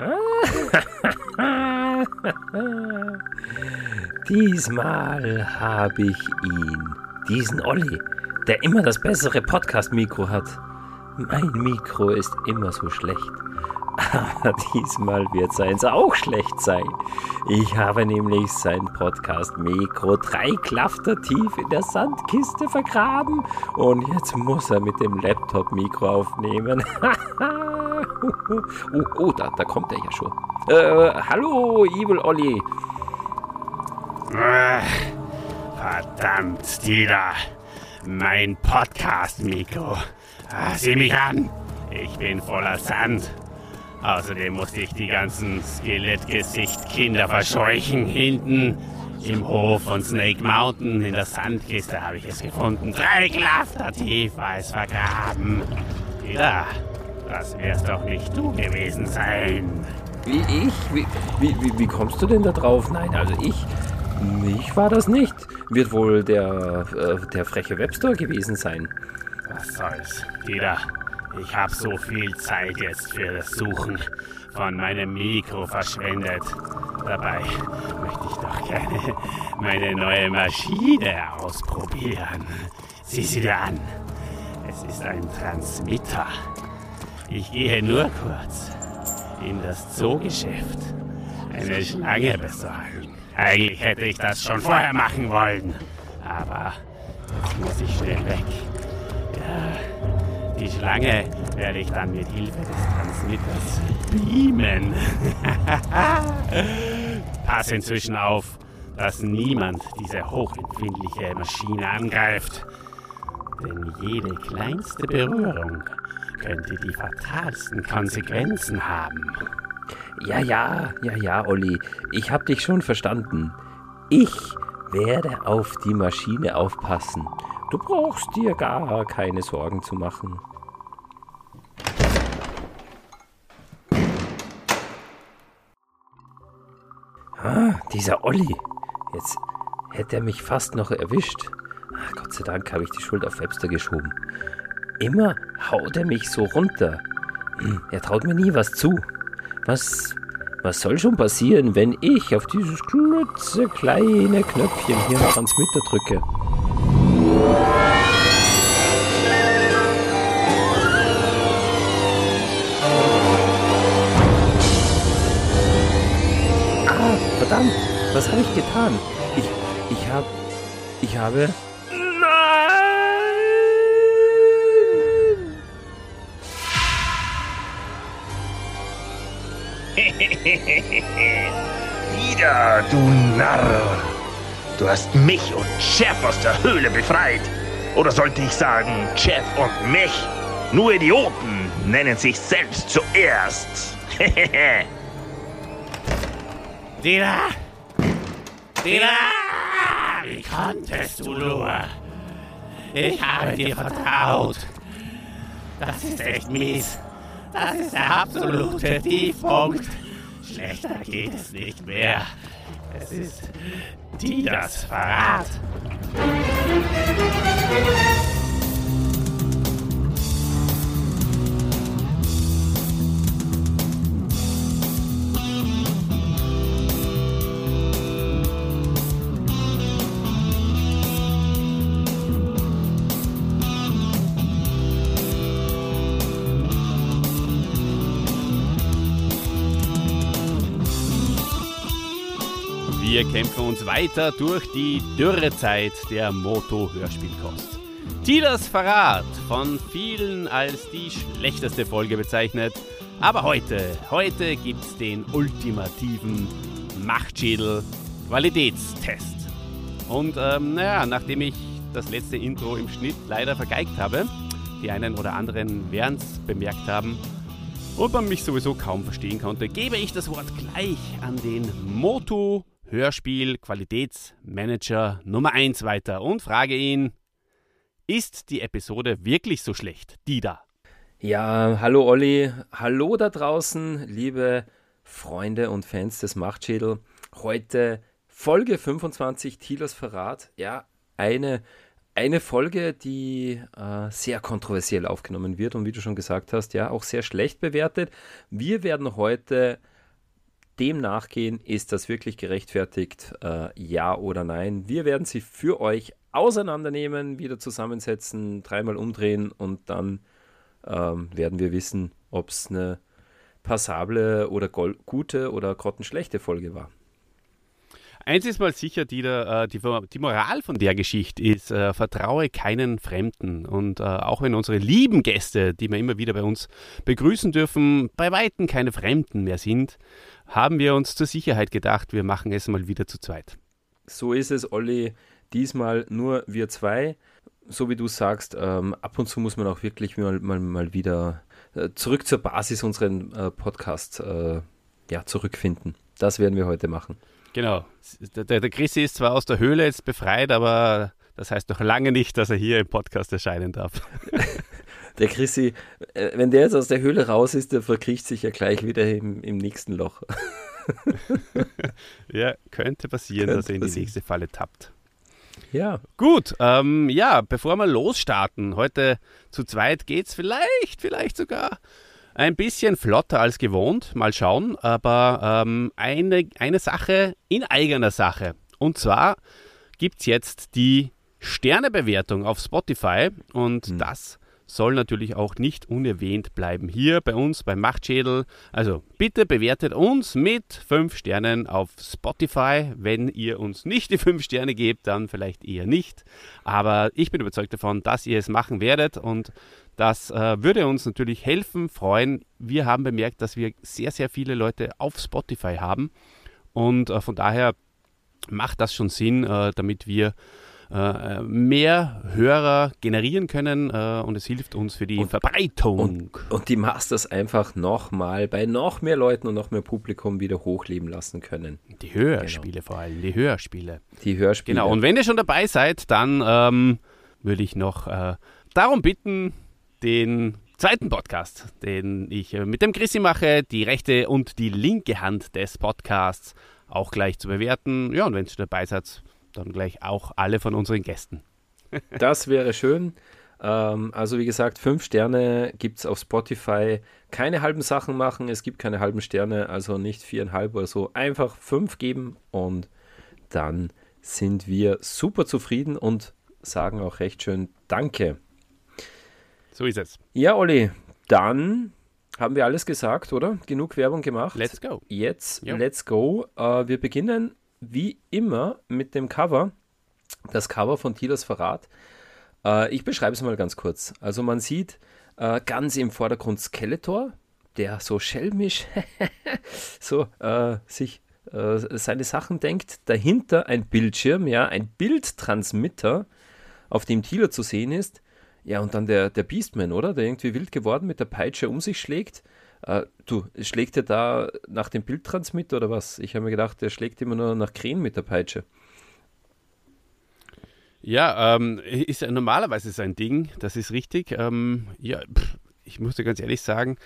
Diesmal habe ich ihn, diesen Olli, der immer das bessere Podcast-Mikro hat. Mein Mikro ist immer so schlecht. Aber diesmal wird seins auch schlecht sein. Ich habe nämlich sein Podcast-Mikro drei Klafter tief in der Sandkiste vergraben und jetzt muss er mit dem Laptop-Mikro aufnehmen. oh, oh da, da kommt er ja schon. Äh, hallo, Evil Olli. Verdammt, Dieter. Mein Podcast-Mikro. Ah, sieh mich an. Ich bin voller Sand. Außerdem musste ich die ganzen Skelettgesicht-Kinder verscheuchen. Hinten im Hof von Snake Mountain in der Sandkiste habe ich es gefunden. Drei Klafter tief war es vergraben. Dieter, das wär's doch nicht du gewesen sein. Wie ich? Wie, wie, wie, wie kommst du denn da drauf? Nein, also ich. Ich war das nicht. Wird wohl der, äh, der freche Webstore gewesen sein. Was soll's, Dieter. Ich habe so viel Zeit jetzt für das Suchen von meinem Mikro verschwendet. Dabei möchte ich doch gerne meine neue Maschine ausprobieren. Sieh sie dir an. Es ist ein Transmitter. Ich gehe nur kurz in das Zoogeschäft. Eine Schlange besorgen. Eigentlich hätte ich das schon vorher machen wollen. Aber jetzt muss ich schnell weg. Ja, die Schlange werde ich dann mit Hilfe des Transmitters beamen. Pass inzwischen auf, dass niemand diese hochempfindliche Maschine angreift. Denn jede kleinste Berührung könnte die fatalsten Konsequenzen haben. Ja, ja, ja, ja, Olli. Ich hab dich schon verstanden. Ich werde auf die Maschine aufpassen. Du brauchst dir gar keine Sorgen zu machen. Ah, dieser Olli. Jetzt hätte er mich fast noch erwischt. Ah, Gott sei Dank habe ich die Schuld auf Webster geschoben. Immer haut er mich so runter. Hm, er traut mir nie was zu. Was, was soll schon passieren, wenn ich auf dieses klitzekleine Knöpfchen hier am Transmitter drücke? Ah, verdammt, was habe ich getan? Ich, ich habe, ich habe... Wieder, du Narr! Du hast mich und Jeff aus der Höhle befreit. Oder sollte ich sagen, Jeff und mich? Nur Idioten nennen sich selbst zuerst. Dina! Dina! Wie konntest du nur? Ich habe dir vertraut. Das ist echt mies. Das ist der absolute Tiefpunkt. Schlechter geht es nicht mehr. Es ist die das Verrat. Uns weiter durch die Dürrezeit der Moto-Hörspielkost. Tilas Verrat, von vielen als die schlechteste Folge bezeichnet. Aber heute, heute gibt's den ultimativen Machtschädel Qualitätstest. Und ähm, naja, nachdem ich das letzte Intro im Schnitt leider vergeigt habe, die einen oder anderen werden's bemerkt haben, und man mich sowieso kaum verstehen konnte, gebe ich das Wort gleich an den Moto Hörspiel Qualitätsmanager Nummer 1 weiter und frage ihn, ist die Episode wirklich so schlecht? Die da. Ja, hallo Olli, hallo da draußen, liebe Freunde und Fans des Machtschädel. Heute Folge 25 Tilos Verrat. Ja, eine eine Folge, die äh, sehr kontroversiell aufgenommen wird und wie du schon gesagt hast, ja, auch sehr schlecht bewertet. Wir werden heute dem nachgehen, ist das wirklich gerechtfertigt, äh, ja oder nein. Wir werden sie für euch auseinandernehmen, wieder zusammensetzen, dreimal umdrehen und dann ähm, werden wir wissen, ob es eine passable oder gute oder grottenschlechte Folge war. Eins ist mal sicher, die, äh, die, die Moral von der Geschichte ist, äh, vertraue keinen Fremden. Und äh, auch wenn unsere lieben Gäste, die wir immer wieder bei uns begrüßen dürfen, bei Weitem keine Fremden mehr sind, haben wir uns zur Sicherheit gedacht, wir machen es mal wieder zu zweit. So ist es, Olli. Diesmal nur wir zwei. So wie du sagst, ähm, ab und zu muss man auch wirklich mal, mal, mal wieder äh, zurück zur Basis unseren äh, Podcast ja, zurückfinden. Das werden wir heute machen. Genau. Der, der Chrissy ist zwar aus der Höhle jetzt befreit, aber das heißt noch lange nicht, dass er hier im Podcast erscheinen darf. Der Chrissy, äh, wenn der jetzt aus der Höhle raus ist, der verkriecht sich ja gleich wieder im, im nächsten Loch. ja, könnte passieren, könnte dass er in die nächste Falle tappt. Ja. Gut, ähm, ja, bevor wir losstarten, heute zu zweit geht es vielleicht, vielleicht sogar ein bisschen flotter als gewohnt, mal schauen, aber ähm, eine, eine Sache in eigener Sache. Und zwar gibt es jetzt die Sternebewertung auf Spotify und hm. das soll natürlich auch nicht unerwähnt bleiben hier bei uns beim Machtschädel. Also bitte bewertet uns mit 5 Sternen auf Spotify. Wenn ihr uns nicht die 5 Sterne gebt, dann vielleicht eher nicht. Aber ich bin überzeugt davon, dass ihr es machen werdet und das äh, würde uns natürlich helfen, freuen. Wir haben bemerkt, dass wir sehr, sehr viele Leute auf Spotify haben und äh, von daher macht das schon Sinn, äh, damit wir äh, mehr Hörer generieren können äh, und es hilft uns für die und, Verbreitung. Und, und, die Masters einfach nochmal bei noch mehr Leuten und noch mehr Publikum wieder hochleben lassen können. Die Hörspiele genau. vor allem, die Hörspiele. Die Hörspiele. Genau, und wenn ihr schon dabei seid, dann ähm, würde ich noch äh, darum bitten, den zweiten Podcast, den ich äh, mit dem Chrissy mache, die rechte und die linke Hand des Podcasts auch gleich zu bewerten. Ja, und wenn ihr dabei seid, dann gleich auch alle von unseren Gästen. das wäre schön. Ähm, also wie gesagt, fünf Sterne gibt es auf Spotify. Keine halben Sachen machen, es gibt keine halben Sterne, also nicht viereinhalb oder so. Einfach fünf geben und dann sind wir super zufrieden und sagen auch recht schön Danke. So ist es. Ja, Olli, dann haben wir alles gesagt, oder? Genug Werbung gemacht. Let's go. Jetzt, jo. let's go. Uh, wir beginnen wie immer mit dem Cover. Das Cover von Tilas Verrat. Äh, ich beschreibe es mal ganz kurz. Also man sieht äh, ganz im Vordergrund Skeletor, der so schelmisch so äh, sich äh, seine Sachen denkt. Dahinter ein Bildschirm, ja, ein Bildtransmitter, auf dem Tila zu sehen ist. Ja, und dann der, der Beastman, oder? Der irgendwie wild geworden mit der Peitsche um sich schlägt. Äh, du, schlägt er da nach dem Bildtransmitter oder was? Ich habe mir gedacht, der schlägt immer nur nach Krähen mit der Peitsche. Ja, ähm, ist ja normalerweise sein Ding, das ist richtig. Ähm, ja, pff, ich musste ganz ehrlich sagen,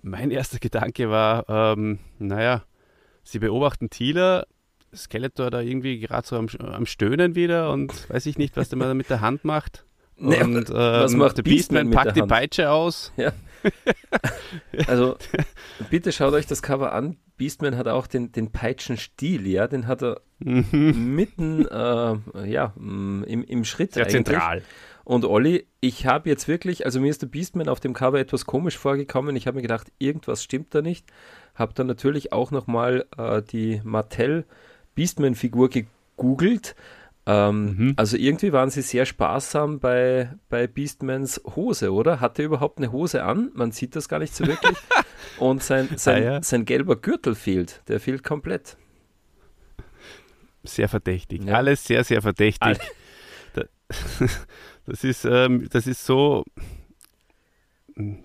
mein erster Gedanke war, ähm, naja, sie beobachten Thieler, Skeletor da irgendwie gerade so am, am, Stöhnen wieder und weiß ich nicht, was der mal mit der Hand macht. Nee, und ähm, was macht der Beastman, Beastman packt die Peitsche aus. Ja. also bitte schaut euch das Cover an. Beastman hat auch den, den Peitschenstiel, ja, den hat er mhm. mitten äh, ja, mm, im, im Schritt. Sehr eigentlich. zentral. Und Olli, ich habe jetzt wirklich, also mir ist der Beastman auf dem Cover etwas komisch vorgekommen. Ich habe mir gedacht, irgendwas stimmt da nicht. Habe dann natürlich auch nochmal äh, die Mattel Beastman-Figur gegoogelt ähm, mhm. Also irgendwie waren sie sehr sparsam bei, bei Beastmans Hose, oder? Hat er überhaupt eine Hose an? Man sieht das gar nicht so wirklich. Und sein, sein, ah, ja. sein gelber Gürtel fehlt. Der fehlt komplett. Sehr verdächtig. Ja. Alles sehr, sehr verdächtig. Das ist, ähm, das ist so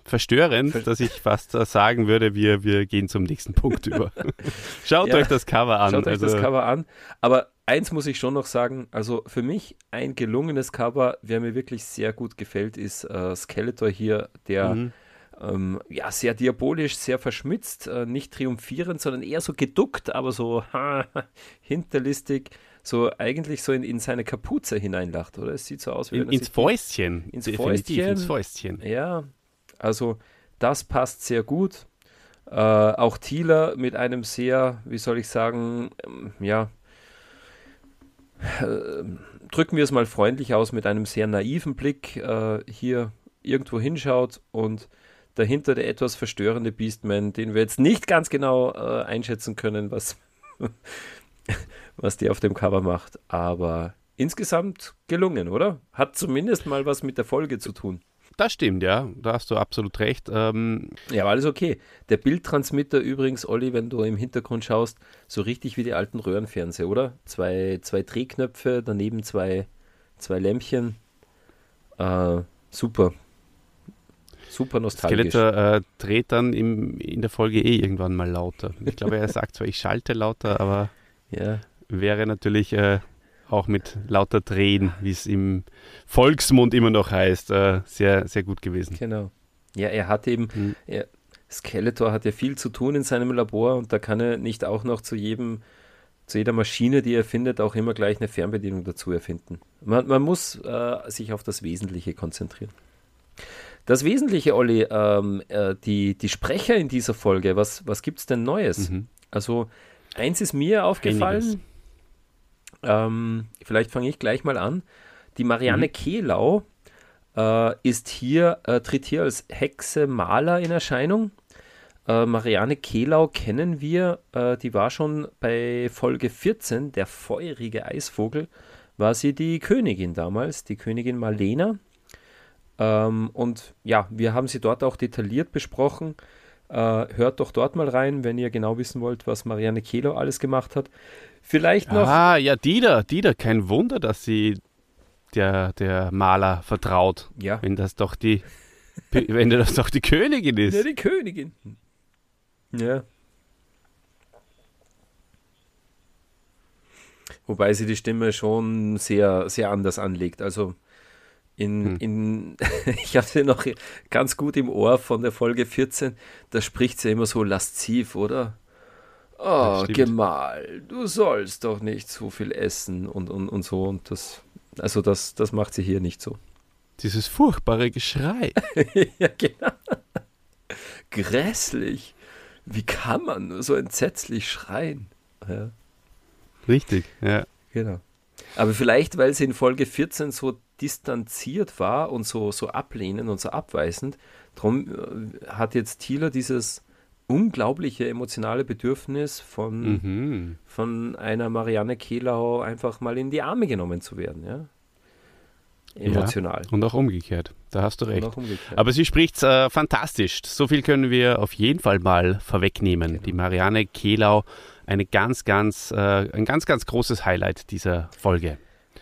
verstörend, dass ich fast sagen würde, wir, wir gehen zum nächsten Punkt über. Schaut ja, euch das Cover an. Schaut also, euch das Cover an. Aber eins muss ich schon noch sagen, also für mich ein gelungenes Cover, wer mir wirklich sehr gut gefällt, ist äh, Skeletor hier, der mhm. ähm, ja sehr diabolisch, sehr verschmitzt, äh, nicht triumphierend, sondern eher so geduckt, aber so ha, hinterlistig, so eigentlich so in, in seine Kapuze hineinlacht, oder? Es sieht so aus, wie in, ins Fäustchen. Ins Fäustchen. ins Fäustchen. Ja, also das passt sehr gut. Äh, auch Thieler mit einem sehr, wie soll ich sagen, ähm, ja, äh, drücken wir es mal freundlich aus, mit einem sehr naiven Blick äh, hier irgendwo hinschaut und dahinter der etwas verstörende Beastman, den wir jetzt nicht ganz genau äh, einschätzen können, was, was der auf dem Cover macht. Aber insgesamt gelungen, oder? Hat zumindest mal was mit der Folge zu tun. Das stimmt, ja. Da hast du absolut recht. Ähm ja, alles okay. Der Bildtransmitter übrigens, Olli, wenn du im Hintergrund schaust, so richtig wie die alten Röhrenfernseher, oder? Zwei, zwei Drehknöpfe, daneben zwei, zwei Lämpchen. Äh, super. Super nostalgisch. Skeletor äh, dreht dann im, in der Folge eh irgendwann mal lauter. Ich glaube, er sagt zwar, ich schalte lauter, aber ja. wäre natürlich äh, auch mit lauter Drehen, wie es im Volksmund immer noch heißt, äh, sehr, sehr gut gewesen. Genau. Ja, er hat eben, mhm. er, Skeletor hat ja viel zu tun in seinem Labor und da kann er nicht auch noch zu jedem, zu jeder Maschine, die er findet, auch immer gleich eine Fernbedienung dazu erfinden. Man, man muss äh, sich auf das Wesentliche konzentrieren. Das Wesentliche, Olli, ähm, äh, die, die Sprecher in dieser Folge, was, was gibt es denn Neues? Mhm. Also, eins ist mir aufgefallen, ähm, vielleicht fange ich gleich mal an. Die Marianne mhm. Kehlau äh, ist hier, äh, tritt hier als Hexe Maler in Erscheinung. Äh, Marianne Kehlau kennen wir, äh, die war schon bei Folge 14, der feurige Eisvogel, war sie die Königin damals, die Königin Malena. Ähm, und ja, wir haben sie dort auch detailliert besprochen. Äh, hört doch dort mal rein, wenn ihr genau wissen wollt, was Marianne Kehlo alles gemacht hat. Vielleicht noch. Ah, ja, Dieter, Dieter, kein Wunder, dass sie der, der Maler vertraut. Ja. Wenn das doch die, wenn das doch die Königin ist. Ja, die Königin. Ja. Wobei sie die Stimme schon sehr, sehr anders anlegt. Also in, hm. in, ich habe sie noch ganz gut im Ohr von der Folge 14. Da spricht sie immer so lasziv, oder? Oh, Gemahl, du sollst doch nicht so viel essen und, und, und so. Und das, also das, das macht sie hier nicht so. Dieses furchtbare Geschrei. ja, genau. Grässlich. Wie kann man nur so entsetzlich schreien? Ja. Richtig, ja. Genau. Aber vielleicht, weil sie in Folge 14 so distanziert war und so, so ablehnend und so abweisend. Darum äh, hat jetzt Thieler dieses unglaubliche emotionale Bedürfnis von, mhm. von einer Marianne Kehlau einfach mal in die Arme genommen zu werden, ja. Emotional. Ja, und auch umgekehrt. Da hast du recht. Aber sie spricht äh, fantastisch. So viel können wir auf jeden Fall mal vorwegnehmen. Genau. Die Marianne Kehlau, eine ganz, ganz, äh, ein ganz, ganz großes Highlight dieser Folge.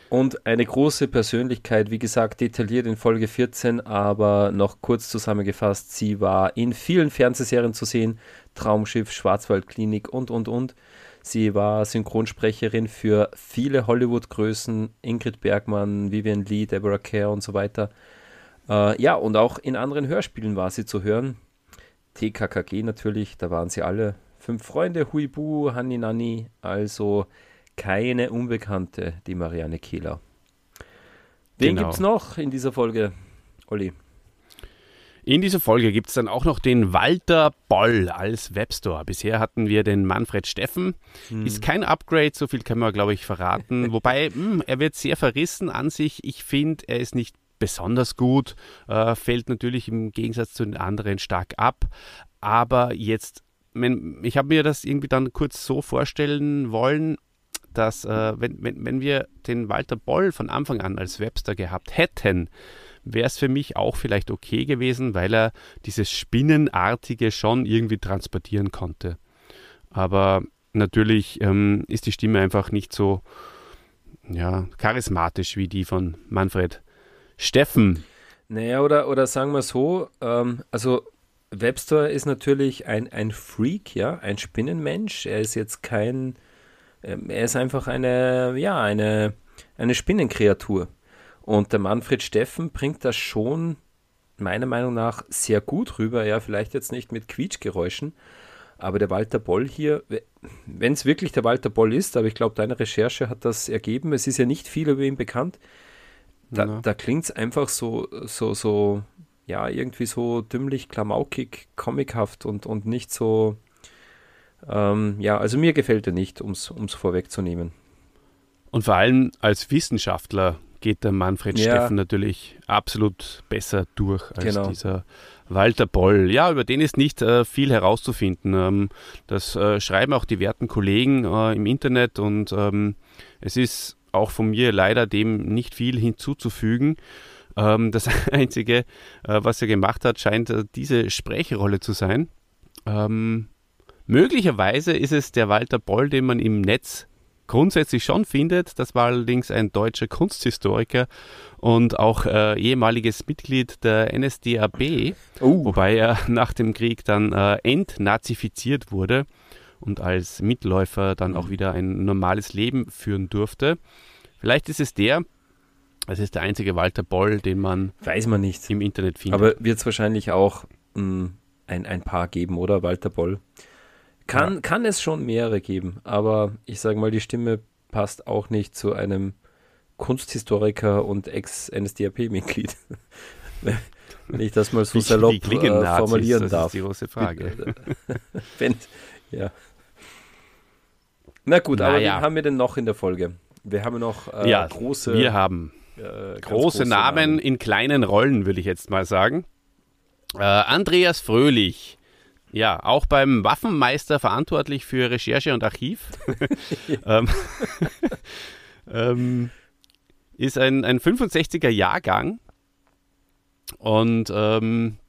Und eine große Persönlichkeit, wie gesagt, detailliert in Folge 14, aber noch kurz zusammengefasst, sie war in vielen Fernsehserien zu sehen, Traumschiff, Schwarzwaldklinik und, und, und. Sie war Synchronsprecherin für viele Hollywood-Größen, Ingrid Bergmann, Vivian Lee, Deborah Kerr und so weiter. Äh, ja, und auch in anderen Hörspielen war sie zu hören. TKKG natürlich, da waren sie alle. Fünf Freunde, Huibu, Hanni Nanni, also keine Unbekannte, die Marianne Kehler. Wen genau. gibt es noch in dieser Folge, Olli? In dieser Folge gibt es dann auch noch den Walter Boll als Webstore. Bisher hatten wir den Manfred Steffen. Hm. Ist kein Upgrade, so viel kann man, glaube ich, verraten. Wobei, mh, hm, er wird sehr verrissen an sich. Ich finde, er ist nicht besonders gut, äh, fällt natürlich im Gegensatz zu den anderen stark ab. Aber jetzt, ich habe mir das irgendwie dann kurz so vorstellen wollen, dass äh, wenn, wenn, wenn wir den Walter Boll von Anfang an als Webster gehabt hätten, wäre es für mich auch vielleicht okay gewesen, weil er dieses Spinnenartige schon irgendwie transportieren konnte. Aber natürlich ähm, ist die Stimme einfach nicht so ja, charismatisch wie die von Manfred Steffen. Naja, oder, oder sagen wir so, ähm, also Webster ist natürlich ein, ein Freak, ja, ein Spinnenmensch. Er ist jetzt kein er ist einfach eine, ja, eine, eine Spinnenkreatur. Und der Manfred Steffen bringt das schon meiner Meinung nach sehr gut rüber. Ja, vielleicht jetzt nicht mit Quietschgeräuschen, Aber der Walter Boll hier, wenn es wirklich der Walter Boll ist, aber ich glaube, deine Recherche hat das ergeben, es ist ja nicht viel über ihn bekannt, da, ja. da klingt es einfach so, so, so, ja, irgendwie so dümmlich, klamaukig, comichaft und, und nicht so, ähm, ja, also mir gefällt er nicht, um es vorwegzunehmen. Und vor allem als Wissenschaftler geht der Manfred ja. Steffen natürlich absolut besser durch als genau. dieser Walter Boll. Ja, über den ist nicht äh, viel herauszufinden. Ähm, das äh, schreiben auch die werten Kollegen äh, im Internet und ähm, es ist auch von mir leider dem nicht viel hinzuzufügen. Ähm, das Einzige, äh, was er gemacht hat, scheint äh, diese Sprechrolle zu sein. Ähm, möglicherweise ist es der Walter Boll, den man im Netz grundsätzlich schon findet. Das war allerdings ein deutscher Kunsthistoriker und auch äh, ehemaliges Mitglied der NSDAP, uh. wobei er nach dem Krieg dann äh, entnazifiziert wurde und als Mitläufer dann auch wieder ein normales Leben führen durfte. Vielleicht ist es der, es ist der einzige Walter Boll, den man, Weiß man nicht. im Internet findet. Aber wird es wahrscheinlich auch mh, hm, ein, ein paar geben, oder? Walter Boll. Kann, ja. kann es schon mehrere geben, aber ich sage mal, die Stimme passt auch nicht zu einem Kunsthistoriker und Ex-NSDAP-Mitglied. Wenn ich das mal so salopp äh, formulieren das darf. Das ist die große Frage. Wenn, ja. Na gut, Na aber ja. wen haben wir denn noch in der Folge? Wir haben noch äh, ja, große. Wir haben äh, große, große Namen, Namen, in kleinen Rollen, würde ich jetzt mal sagen. Äh, Andreas Fröhlich. Ja, auch beim Waffenmeister verantwortlich für Recherche und Archiv. ähm, ähm, ist ein, ein 65er Jahrgang. Und ähm,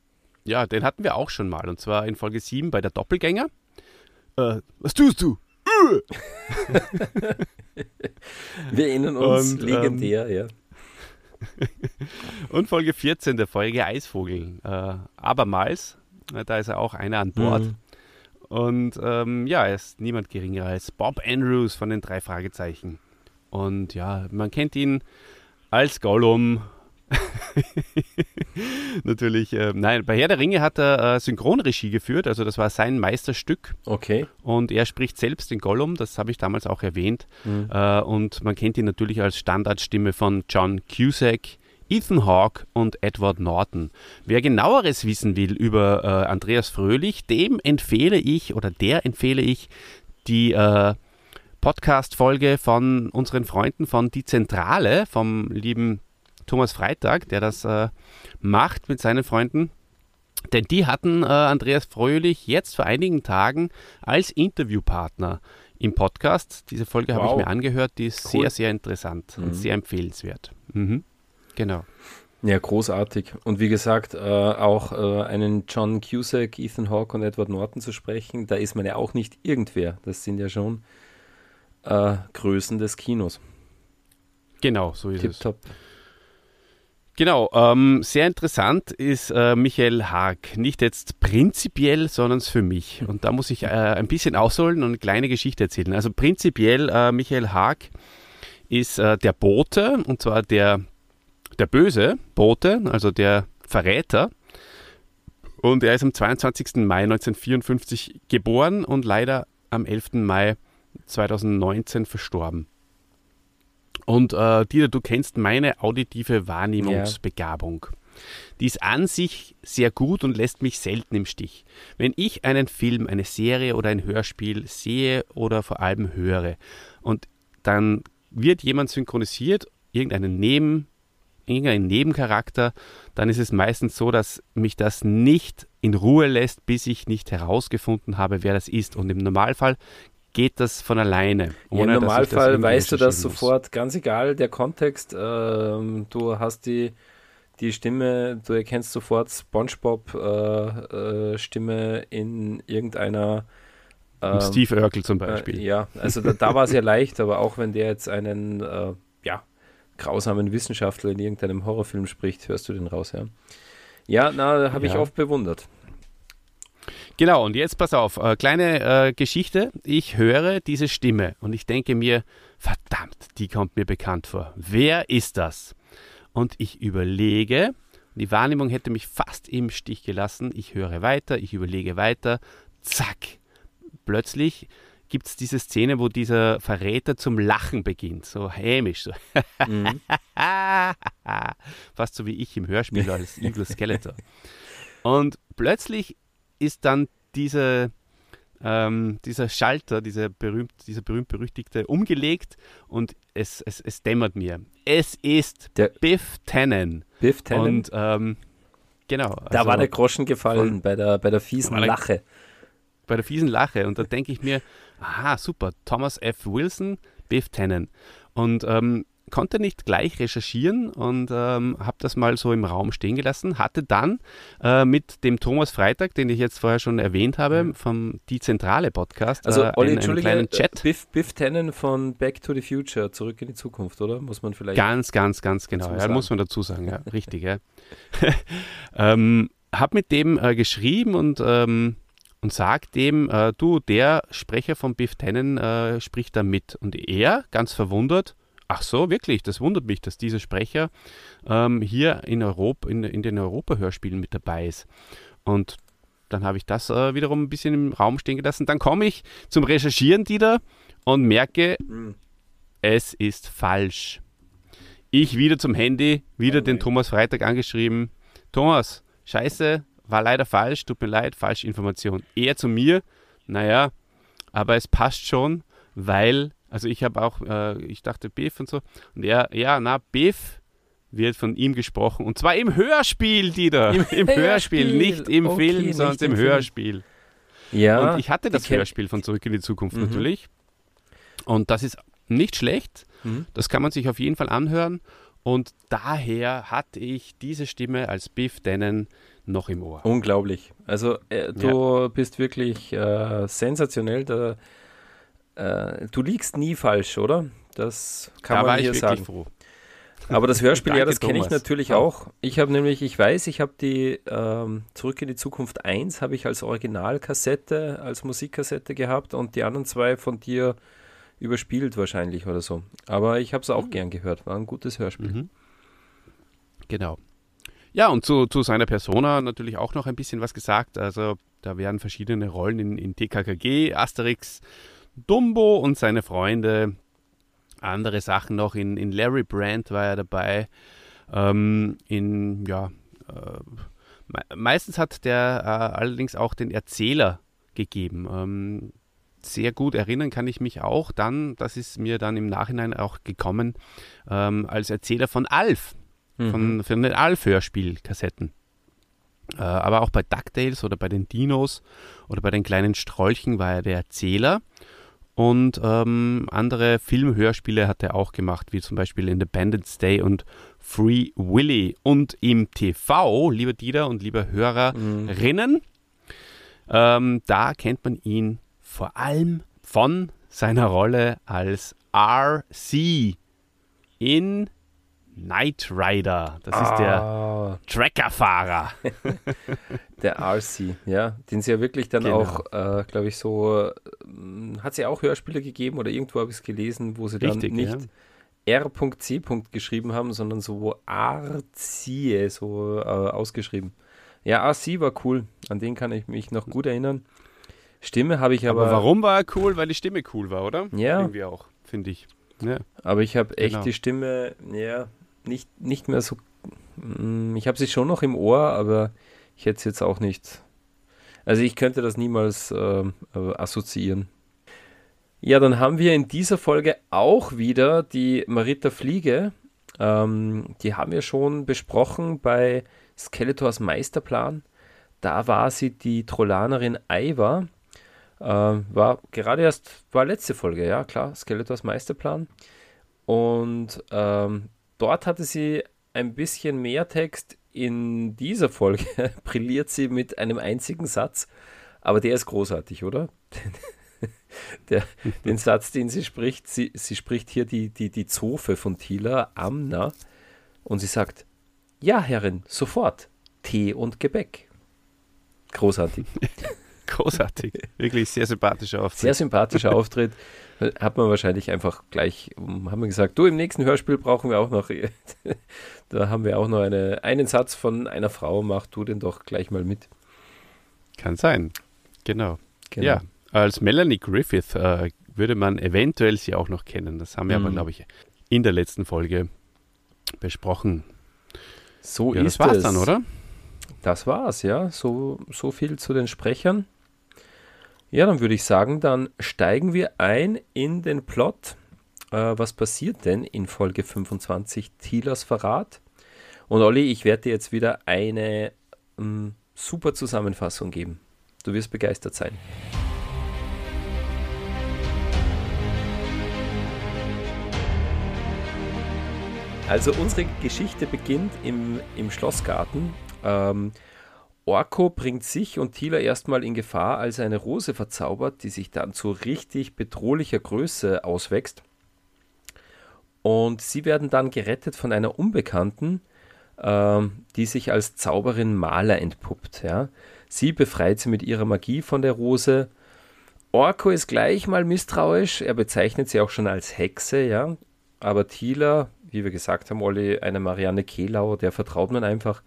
ja, den hatten wir auch schon mal. Und zwar in Folge 7 bei der Doppelgänger. Äh, was tust du? Wir erinnern uns und, legendär, ähm, ja. und Folge 14 der Folge Eisvogel. Äh, abermals, äh, da ist er auch einer an Bord. Mhm. Und ähm, ja, er ist niemand geringer als Bob Andrews von den drei Fragezeichen. Und ja, man kennt ihn als Gollum Natürlich, äh, nein, bei Herr der Ringe hat er äh, Synchronregie geführt, also das war sein Meisterstück. Okay. Und er spricht selbst den Gollum, das habe ich damals auch erwähnt. Mhm. Äh, und man kennt ihn natürlich als Standardstimme von John Cusack, Ethan Hawke und Edward Norton. Wer genaueres wissen will über äh, Andreas Fröhlich, dem empfehle ich oder der empfehle ich die äh, Podcast-Folge von unseren Freunden von Die Zentrale, vom lieben Thomas Freitag, der das äh, macht mit seinen Freunden. Denn die hatten äh, Andreas Fröhlich jetzt vor einigen Tagen als Interviewpartner im Podcast. Diese Folge wow. habe ich mir angehört, die ist cool. sehr, sehr interessant mhm. und sehr empfehlenswert. Mhm. Genau. Ja, großartig. Und wie gesagt, äh, auch äh, einen John Cusack, Ethan Hawke und Edward Norton zu sprechen, da ist man ja auch nicht irgendwer. Das sind ja schon äh, Größen des Kinos. Genau, so ist Tip es. Top. Genau, ähm, sehr interessant ist äh, Michael Haag. Nicht jetzt prinzipiell, sondern für mich. Und da muss ich äh, ein bisschen ausholen und eine kleine Geschichte erzählen. Also prinzipiell, äh, Michael Haag ist äh, der Bote, und zwar der, der böse Bote, also der Verräter. Und er ist am 22. Mai 1954 geboren und leider am 11. Mai 2019 verstorben. Und äh, Dieter, du kennst meine auditive Wahrnehmungsbegabung. Ja. Die ist an sich sehr gut und lässt mich selten im Stich. Wenn ich einen Film, eine Serie oder ein Hörspiel sehe oder vor allem höre und dann wird jemand synchronisiert, irgendeinen Neben, irgendeinen Nebencharakter, dann ist es meistens so, dass mich das nicht in Ruhe lässt, bis ich nicht herausgefunden habe, wer das ist. Und im Normalfall geht das von alleine. Ja, Im Normalfall weißt du das sofort, ganz egal der Kontext. Äh, du hast die, die Stimme, du erkennst sofort SpongeBob äh, äh, Stimme in irgendeiner ähm, Steve Urkel zum Beispiel. Äh, ja, also da, da war es ja leicht, aber auch wenn der jetzt einen äh, ja, grausamen Wissenschaftler in irgendeinem Horrorfilm spricht, hörst du den raus, ja. Ja, na, habe ja. ich oft bewundert. Genau, und jetzt pass auf, äh, kleine äh, Geschichte. Ich höre diese Stimme und ich denke mir, verdammt, die kommt mir bekannt vor. Wer ist das? Und ich überlege, die Wahrnehmung hätte mich fast im Stich gelassen. Ich höre weiter, ich überlege weiter. Zack, plötzlich gibt es diese Szene, wo dieser Verräter zum Lachen beginnt, so hämisch, so. Mhm. Fast so wie ich im Hörspiel als Evil Skeletor. Und plötzlich ist dann diese, ähm, dieser Schalter, dieser berühmt, dieser berühmt-berüchtigte, umgelegt und es, es, es dämmert mir. Es ist der Biff Tannen. Biff Tannen. Und ähm, genau. Da also, war der Groschen gefallen von, bei, der, bei der fiesen Lache. Bei der fiesen Lache. Und da denke ich mir, aha, super, Thomas F. Wilson, Biff Tannen. Und ähm, konnte nicht gleich recherchieren und ähm, habe das mal so im Raum stehen gelassen. Hatte dann äh, mit dem Thomas Freitag, den ich jetzt vorher schon erwähnt habe, mhm. vom Die Zentrale Podcast, also, äh, Olli, einen, einen kleinen Chat. Biff, Biff Tannen von Back to the Future, zurück in die Zukunft, oder? Muss man vielleicht. Ganz, ganz, ganz genau. Ja, muss man dazu sagen, ja, richtig, ja. ähm, hab mit dem äh, geschrieben und ähm, und sagt dem, äh, du, der Sprecher von Biff Tannen äh, spricht da mit. Und er, ganz verwundert, ach so, wirklich, das wundert mich, dass dieser Sprecher ähm, hier in, Europa, in, in den Europa-Hörspielen mit dabei ist. Und dann habe ich das äh, wiederum ein bisschen im Raum stehen gelassen. Dann komme ich zum Recherchieren wieder und merke, mhm. es ist falsch. Ich wieder zum Handy, wieder oh den Thomas Freitag angeschrieben. Thomas, scheiße, war leider falsch, tut mir leid, falsche Information. Er zu mir, naja, aber es passt schon, weil also ich habe auch, äh, ich dachte Biff und so. Und er, ja, na, Biff wird von ihm gesprochen. Und zwar im Hörspiel, Dieter. Im, Im Hörspiel, nicht im okay, Film, sondern im, im Hörspiel. Ja. Und ich hatte das Hörspiel von Zurück in die Zukunft mhm. natürlich. Und das ist nicht schlecht. Mhm. Das kann man sich auf jeden Fall anhören. Und daher hatte ich diese Stimme als Biff Dennen noch im Ohr. Unglaublich. Also äh, du ja. bist wirklich äh, sensationell. Der, äh, du liegst nie falsch, oder? Das kann da man hier sagen. Froh. Aber das Hörspiel, ja, das kenne ich natürlich ja. auch. Ich habe nämlich, ich weiß, ich habe die ähm, Zurück in die Zukunft 1 habe ich als Originalkassette, als Musikkassette gehabt und die anderen zwei von dir überspielt wahrscheinlich oder so. Aber ich habe es auch mhm. gern gehört. War ein gutes Hörspiel. Mhm. Genau. Ja, und zu, zu seiner Persona natürlich auch noch ein bisschen was gesagt. Also da werden verschiedene Rollen in, in TKKG, Asterix, Dumbo und seine Freunde. Andere Sachen noch. In, in Larry Brandt war er dabei. Ähm, in, ja, äh, meistens hat der äh, allerdings auch den Erzähler gegeben. Ähm, sehr gut erinnern kann ich mich auch dann, das ist mir dann im Nachhinein auch gekommen, ähm, als Erzähler von Alf, mhm. von, von den Alf-Hörspielkassetten. Äh, aber auch bei DuckTales oder bei den Dinos oder bei den kleinen Strolchen war er der Erzähler. Und ähm, andere Filmhörspiele hat er auch gemacht, wie zum Beispiel Independence Day und Free Willy. Und im TV, lieber Dieter und lieber Hörerinnen, mhm. ähm, da kennt man ihn vor allem von seiner Rolle als RC in Knight Rider. Das ist der ah. Trackerfahrer. der RC, ja. Den sie ja wirklich dann genau. auch, äh, glaube ich, so, äh, hat sie auch Hörspiele gegeben oder irgendwo habe ich es gelesen, wo sie Richtig, dann nicht ja. R.C. geschrieben haben, sondern so RC so äh, ausgeschrieben. Ja, RC war cool. An den kann ich mich noch gut erinnern. Stimme habe ich aber. Aber warum war er cool? Weil die Stimme cool war, oder? Ja. Irgendwie auch, finde ich. Ja. Aber ich habe echt genau. die Stimme, ja, nicht, nicht mehr so. Mm, ich habe sie schon noch im Ohr, aber ich hätte es jetzt auch nicht. Also ich könnte das niemals äh, assoziieren. Ja, dann haben wir in dieser Folge auch wieder die Marita Fliege. Ähm, die haben wir schon besprochen bei Skeletors Meisterplan. Da war sie die Trollanerin Aiva. Äh, war gerade erst, war letzte Folge, ja klar, Skeletors Meisterplan. Und ähm, Dort hatte sie ein bisschen mehr Text. In dieser Folge brilliert sie mit einem einzigen Satz, aber der ist großartig, oder? der, den Satz, den sie spricht, sie, sie spricht hier die, die, die Zofe von Tila, Amna, und sie sagt, ja, Herrin, sofort, Tee und Gebäck. Großartig. Großartig. Wirklich sehr sympathischer Auftritt. Sehr sympathischer Auftritt. Hat man wahrscheinlich einfach gleich, haben wir gesagt, du, im nächsten Hörspiel brauchen wir auch noch, da haben wir auch noch eine, einen Satz von einer Frau, mach du den doch gleich mal mit. Kann sein. Genau. genau. Ja, Als Melanie Griffith äh, würde man eventuell sie auch noch kennen. Das haben wir Mhm. aber, glaube ich, in der letzten Folge besprochen. So Ja, das ist war's es. dann, oder? Das war's, ja. So, so viel zu den Sprechern. Ja, dann würde ich sagen, dann steigen wir ein in den Plot. Äh, was passiert denn in Folge 25 Thielers Verrat? Und Olli, ich werde dir jetzt wieder eine ähm, super Zusammenfassung geben. Du wirst begeistert sein. Also unsere Geschichte beginnt im, im Schlossgarten. Ähm, Orko bringt sich und Tila erstmal in Gefahr, als er eine Rose verzaubert, die sich dann zu richtig bedrohlicher Größe auswächst. Und sie werden dann gerettet von einer Unbekannten, ähm, die sich als Zauberin Maler entpuppt. Ja. Sie befreit sie mit ihrer Magie von der Rose. Orko ist gleich mal misstrauisch, er bezeichnet sie auch schon als Hexe, ja. Aber Tila, wie wir gesagt haben, Olli, eine Marianne Kehlau, der vertraut man einfach.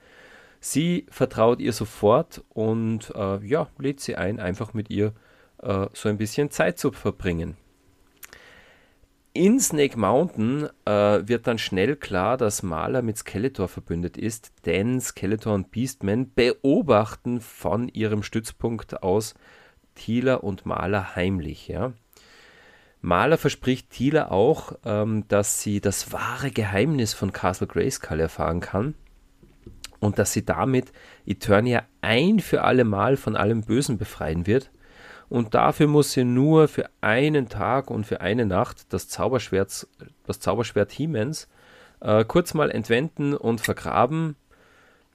Sie vertraut ihr sofort und äh, ja, lädt sie ein, einfach mit ihr äh, so ein bisschen Zeit zu verbringen. In Snake Mountain äh, wird dann schnell klar, dass Maler mit Skeletor verbündet ist, denn Skeletor und Beastman beobachten von ihrem Stützpunkt aus Tila und Maler heimlich. Ja. Maler verspricht Tila auch, ähm, dass sie das wahre Geheimnis von Castle Grayskull erfahren kann und dass sie damit Eternia ein für alle Mal von allem Bösen befreien wird. Und dafür muss sie nur für einen Tag und für eine Nacht das Zauberschwert, das Zauberschwert Hemens äh, kurz mal entwenden und vergraben.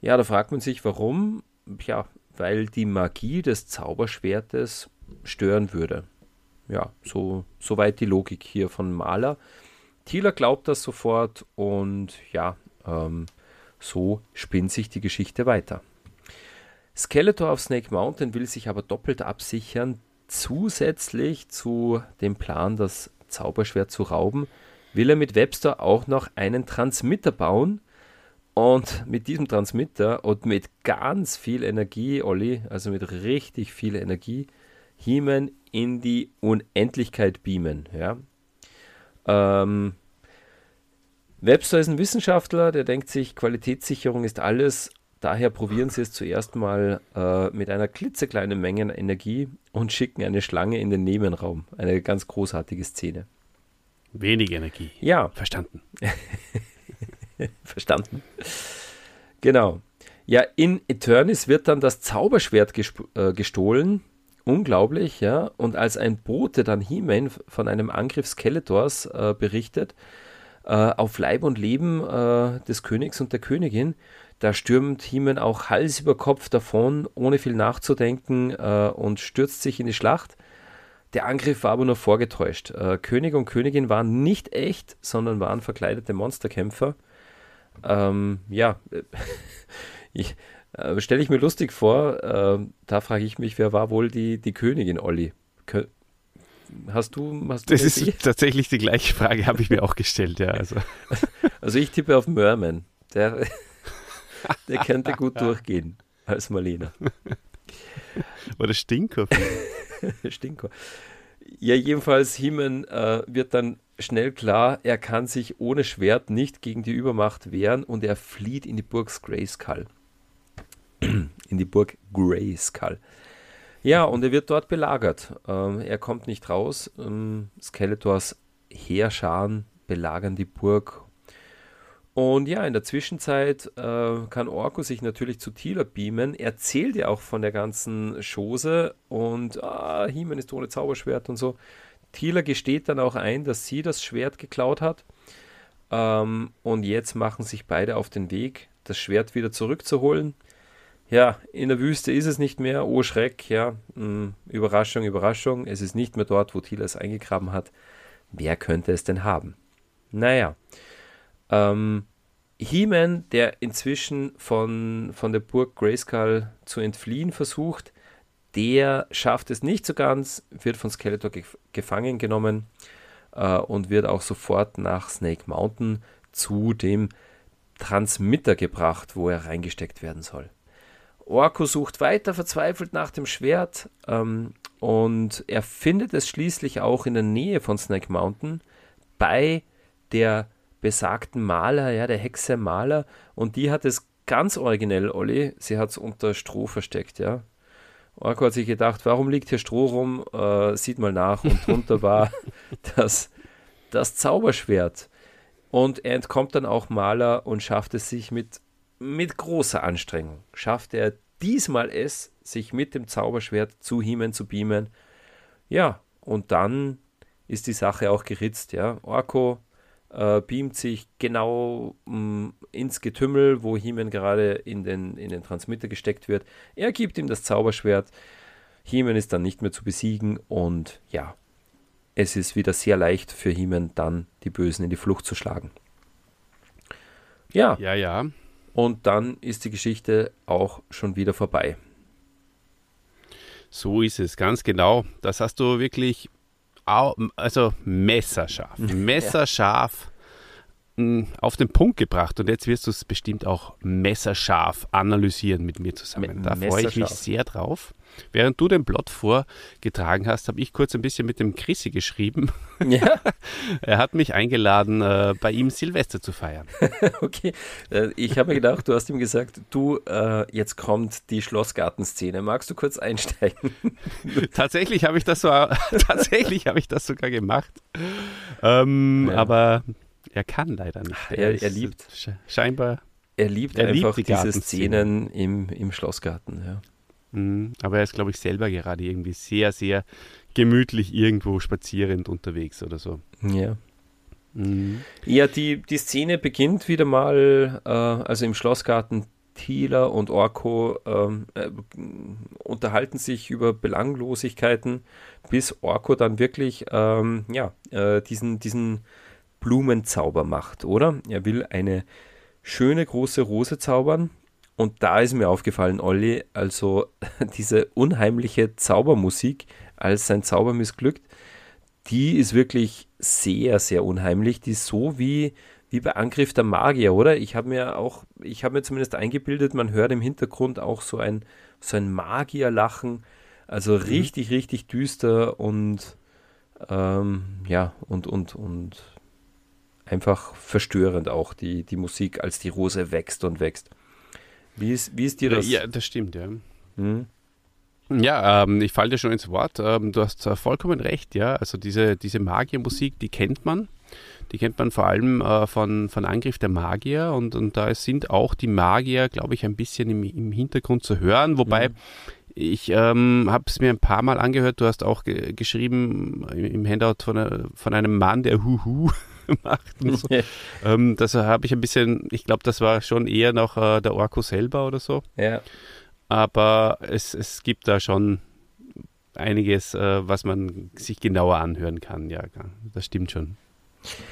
Ja, da fragt man sich, warum? Ja, weil die Magie des Zauberschwertes stören würde. Ja, so soweit die Logik hier von Maler. Thieler glaubt das sofort und ja, ähm, so spinnt sich die Geschichte weiter. Skeletor auf Snake Mountain will sich aber doppelt absichern. Zusätzlich zu dem Plan, das Zauberschwert zu rauben, will er mit Webster auch noch einen Transmitter bauen. Und mit diesem Transmitter und mit ganz viel Energie, Olli, also mit richtig viel Energie, He-Man in die Unendlichkeit beamen. Ja. Ähm, Webster ist ein Wissenschaftler, der denkt sich, Qualitätssicherung ist alles. Daher probieren sie es zuerst mal äh, mit einer klitzekleinen Menge an Energie und schicken eine Schlange in den Nebenraum. Eine ganz großartige Szene. Wenig Energie. Ja, Verstanden. verstanden. Genau. Ja, in Eternis wird dann das Zauberschwert äh, gestohlen. Unglaublich, ja. Und als ein Bote dann He-Man von einem Angriff Skeletors äh, berichtet, auf Leib und Leben äh, des Königs und der Königin, da stürmt He-Man auch Hals über Kopf davon, ohne viel nachzudenken äh, und stürzt sich in die Schlacht. Der Angriff war aber nur vorgetäuscht. Äh, König und Königin waren nicht echt, sondern waren verkleidete Monsterkämpfer. Ähm, ja, ich, äh, stelle ich mir lustig vor, äh, da frage ich mich, wer war wohl die, die Königin, Olli? Hast du, hast du Das ist tatsächlich die gleiche Frage, habe ich mir auch gestellt, ja. Also. Also ich tippe auf Merman. Der, der könnte gut durchgehen als Marlena. Oder Stinker. Stinker. Ja, jedenfalls, Heeman äh, wird dann schnell klar, er kann sich ohne Schwert nicht gegen die Übermacht wehren und er flieht in die Burg Grayskull. in die Burg Grayskull. Ja, und er wird dort belagert. Ähm, er kommt nicht raus. Ähm, Skeletors Heerscharen belagern die Burg. Und ja, in der Zwischenzeit äh, kann Orko sich natürlich zu Tila beamen. Er erzählt ja auch von der ganzen Chose und ah, He-Man ist ohne Zauberschwert und so. Tila gesteht dann auch ein, dass sie das Schwert geklaut hat. Ähm, und jetzt machen sich beide auf den Weg, das Schwert wieder zurückzuholen. Ja, in der Wüste ist es nicht mehr. Oh Schreck, ja. Mh, Überraschung, Überraschung. Es ist nicht mehr dort, wo Tila es eingegraben hat. Wer könnte es denn haben? Naja. Ähm, He-Man, der inzwischen von, von der Burg Grayskull zu entfliehen versucht, der schafft es nicht so ganz, wird von Skeletor gef gefangen genommen äh, und wird auch sofort nach Snake Mountain zu dem Transmitter gebracht, wo er reingesteckt werden soll. Orko sucht weiter verzweifelt nach dem Schwert ähm, und er findet es schließlich auch in der Nähe von Snake Mountain bei der besagten Maler, ja, der Hexe Maler. Und die hat es ganz originell, Olli, sie hat es unter Stroh versteckt, ja. Orko hat sich gedacht, warum liegt hier Stroh rum? Äh, sieht mal nach. Und drunter war das, das Zauberschwert. Und er entkommt dann auch Maler und schafft es sich mit, mit großer Anstrengung. Schafft er diesmal es, sich mit dem Zauberschwert zu Hiemen zu beamen. Ja, und dann ist die Sache auch geritzt. Ja. Orko äh, beamt sich genau mh, mm, ins Getümmel, wo Hiemen gerade in den, in den Transmitter gesteckt wird. Er gibt ihm das Zauberschwert. Hiemen ist dann nicht mehr zu besiegen und ja, es ist wieder sehr leicht für Hiemen dann die Bösen in die Flucht zu schlagen. Ja. Ja, ja. Und dann ist die Geschichte auch schon wieder vorbei. So ist es, ganz genau. Das hast du wirklich, also messerscharf, messerscharf hm, auf den Punkt gebracht. Und jetzt wirst du es bestimmt auch messerscharf analysieren mit mir zusammen. Da freue ich mich sehr drauf. Während du den Plot vorgetragen hast, habe ich kurz ein bisschen mit dem Chrissy geschrieben. Ja. er hat mich eingeladen, äh, bei ihm Silvester zu feiern. okay. Äh, ich habe mir gedacht, du hast ihm gesagt, du, äh, jetzt kommt die Schlossgartenszene. Magst du kurz einsteigen? tatsächlich habe ich das so, tatsächlich habe ich das sogar gemacht. Ähm, ja. Aber er kann leider nicht. Er, er, er liebt scheinbar. Er liebt er einfach liebt die diese Szenen im, im Schlossgarten. Ja. Mhm. Aber er ist, glaube ich, selber gerade irgendwie sehr, sehr gemütlich irgendwo spazierend unterwegs oder so. Ja. Mhm. Ja, die, die Szene beginnt wieder mal, äh, also im Schlossgarten. Thieler und Orko ähm, äh, unterhalten sich über Belanglosigkeiten, bis Orko dann wirklich ähm, ja, äh, diesen, diesen Blumenzauber macht, oder? Er will eine schöne große Rose zaubern, und da ist mir aufgefallen, Olli, also diese unheimliche Zaubermusik, als sein Zauber missglückt, die ist wirklich sehr, sehr unheimlich. Die ist so wie, wie bei Angriff der Magier, oder? Ich habe mir auch, ich habe mir zumindest eingebildet, man hört im Hintergrund auch so ein, so ein Magierlachen. Also mhm. richtig, richtig düster und ähm, ja, und, und, und einfach verstörend auch die, die Musik, als die Rose wächst und wächst. Wie ist, wie ist dir das? Ja, das stimmt, ja. Hm? Ja, ähm, ich falle dir schon ins Wort. Ähm, du hast äh, vollkommen recht, ja. Also diese, diese Magiermusik, die kennt man. Die kennt man vor allem äh, von, von Angriff der Magier und, und da sind auch die Magier, glaube ich, ein bisschen im, im Hintergrund zu hören. Wobei mhm. ich ähm, habe es mir ein paar Mal angehört, du hast auch ge geschrieben im Handout von, äh, von einem Mann, der Huhu gemacht. Und so. ähm, das habe ich ein bisschen, ich glaube, das war schon eher noch äh, der Orko selber oder so. Ja. Aber es, es gibt da schon einiges, äh, was man sich genauer anhören kann. Ja, das stimmt schon.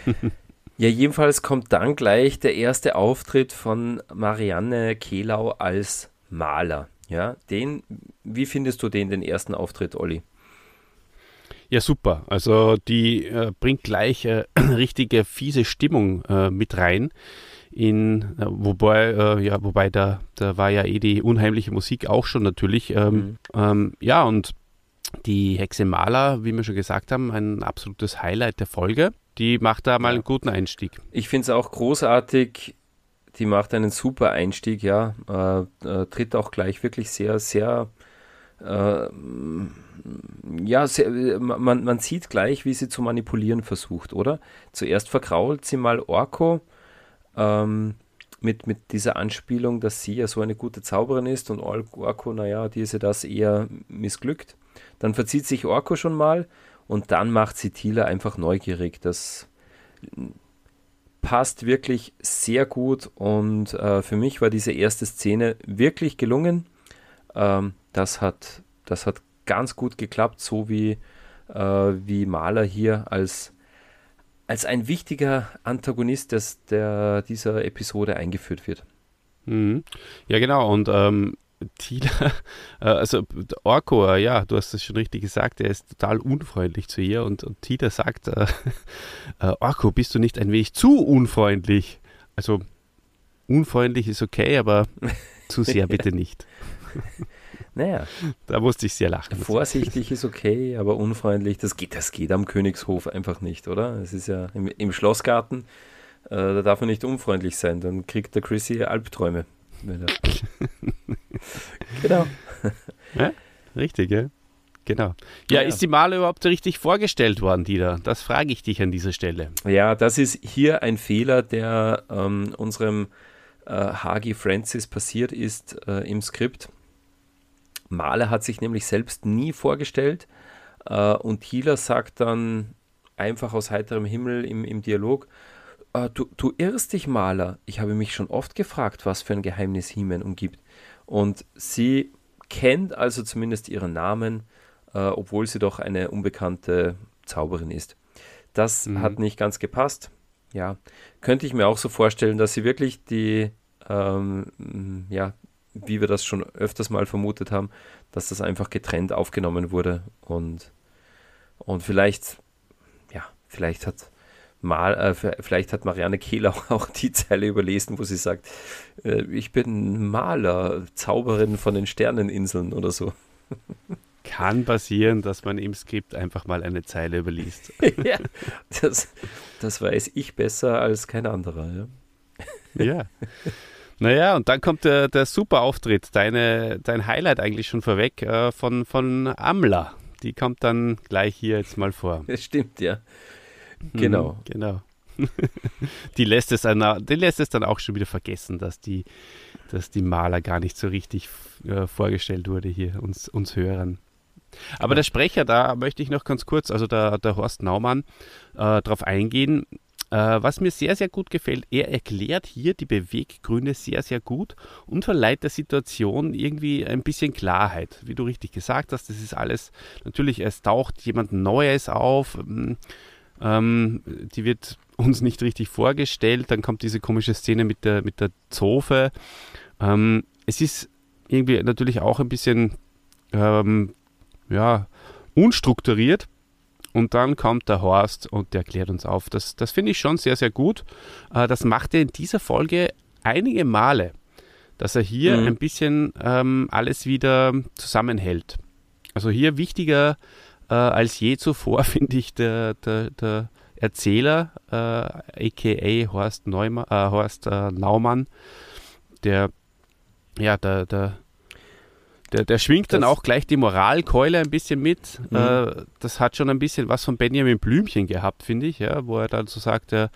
ja, jedenfalls kommt dann gleich der erste Auftritt von Marianne Kehlau als Maler. Ja, den, wie findest du den, den ersten Auftritt, Olli? Ja, super. Also die äh, bringt gleich äh, richtige fiese Stimmung äh, mit rein. In, äh, wobei, äh, ja, wobei da, da war ja eh die unheimliche Musik auch schon natürlich. Ähm, mhm. ähm, ja, und die Hexe Maler, wie wir schon gesagt haben, ein absolutes Highlight der Folge. Die macht da mal einen guten Einstieg. Ich finde es auch großartig. Die macht einen super Einstieg, ja. Äh, tritt auch gleich wirklich sehr, sehr äh, ja, sehr, man, man sieht gleich, wie sie zu manipulieren versucht, oder? Zuerst verkrault sie mal Orko ähm, mit, mit dieser Anspielung, dass sie ja so eine gute Zauberin ist und Orko, naja, die ist ja das eher missglückt. Dann verzieht sich Orko schon mal und dann macht sie Tila einfach neugierig. Das passt wirklich sehr gut und äh, für mich war diese erste Szene wirklich gelungen. Ähm, das hat, das hat ganz gut geklappt, so wie, äh, wie Mahler hier als, als ein wichtiger Antagonist des, der dieser Episode eingeführt wird. Mhm. Ja, genau. Und ähm, Tila, äh, also Orko, ja, du hast es schon richtig gesagt, er ist total unfreundlich zu ihr und, und Tila sagt, äh, äh, Orko, bist du nicht ein wenig zu unfreundlich? Also unfreundlich ist okay, aber zu sehr bitte nicht. Naja. Da musste ich sehr lachen. Vorsichtig ist okay, aber unfreundlich, das geht, das geht am Königshof einfach nicht, oder? Es ist ja im, im Schlossgarten, äh, da darf man nicht unfreundlich sein, dann kriegt der Chrissy Albträume. genau. Ja, richtig, ja. Genau. Ja, ja, ist die Male überhaupt richtig vorgestellt worden, Dieter? Das frage ich dich an dieser Stelle. Ja, das ist hier ein Fehler, der ähm, unserem äh, Hagi Francis passiert ist äh, im Skript. Mahler hat sich nämlich selbst nie vorgestellt äh, und Hieler sagt dann einfach aus heiterem Himmel im, im Dialog, äh, du, du irrst dich, Maler. Ich habe mich schon oft gefragt, was für ein Geheimnis He-Man umgibt. Und sie kennt also zumindest ihren Namen, äh, obwohl sie doch eine unbekannte Zauberin ist. Das mhm. hat nicht ganz gepasst. Ja, könnte ich mir auch so vorstellen, dass sie wirklich die, ähm, ja, wie wir das schon öfters mal vermutet haben, dass das einfach getrennt aufgenommen wurde und, und vielleicht, ja, vielleicht hat mal, äh, vielleicht hat Marianne Kehl auch, auch, die Zeile überlesen, wo sie sagt, äh, ich bin Maler, Zauberin von den Sterneninseln oder so. Kann passieren, dass man im Skript einfach mal eine Zeile überliest. ja, das, das weiß ich besser als kein anderer. Ja. ja. Naja, und dann kommt der, der super Auftritt, deine, dein Highlight eigentlich schon vorweg äh, von, von Amla. Die kommt dann gleich hier jetzt mal vor. Das stimmt, ja. Genau. Mhm, genau. die, lässt es dann, die lässt es dann auch schon wieder vergessen, dass die, dass die Maler gar nicht so richtig äh, vorgestellt wurde hier, uns, uns Hörern. Aber der Sprecher, da möchte ich noch ganz kurz, also der, der Horst Naumann, äh, darauf eingehen. Äh, was mir sehr, sehr gut gefällt, er erklärt hier die Beweggründe sehr, sehr gut und verleiht der Situation irgendwie ein bisschen Klarheit. Wie du richtig gesagt hast, das ist alles, natürlich, es taucht jemand Neues auf, ähm, ähm, die wird uns nicht richtig vorgestellt, dann kommt diese komische Szene mit der, mit der Zofe. Ähm, es ist irgendwie natürlich auch ein bisschen, ähm, ja, unstrukturiert, und dann kommt der Horst und der klärt uns auf. Das, das finde ich schon sehr, sehr gut. Äh, das macht er in dieser Folge einige Male, dass er hier mhm. ein bisschen ähm, alles wieder zusammenhält. Also hier wichtiger äh, als je zuvor, finde ich, der, der, der Erzähler, äh, aka Horst, Neumann, äh, Horst äh, Naumann, der ja, der, der der, der schwingt das dann auch gleich die Moralkeule ein bisschen mit. Mhm. Äh, das hat schon ein bisschen was von Benjamin Blümchen gehabt, finde ich, ja, wo er dann so sagt, äh,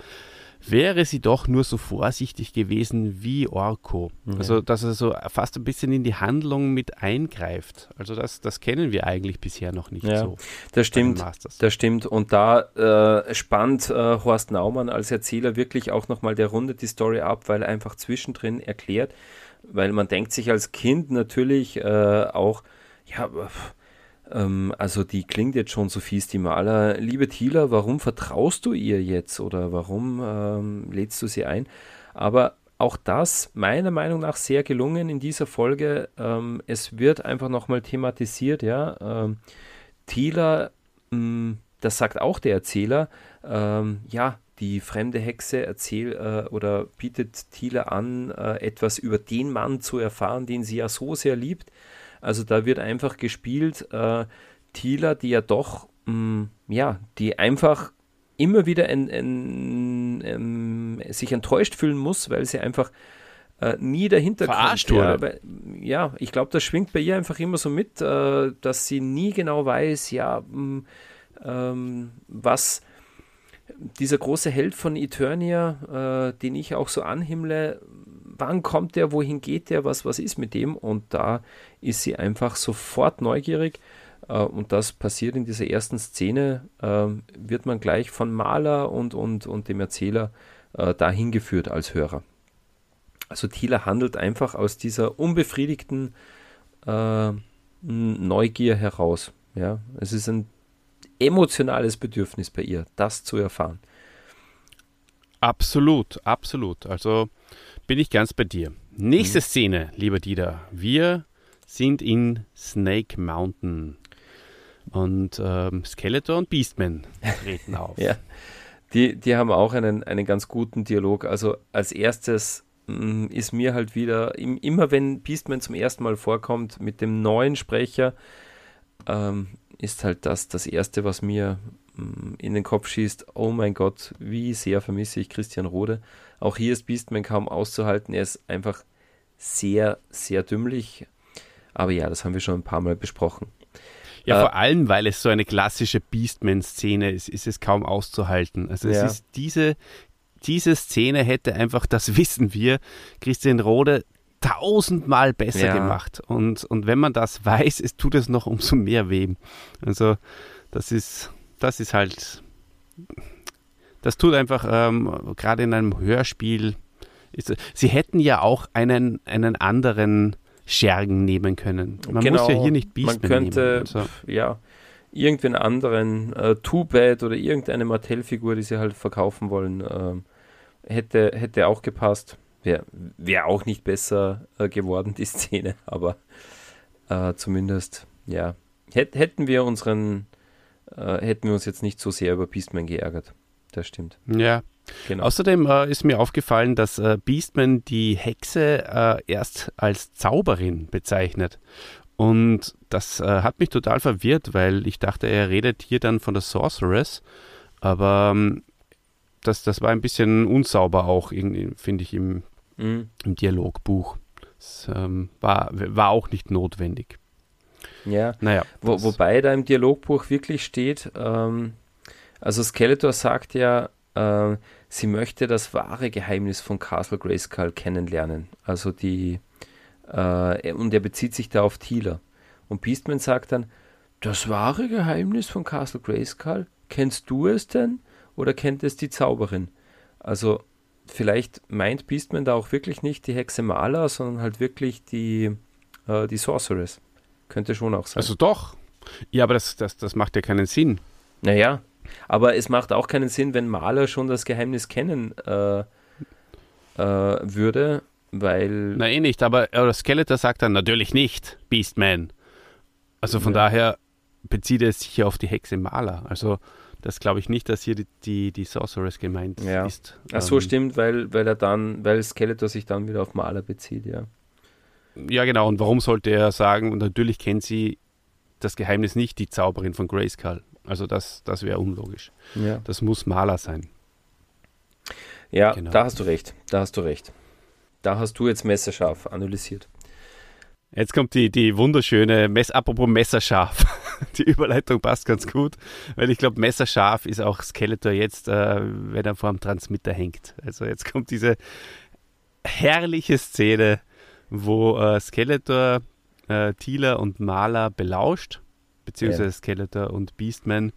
wäre sie doch nur so vorsichtig gewesen wie Orko. Mhm. Also, dass er so fast ein bisschen in die Handlung mit eingreift. Also, das, das kennen wir eigentlich bisher noch nicht ja, so. Das stimmt. Das stimmt. Und da äh, spannt äh, Horst Naumann als Erzähler wirklich auch nochmal der Runde die Story ab, weil er einfach zwischendrin erklärt, weil man denkt sich als Kind natürlich äh, auch, ja, ähm, also die klingt jetzt schon so fies, die Maler. Liebe Thieler, warum vertraust du ihr jetzt oder warum ähm, lädst du sie ein? Aber auch das meiner Meinung nach sehr gelungen in dieser Folge. Ähm, es wird einfach nochmal thematisiert, ja. Ähm, Thieler, mh, das sagt auch der Erzähler, ähm, ja, die fremde Hexe erzählt äh, oder bietet Thiele an, äh, etwas über den Mann zu erfahren, den sie ja so sehr liebt. Also da wird einfach gespielt, äh, Thieler, die ja doch, mh, mm, ja, die einfach immer wieder en, en, en, sich enttäuscht fühlen muss, weil sie einfach äh, nie dahinter Verarscht kommt. Ja, weil, ja, ich glaube, das schwingt bei ihr einfach immer so mit, äh, dass sie nie genau weiß, ja, mh, mm, ähm, was dieser große Held von Eternia, äh, den ich auch so anhimmle, wann kommt der, wohin geht der, was, was ist mit dem? Und da ist sie einfach sofort neugierig. Äh, und das passiert in dieser ersten Szene, äh, wird man gleich von Maler und, und, und dem Erzähler äh, dahin geführt als Hörer. Also Thieler handelt einfach aus dieser unbefriedigten äh, Neugier heraus. Ja, es ist ein emotionales Bedürfnis bei ihr, das zu erfahren. Absolut, absolut. Also bin ich ganz bei dir. Nächste mhm. Szene, lieber Dieter. Wir sind in Snake Mountain und ähm, Skeletor und Beastman treten auf. ja, die, die haben auch einen, einen ganz guten Dialog. Also als erstes mm, ist mir halt wieder, immer wenn Beastman zum ersten Mal vorkommt mit dem neuen Sprecher, ähm, ist halt das das Erste, was mir mm, in den Kopf schießt. Oh mein Gott, wie sehr vermisse ich Christian Rode. Auch hier ist Beastman kaum auszuhalten. Er ist einfach sehr, sehr dümmlich. Aber ja, das haben wir schon ein paar Mal besprochen. Ja, äh, vor allem, weil es so eine klassische Beastman-Szene ist, ist es kaum auszuhalten. Also es ja. ist diese, diese Szene hätte einfach, das wissen wir, Christian Rode tausendmal besser ja. gemacht. Und, und wenn man das weiß, es tut es noch umso mehr weh. Also das ist, das ist halt, das tut einfach ähm, gerade in einem Hörspiel. Ist, sie hätten ja auch einen, einen anderen Schergen nehmen können. Man genau, muss ja hier nicht Beastman Man könnte, nehmen, also. ja, irgendwen anderen, äh, Too Bad oder irgendeine Mattel-Figur, die sie halt verkaufen wollen, äh, hätte, hätte auch gepasst. Wäre wär auch nicht besser äh, geworden, die Szene, aber äh, zumindest, ja, Hät, hätten wir unseren, äh, hätten wir uns jetzt nicht so sehr über Beastman geärgert. Das stimmt. Ja, Genau. Außerdem äh, ist mir aufgefallen, dass äh, Beastman die Hexe äh, erst als Zauberin bezeichnet. Und das hat mich total verwirrt, weil ich dachte, er redet hier dann von der Sorceress. Aber ähm, das, das war ein bisschen unsauber auch, finde ich, im, mhm. im Dialogbuch. Das ähm, war, war auch nicht notwendig. Ja, naja, Wo, wobei da im Dialogbuch wirklich steht, ähm, also Skeletor sagt ja, äh, sie möchte das wahre Geheimnis von Castle Grayskull kennenlernen. Also die, äh, und er bezieht sich da auf Thieler. Und Beastman sagt dann, das wahre Geheimnis von Castle Grayskull, kennst du es denn? Oder kennt es die Zauberin? Also vielleicht meint Beastman da auch wirklich nicht die Hexe Maler, sondern halt wirklich die, äh, die Sorceress. Könnte schon auch sein. Also doch. Ja, aber das, das, das macht ja keinen Sinn. Naja, aber es macht auch keinen Sinn, wenn Maler schon das Geheimnis kennen äh, äh, würde, weil. Na eh nicht, aber, Skeletor sagt dann natürlich nicht, Beastman. Also von ja. daher bezieht er sich hier auf die Hexe Maler. Also das glaube ich nicht, dass hier die, die, die Sorceress gemeint ja. ist. Ach so, ähm, stimmt, weil, weil er dann, weil Skeletor sich dann wieder auf Maler bezieht, ja. Ja, genau. Und warum sollte er sagen, und natürlich kennt sie das Geheimnis nicht, die Zauberin von Grayskull. Also das, das wäre unlogisch. Ja. Das muss Maler sein. Ja, genau. da hast du recht. Da hast du recht. Da hast du jetzt messerscharf analysiert. Jetzt kommt die, die wunderschöne, Mess, apropos messerscharf. die Überleitung passt ganz gut, weil ich glaube, messerscharf ist auch Skeletor jetzt, äh, wenn er vor dem Transmitter hängt. Also jetzt kommt diese herrliche Szene, wo äh, Skeletor, äh, Thieler und Maler belauscht beziehungsweise ja. Skeletor und Beastman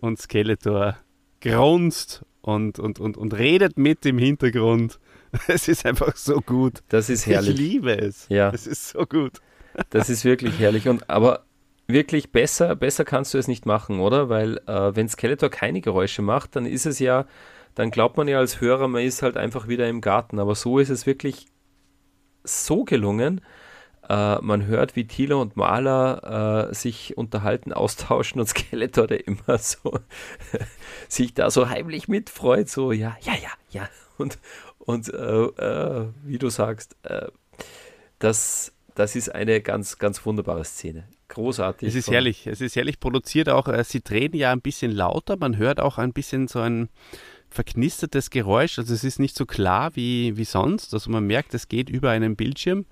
und Skeletor grunzt und, und, und, und redet mit im Hintergrund. Es ist einfach so gut. Das ist herrlich. Ich liebe es. Ja. Es ist so gut. Das ist wirklich herrlich. Und aber wirklich besser, besser kannst du es nicht machen, oder? Weil äh, wenn Skeletor keine Geräusche macht, dann ist es ja, dann glaubt man ja als Hörer, man ist halt einfach wieder im Garten. Aber so ist es wirklich so gelungen, äh, man hört, wie Thieler und Maler äh, sich unterhalten, austauschen und Skeletor, der immer so sich da so heimlich mitfreut, so ja, ja, ja, ja. Und, und äh, äh wie du sagst, äh, das, das ist eine ganz, ganz wunderbare Szene. Großartig. Es ist herrlich, es ist herrlich produziert auch. Äh, sie drehen ja ein bisschen lauter, man hört auch ein bisschen so ein verknistertes Geräusch. Also es ist nicht so klar wie, wie sonst. Also man merkt, es geht über einen Bildschirm.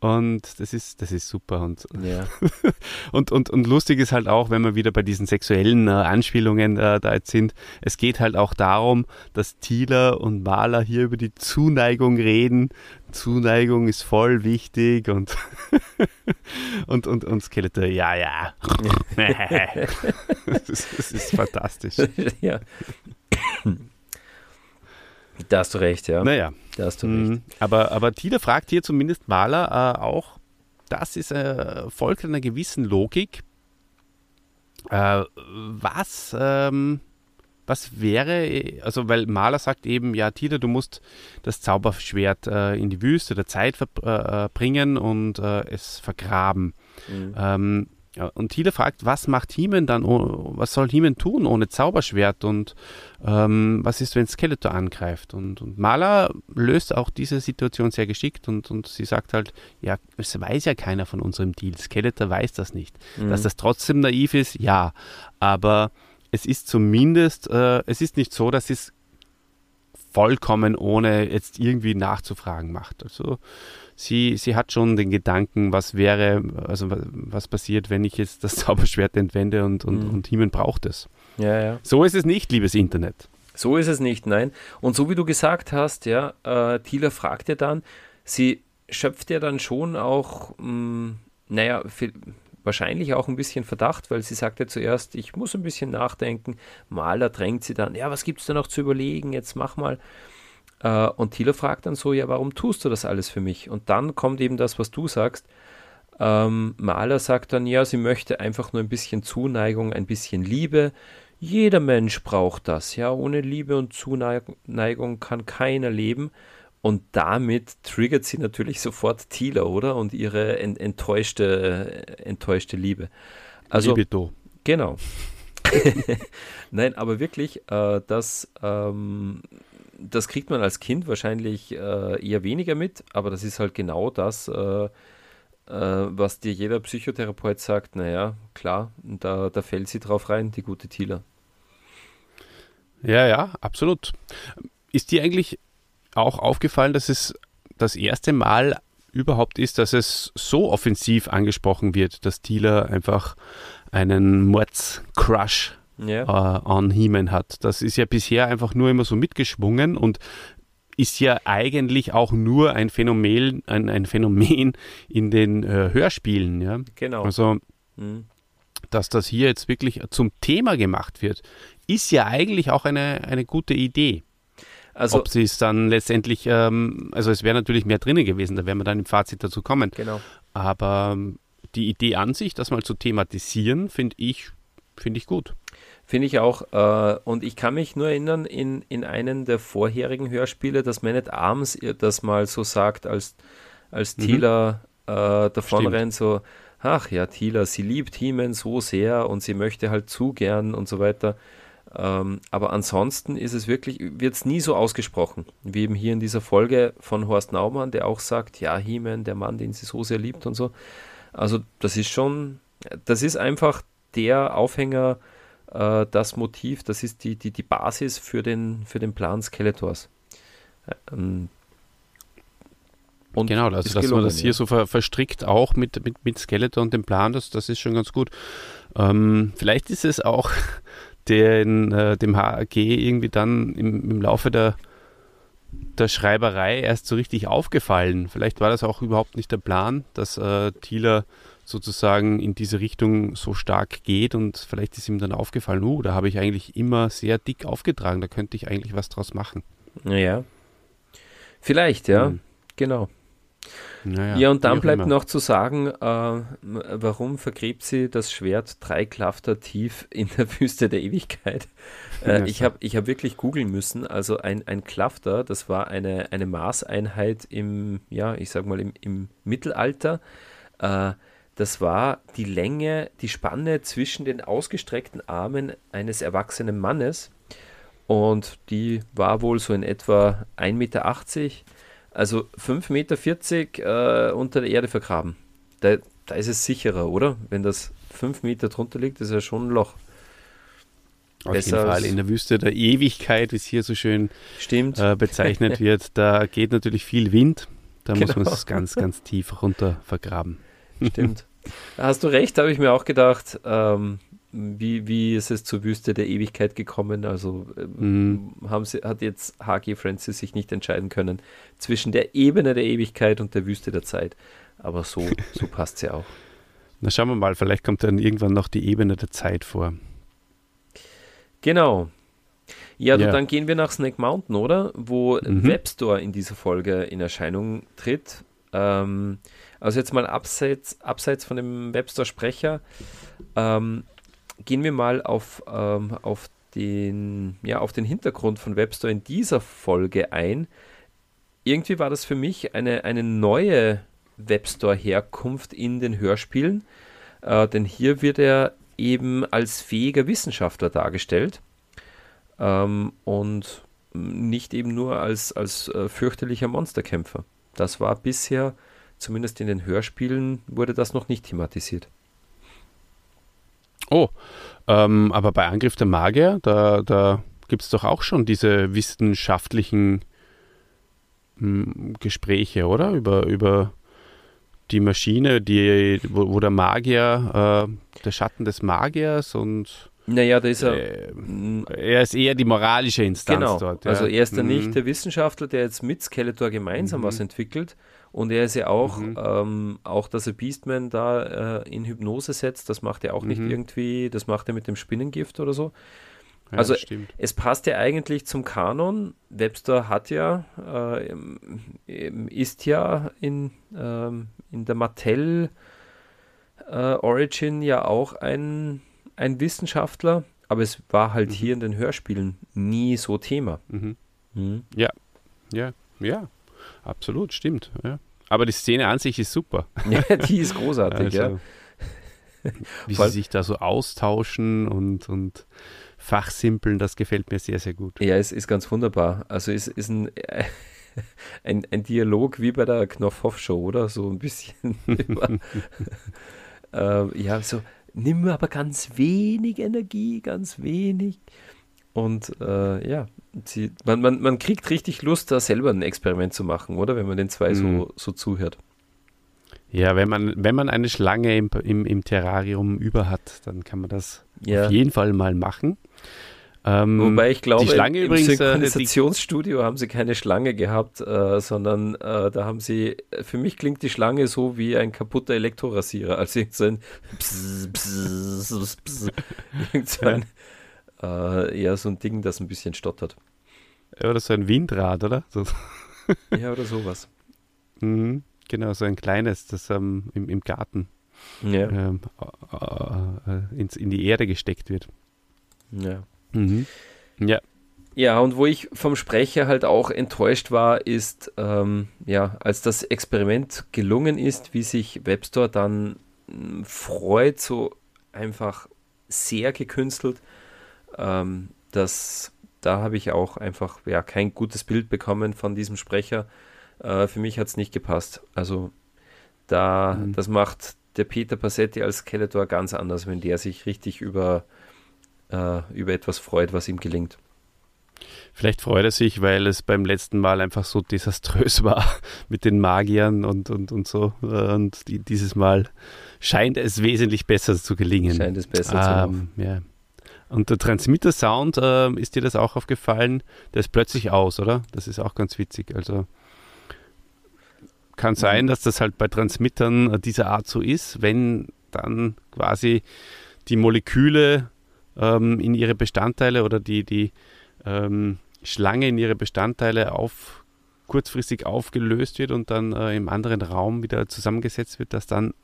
Und das ist, das ist super. Und, ja. und, und, und lustig ist halt auch, wenn wir wieder bei diesen sexuellen äh, Anspielungen äh, da jetzt sind, es geht halt auch darum, dass Thieler und Maler hier über die Zuneigung reden. Zuneigung ist voll wichtig und, und, und, und Skeletor, ja, ja. das, ist, das ist fantastisch. Ja. Da hast du recht, ja. Naja. Da hast du recht. Mhm. Aber, aber Tila fragt hier zumindest Maler äh, auch, das ist äh, folgt einer gewissen Logik. Äh, was, ähm, was wäre, also weil Maler sagt eben, ja, Tila, du musst das Zauberschwert äh, in die Wüste der Zeit verbringen äh, äh, und es vergraben. Mhm. Ähm, ja, und Thiele fragt, was macht Heeman dann, was soll Heeman tun ohne Zauberschwert und ähm, was ist, wenn Skeletor angreift? Und, und Maler löst auch diese Situation sehr geschickt und, und sie sagt halt, ja, es weiß ja keiner von unserem Deal. Skeletor weiß das nicht. Mhm. Dass das trotzdem naiv ist, ja, aber es ist zumindest, äh, es ist nicht so, dass es vollkommen ohne jetzt irgendwie nachzufragen macht. Also sie, sie hat schon den Gedanken, was wäre, also was passiert, wenn ich jetzt das Zauberschwert entwende und, und, mhm. und Himen braucht es. Ja, ja. So ist es nicht, liebes Internet. So ist es nicht, nein. Und so wie du gesagt hast, ja, äh, Thieler fragt ja dann, sie schöpft ja dann schon auch, mh, hm, naja, viel, wahrscheinlich auch ein bisschen Verdacht, weil sie sagte zuerst, ich muss ein bisschen nachdenken. Maler drängt sie dann, ja, was gibt es da noch zu überlegen? Jetzt mach mal. Äh, und Thilo fragt dann so, ja, warum tust du das alles für mich? Und dann kommt eben das, was du sagst. Ähm, Maler sagt dann, ja, sie möchte einfach nur ein bisschen Zuneigung, ein bisschen Liebe. Jeder Mensch braucht das, ja. Ohne Liebe und Zuneigung kann keiner leben. Und damit triggert sie natürlich sofort Tila, oder? Und ihre enttäuschte, enttäuschte Liebe. Also, Libido. Genau. Nein, aber wirklich, äh, das ähm, das kriegt man als Kind wahrscheinlich äh, eher weniger mit, aber das ist halt genau das, äh, äh, was dir jeder Psychotherapeut sagt, naja, klar, da, da fällt sie drauf rein, die gute Thieler. Ja, ja, absolut. Ist dir eigentlich auch aufgefallen, dass es das erste Mal überhaupt ist, dass es so offensiv angesprochen wird, dass Thieler einfach einen Mordscrush ja. äh, an He-Man hat. Das ist ja bisher einfach nur immer so mitgeschwungen und ist ja eigentlich auch nur ein Phänomen, ein, ein Phänomen in den äh, Hörspielen. Ja? Genau. Also, mhm. dass das hier jetzt wirklich zum Thema gemacht wird, ist ja eigentlich auch eine, eine gute Idee. Also, Ob sie es dann letztendlich, ähm, also es wäre natürlich mehr drinnen gewesen, da werden wir dann im Fazit dazu kommen. Genau. Aber ähm, die Idee an sich, das mal zu thematisieren, finde ich, finde ich gut. Finde ich auch. Äh, und ich kann mich nur erinnern, in, in einem der vorherigen Hörspiele, dass Man at Arms das mal so sagt, als, als mhm. Tila äh, davon Stimmt. rennt, so, ach ja, Tila, sie liebt He-Man so sehr und sie möchte halt zu gern und so weiter. Ähm, aber ansonsten ist es wirklich, wird es nie so ausgesprochen, wie eben hier in dieser Folge von Horst Naumann, der auch sagt, ja, He-Man, der Mann, den sie so sehr liebt und so. Also das ist schon, das ist einfach der Aufhänger, äh, das Motiv, das ist die, die, die Basis für den, für den Plan Skeletors. Ähm, und genau, also dass man das hier ja. so ver, verstrickt auch mit, mit, mit Skeletor und dem Plan, das, das ist schon ganz gut. Ähm, vielleicht ist es auch den, äh, dem HAG irgendwie dann im, im Laufe der, der Schreiberei erst so richtig aufgefallen. Vielleicht war das auch überhaupt nicht der Plan, dass äh, Thieler sozusagen in diese Richtung so stark geht und vielleicht ist ihm dann aufgefallen, uh, da habe ich eigentlich immer sehr dick aufgetragen, da könnte ich eigentlich was draus machen. Ja. Vielleicht, ja, hm. genau. Naja, ja, und dann bleibt immer. noch zu sagen, äh, warum vergräbt sie das Schwert drei Klafter tief in der Wüste der Ewigkeit? Äh, ich habe ich hab wirklich googeln müssen. Also ein, ein Klafter, das war eine, eine Maßeinheit im, ja, ich sag mal, im, im Mittelalter. Äh, das war die Länge, die Spanne zwischen den ausgestreckten Armen eines erwachsenen Mannes. Und die war wohl so in etwa 1,80 Meter, also 5,40 Meter äh, unter der Erde vergraben. Da, da ist es sicherer, oder? Wenn das 5 Meter drunter liegt, ist ja schon ein Loch. Auf Besser jeden Fall in der Wüste der Ewigkeit, wie es hier so schön äh, bezeichnet wird. Da geht natürlich viel Wind. Da genau. muss man es ganz, ganz tief runter vergraben. Stimmt. Hast du recht, habe ich mir auch gedacht. Ähm, wie, wie ist es zur Wüste der Ewigkeit gekommen? Also ähm, mhm. haben sie, hat jetzt H.G. Francis sich nicht entscheiden können zwischen der Ebene der Ewigkeit und der Wüste der Zeit. Aber so, so passt sie auch. Na schauen wir mal, vielleicht kommt dann irgendwann noch die Ebene der Zeit vor. Genau. Ja, ja. dann gehen wir nach Snake Mountain, oder? Wo mhm. Webstore in dieser Folge in Erscheinung tritt. Ähm, also jetzt mal abseits, abseits von dem Webstore-Sprecher, ähm, gehen wir mal auf, ähm, auf, den, ja, auf den Hintergrund von Webstore in dieser Folge ein. Irgendwie war das für mich eine, eine neue Webstore-Herkunft in den Hörspielen. Äh, denn hier wird er eben als fähiger Wissenschaftler dargestellt ähm, und nicht eben nur als, als äh, fürchterlicher Monsterkämpfer. Das war bisher, zumindest in den Hörspielen, wurde das noch nicht thematisiert. Oh, ähm, aber bei Angriff der Magier, da, da gibt es doch auch schon diese wissenschaftlichen mh, hm, Gespräche, oder? Über, über die Maschine, die, wo, wo der Magier, äh, der Schatten des Magiers und naja, da ist er. Äh, er ist eher die moralische Instanz genau. dort. Ja. Also er ist dann mhm. nicht der Wissenschaftler, der jetzt mit Skeletor gemeinsam mhm. was entwickelt. Und er ist ja auch, mhm. ähm, auch dass er Beastman da äh, in Hypnose setzt, das macht er auch nicht mhm. irgendwie, das macht er mit dem Spinnengift oder so. Ja, also es passt ja eigentlich zum Kanon. Webster hat ja, äh, ist ja in, ähm, in der Mattel äh, Origin ja auch ein ein Wissenschaftler, aber es war halt mhm. hier in den Hörspielen nie so Thema. Mhm. Mhm. Ja, ja, ja, absolut, stimmt. Ja. Aber die Szene an sich ist super. Ja, die ist großartig, also, ja. Wie sie sich da so austauschen und, und fachsimpeln, das gefällt mir sehr, sehr gut. Ja, es ist ganz wunderbar. Also es ist ein, ein, ein Dialog wie bei der Knopfhoff-Show, oder? So ein bisschen. äh, ja, so, nimm aber ganz wenig Energie, ganz wenig. Und äh, ja, sie, man, man, man kriegt richtig Lust, da selber ein Experiment zu machen, oder? Wenn man den zwei mhm. so, so zuhört. Ja, wenn man, wenn man eine Schlange im, im, im Terrarium über hat, dann kann man das ja. auf jeden Fall mal machen. Ähm, Wobei ich glaube, die Schlange im, im äh, Synchronisationsstudio haben sie keine Schlange gehabt, äh, sondern äh, da haben sie, für mich klingt die Schlange so wie ein kaputter Elektrorasierer, also so ein Pss, Pss, Pss, irgendein, äh, ja, so ein Ding, das ein bisschen stottert. Ja, oder so ein Windrad, oder? So. ja, oder sowas. Mhm, genau, so ein kleines, das ähm, im, im Garten ja. ähm, äh, äh, ins, in die Erde gesteckt wird. Ja. Mhm. Ja. Ja, und wo ich vom Sprecher halt auch enttäuscht war, ist, ähm, ja, als das Experiment gelungen ist, wie sich Webstore dann hm, freut, so einfach sehr gekünstelt, ähm, dass da habe ich auch einfach ja kein gutes Bild bekommen von diesem Sprecher. Äh, für mich hat es nicht gepasst. Also da, mhm. das macht der Peter Passetti als Skeletor ganz anders, wenn der sich richtig über äh, über etwas freut, was ihm gelingt. Vielleicht freut er sich, weil es beim letzten Mal einfach so desaströs war mit den Magiern und, und, und so. Und die, dieses Mal scheint es wesentlich besser zu gelingen. Scheint es besser ähm, zu ja. Und der Transmitter-Sound, äh, ist dir das auch aufgefallen? Der ist plötzlich aus, oder? Das ist auch ganz witzig. Also kann sein, dass das halt bei Transmittern dieser Art so ist, wenn dann quasi die Moleküle ähm, in ihre Bestandteile oder die, die ähm, Schlange in ihre Bestandteile auf, kurzfristig aufgelöst wird und dann äh, im anderen Raum wieder zusammengesetzt wird, dass dann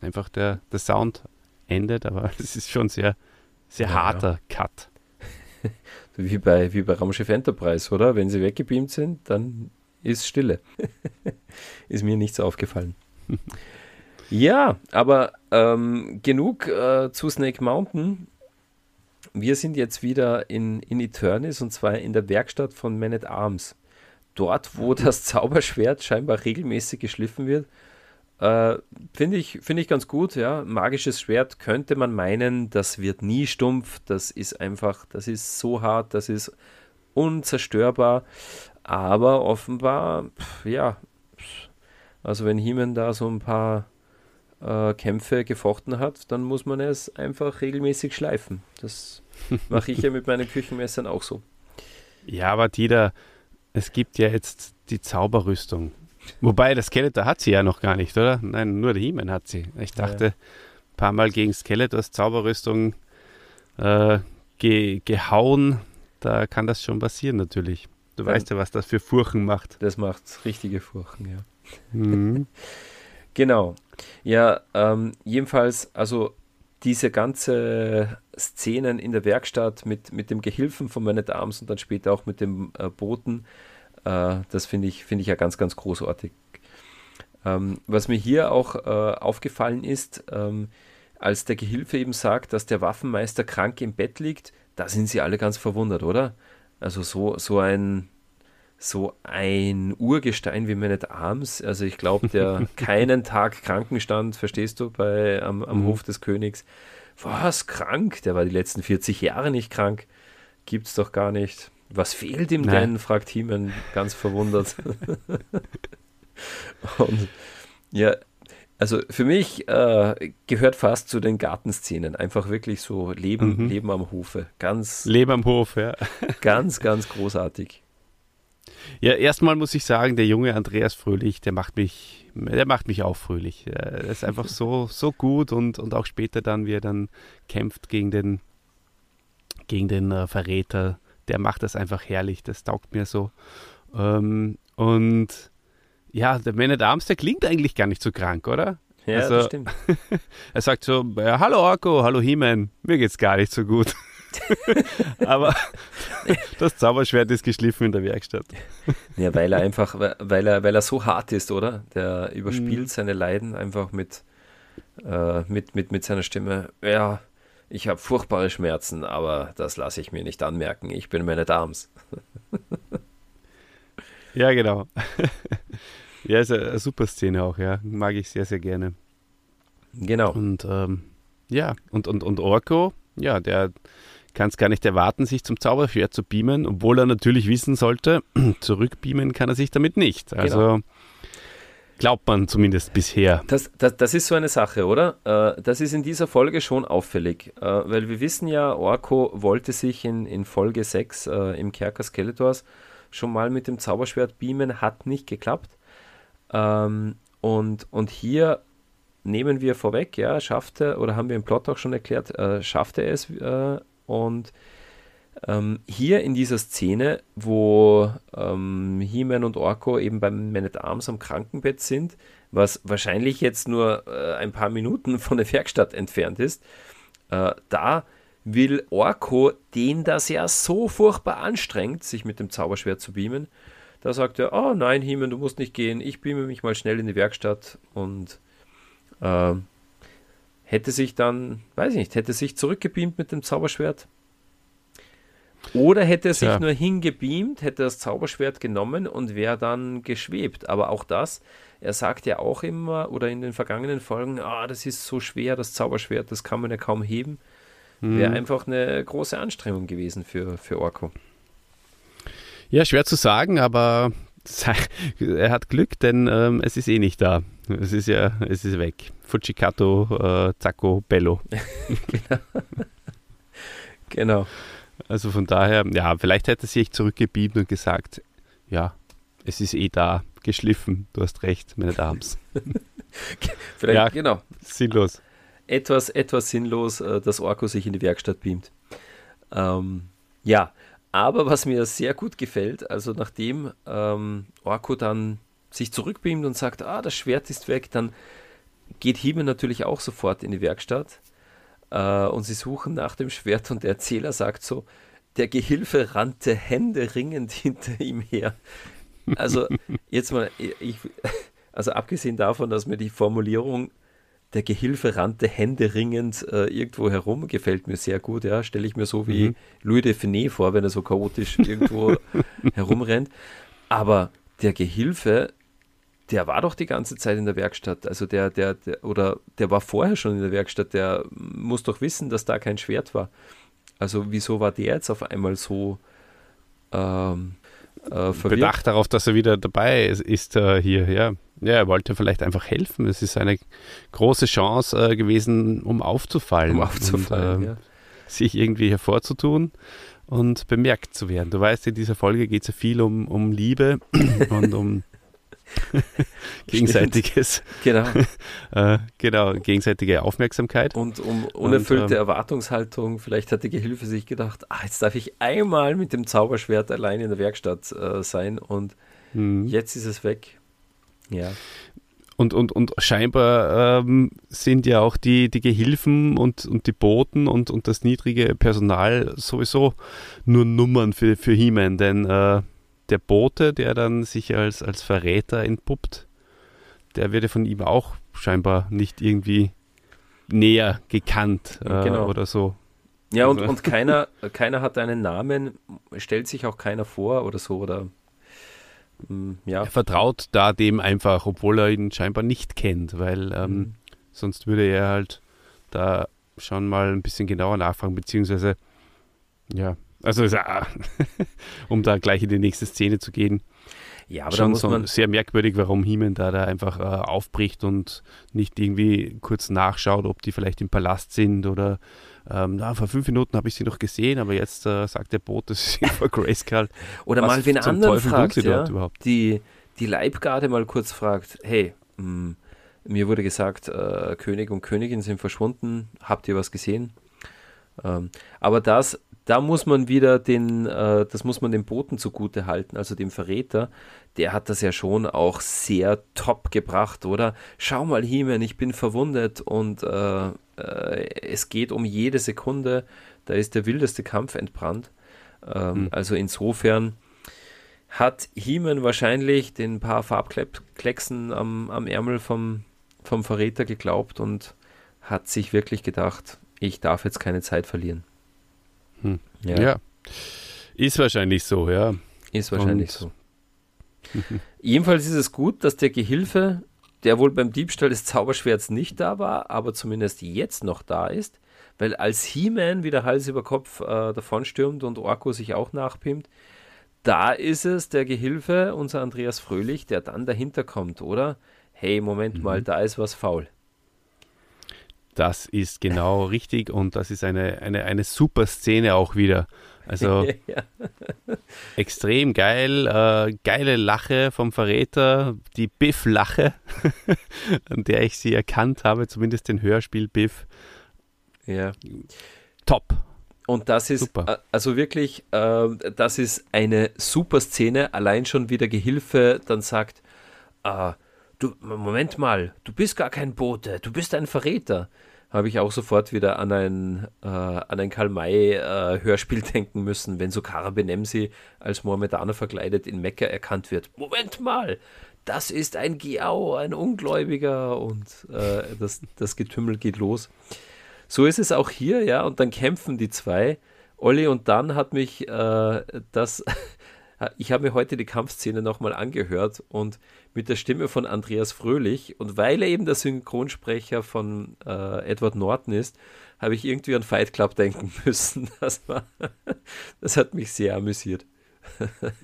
einfach der, der Sound endet. Aber es ist schon sehr, sehr ja, harter ja. Cut. wie bei, wie bei Raumschiff Enterprise, oder? Wenn sie weggebeamt sind, dann ist Stille. ist mir nichts aufgefallen. ja, aber ähm, genug äh, zu Snake Mountain wir sind jetzt wieder in, in Eternis und zwar in der Werkstatt von Man at Arms. Dort, wo das Zauberschwert scheinbar regelmäßig geschliffen wird. Äh, Finde ich, find ich ganz gut, ja. Magisches Schwert könnte man meinen, das wird nie stumpf. Das ist einfach, das ist so hart, das ist unzerstörbar. Aber offenbar, pff, ja, also wenn Heeman da so ein paar äh, Kämpfe gefochten hat, dann muss man es einfach regelmäßig schleifen. Das mache ich ja mit meinen Küchenmessern auch so. Ja, aber Dieter, es gibt ja jetzt die Zauberrüstung. Wobei, das Skeletor hat sie ja noch gar nicht, oder? Nein, nur der He-Man hat sie. Ich dachte, ja. ein paar Mal gegen Skeletors Zauberrüstung äh, ge gehauen, da kann das schon passieren natürlich. Du weißt ja, was das für Furchen macht. Das macht richtige Furchen, ja. Mhm. genau. Ja, ähm, jedenfalls, also diese ganze Szenen in der Werkstatt mit, mit dem Gehilfen von Man at Arms und dann später auch mit dem äh, Boten, äh, das finde ich, find ich ja ganz, ganz großartig. Ähm, was mir hier auch äh, aufgefallen ist, ähm, als der Gehilfe eben sagt, dass der Waffenmeister krank im Bett liegt, da sind sie alle ganz verwundert, oder? Also so, so ein so ein Urgestein wie Man Arms. Also ich glaube, der keinen Tag Krankenstand, verstehst du, bei, am, am mhm. Hof des Königs. Was, krank? Der war die letzten 40 Jahre nicht krank. Gibt's doch gar nicht. Was fehlt ihm Nein. denn? fragt Heeman ganz verwundert. Und ja, also für mich äh, gehört fast zu den Gartenszenen. Einfach wirklich so Leben, mhm. Leben am Hofe. Ganz. Leben am Hof, ja. ganz, ganz großartig. Ja, erstmal muss ich sagen, der junge Andreas Fröhlich, der macht mich, der macht mich auch fröhlich. Er ist einfach so, so gut und, und auch später dann, wie er dann kämpft gegen den, gegen den äh, Verräter, der macht das einfach herrlich. Das taugt mir so. Ähm, und ja, der Man at Arms, der klingt eigentlich gar nicht so krank, oder? Ja, also, das stimmt. er sagt so, ja, hallo Orko, hallo He-Man, mir geht's gar nicht so gut. Aber das Zauberschwert ist geschliffen in der Werkstatt. Ja, weil er einfach, weil er, weil er so hart ist, oder? Der überspielt mhm. seine Leiden einfach mit, äh, mit, mit, mit seiner Stimme. Ja, ich habe furchtbare Schmerzen, aber das lasse ich mir nicht anmerken. Ich bin meine Dams. ja, genau. Ja, ist eine, eine, super Szene auch, ja. Mag ich sehr, sehr gerne. Genau. Und ähm, ja, und, und, und Orko, ja, der kann es gar nicht erwarten, sich zum Zauberschwert zu beamen, obwohl er natürlich wissen sollte, zurückbeamen kann er sich damit nicht. Also genau. Glaubt man zumindest bisher. Das, das, das ist so eine Sache, oder? Äh, das ist in dieser Folge schon auffällig, äh, weil wir wissen ja, Orko wollte sich in, in Folge 6 äh, im Kerker Skeletors schon mal mit dem Zauberschwert beamen, hat nicht geklappt. Ähm, und, und hier nehmen wir vorweg, ja, schaffte, oder haben wir im Plot auch schon erklärt, schaffte es. Und ähm, hier in dieser Szene, wo ähm, He-Man und Orko eben beim Man at Arms am Krankenbett sind, was wahrscheinlich jetzt nur äh, ein paar Minuten von der Werkstatt entfernt ist, äh, da will Orko, den das ja so furchtbar anstrengt, sich mit dem Zauberschwert zu beamen, da sagt er, oh nein, Himen, du musst nicht gehen, ich beame mich mal schnell in die Werkstatt und äh, hätte sich dann, weiß ich nicht, hätte sich zurückgebeamt mit dem Zauberschwert. Oder hätte er sich ja. nur hingebeamt, hätte das Zauberschwert genommen und wäre dann geschwebt. Aber auch das, er sagt ja auch immer oder in den vergangenen Folgen, ah, das ist so schwer, das Zauberschwert, das kann man ja kaum heben. Mhm. Wäre einfach eine große Anstrengung gewesen für, für Orko. Ja, schwer zu sagen, aber er hat Glück, denn ähm, es ist eh nicht da. Es ist ja, es ist weg. Fujikato, äh, Zacco, Bello. genau. genau. Also von daher, ja, vielleicht hätte er sich zurückgebieben und gesagt, ja, es ist eh da, geschliffen, du hast recht, meine Dams. vielleicht, ja, genau. Sinnlos. Etwas, etwas sinnlos, äh, dass Orko sich in die Werkstatt beamt. Ähm, ja, aber was mir sehr gut gefällt, also nachdem ähm, Orko dann sich zurückbeamt und sagt, ah, das Schwert ist weg, dann geht Hieme natürlich auch sofort in die Werkstatt äh, und sie suchen nach dem Schwert und der Erzähler sagt so, der Gehilfe rannte händeringend hinter ihm her. Also jetzt mal, ich, also abgesehen davon, dass mir die Formulierung der Gehilfe rannte händeringend äh, irgendwo herum, gefällt mir sehr gut, ja. Stelle ich mir so wie mhm. Louis de Finet vor, wenn er so chaotisch irgendwo herumrennt. Aber der Gehilfe, der war doch die ganze Zeit in der Werkstatt. Also der, der, der, oder der war vorher schon in der Werkstatt, der muss doch wissen, dass da kein Schwert war. Also wieso war der jetzt auf einmal so ähm, äh, Bedacht darauf, dass er wieder dabei ist, ist äh, hier, ja. Ja, er wollte vielleicht einfach helfen. Es ist eine große Chance äh, gewesen, um aufzufallen. Um aufzufallen, und, ähm, ja. Sich irgendwie hervorzutun und bemerkt zu werden. Du weißt, in dieser Folge geht es ja viel um, um Liebe und um gegenseitiges. Genau. äh, genau, gegenseitige Aufmerksamkeit. Und um unerfüllte und, ähm, Erwartungshaltung. Vielleicht hat die Gehilfe sich gedacht, ah, jetzt darf ich einmal mit dem Zauberschwert allein in der Werkstatt äh, sein und hm. jetzt ist es weg. Ja. Und, und, und scheinbar ähm, sind ja auch die, die Gehilfen und, und die Boten und, und das niedrige Personal sowieso nur Nummern für, für He-Man, denn äh, der Bote, der dann sich als, als Verräter entpuppt, der wird ja von ihm auch scheinbar nicht irgendwie näher gekannt äh, Genau. oder so. Ja, und, Also- und keiner, keiner hat einen Namen, stellt sich auch keiner vor oder so, oder mm, ja. Er vertraut da dem einfach, obwohl er ihn scheinbar nicht kennt, weil ähm, Mhm. sonst würde er halt da schon mal ein bisschen genauer nachfragen, beziehungsweise, ja, also um da gleich in die nächste Szene zu gehen, Ja, aber schon muss so man, sehr merkwürdig, warum Heeman da, da einfach äh, aufbricht und nicht irgendwie kurz nachschaut, ob die vielleicht im Palast sind oder ähm, na, vor fünf Minuten habe ich sie noch gesehen, aber jetzt äh, sagt der Boot, das ist vor Grayskull. oder Was mal wen anderen Teufel fragt, ja, die, die Leibgarde mal kurz fragt, hey, mm, mir wurde gesagt, äh, König und Königin sind verschwunden, habt ihr was gesehen? Ähm, aber das, da muss man wieder den, äh, das muss man dem Boten zugute halten, also dem Verräter, der hat das ja schon auch sehr top gebracht, oder? Schau mal, Hiemen, ich bin verwundet und äh, äh, es geht um jede Sekunde, da ist der wildeste Kampf entbrannt. Ähm, Mhm. Also insofern hat Hiemen wahrscheinlich den paar Farbklecksen am, am Ärmel vom, vom Verräter geglaubt und hat sich wirklich gedacht, ich darf jetzt keine Zeit verlieren. Hm. Ja, Ja. Ist wahrscheinlich so, ja. ist wahrscheinlich Und- so. Jedenfalls ist es gut, dass der Gehilfe, der wohl beim Diebstahl des Zauberschwerts nicht da war, aber zumindest jetzt noch da ist, weil als He-Man wieder Hals über Kopf äh, davonstürmt und Orko sich auch nachpimmt, da ist es der Gehilfe, unser Andreas Fröhlich, der dann dahinter kommt, oder? Hey, Moment mal, da ist was faul. Das ist genau richtig und das ist eine, eine, eine super Szene auch wieder. Also ja. extrem geil, äh, geile Lache vom Verräter, die Biff-Lache, an der ich sie erkannt habe, zumindest den Hörspiel Biff. ja. Top. Und das ist, Super. äh, also wirklich, äh, das ist eine super Szene. Allein schon wie der Gehilfe dann sagt, äh, du, Moment mal, du bist gar kein Bote, du bist ein Verräter. Habe ich auch sofort wieder an ein, äh, an ein Karl-May-Hörspiel denken müssen, wenn so Kara Benemsi als Mohammedaner verkleidet in Mekka erkannt wird. Moment mal, das ist ein Giau, ein Ungläubiger und äh, das, das Getümmel geht los. So ist es auch hier, ja, und dann kämpfen die zwei. Olli und dann hat mich äh, das, ich habe mir heute die Kampfszene nochmal angehört und mit der Stimme von Andreas Fröhlich und weil er eben der Synchronsprecher von äh, Edward Norton ist, habe ich irgendwie an Fight Club denken müssen. Das, war, das hat mich sehr amüsiert.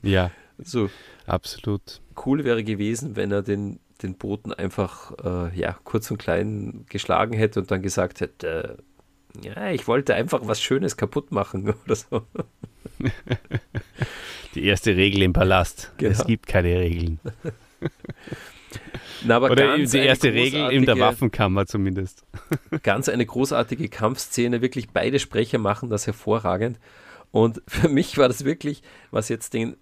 Ja, So absolut. cool wäre gewesen, wenn er den, den Boten einfach äh, ja, kurz und klein geschlagen hätte und dann gesagt hätte, äh, ja, ich wollte einfach was Schönes kaputt machen oder so. Die erste Regel im Palast. Genau. Es gibt keine Regeln. Na, aber Oder ganz die erste Regel in der Waffenkammer zumindest. Ganz eine großartige Kampfszene, wirklich beide Sprecher machen das hervorragend. Und für mich war das wirklich, was jetzt den,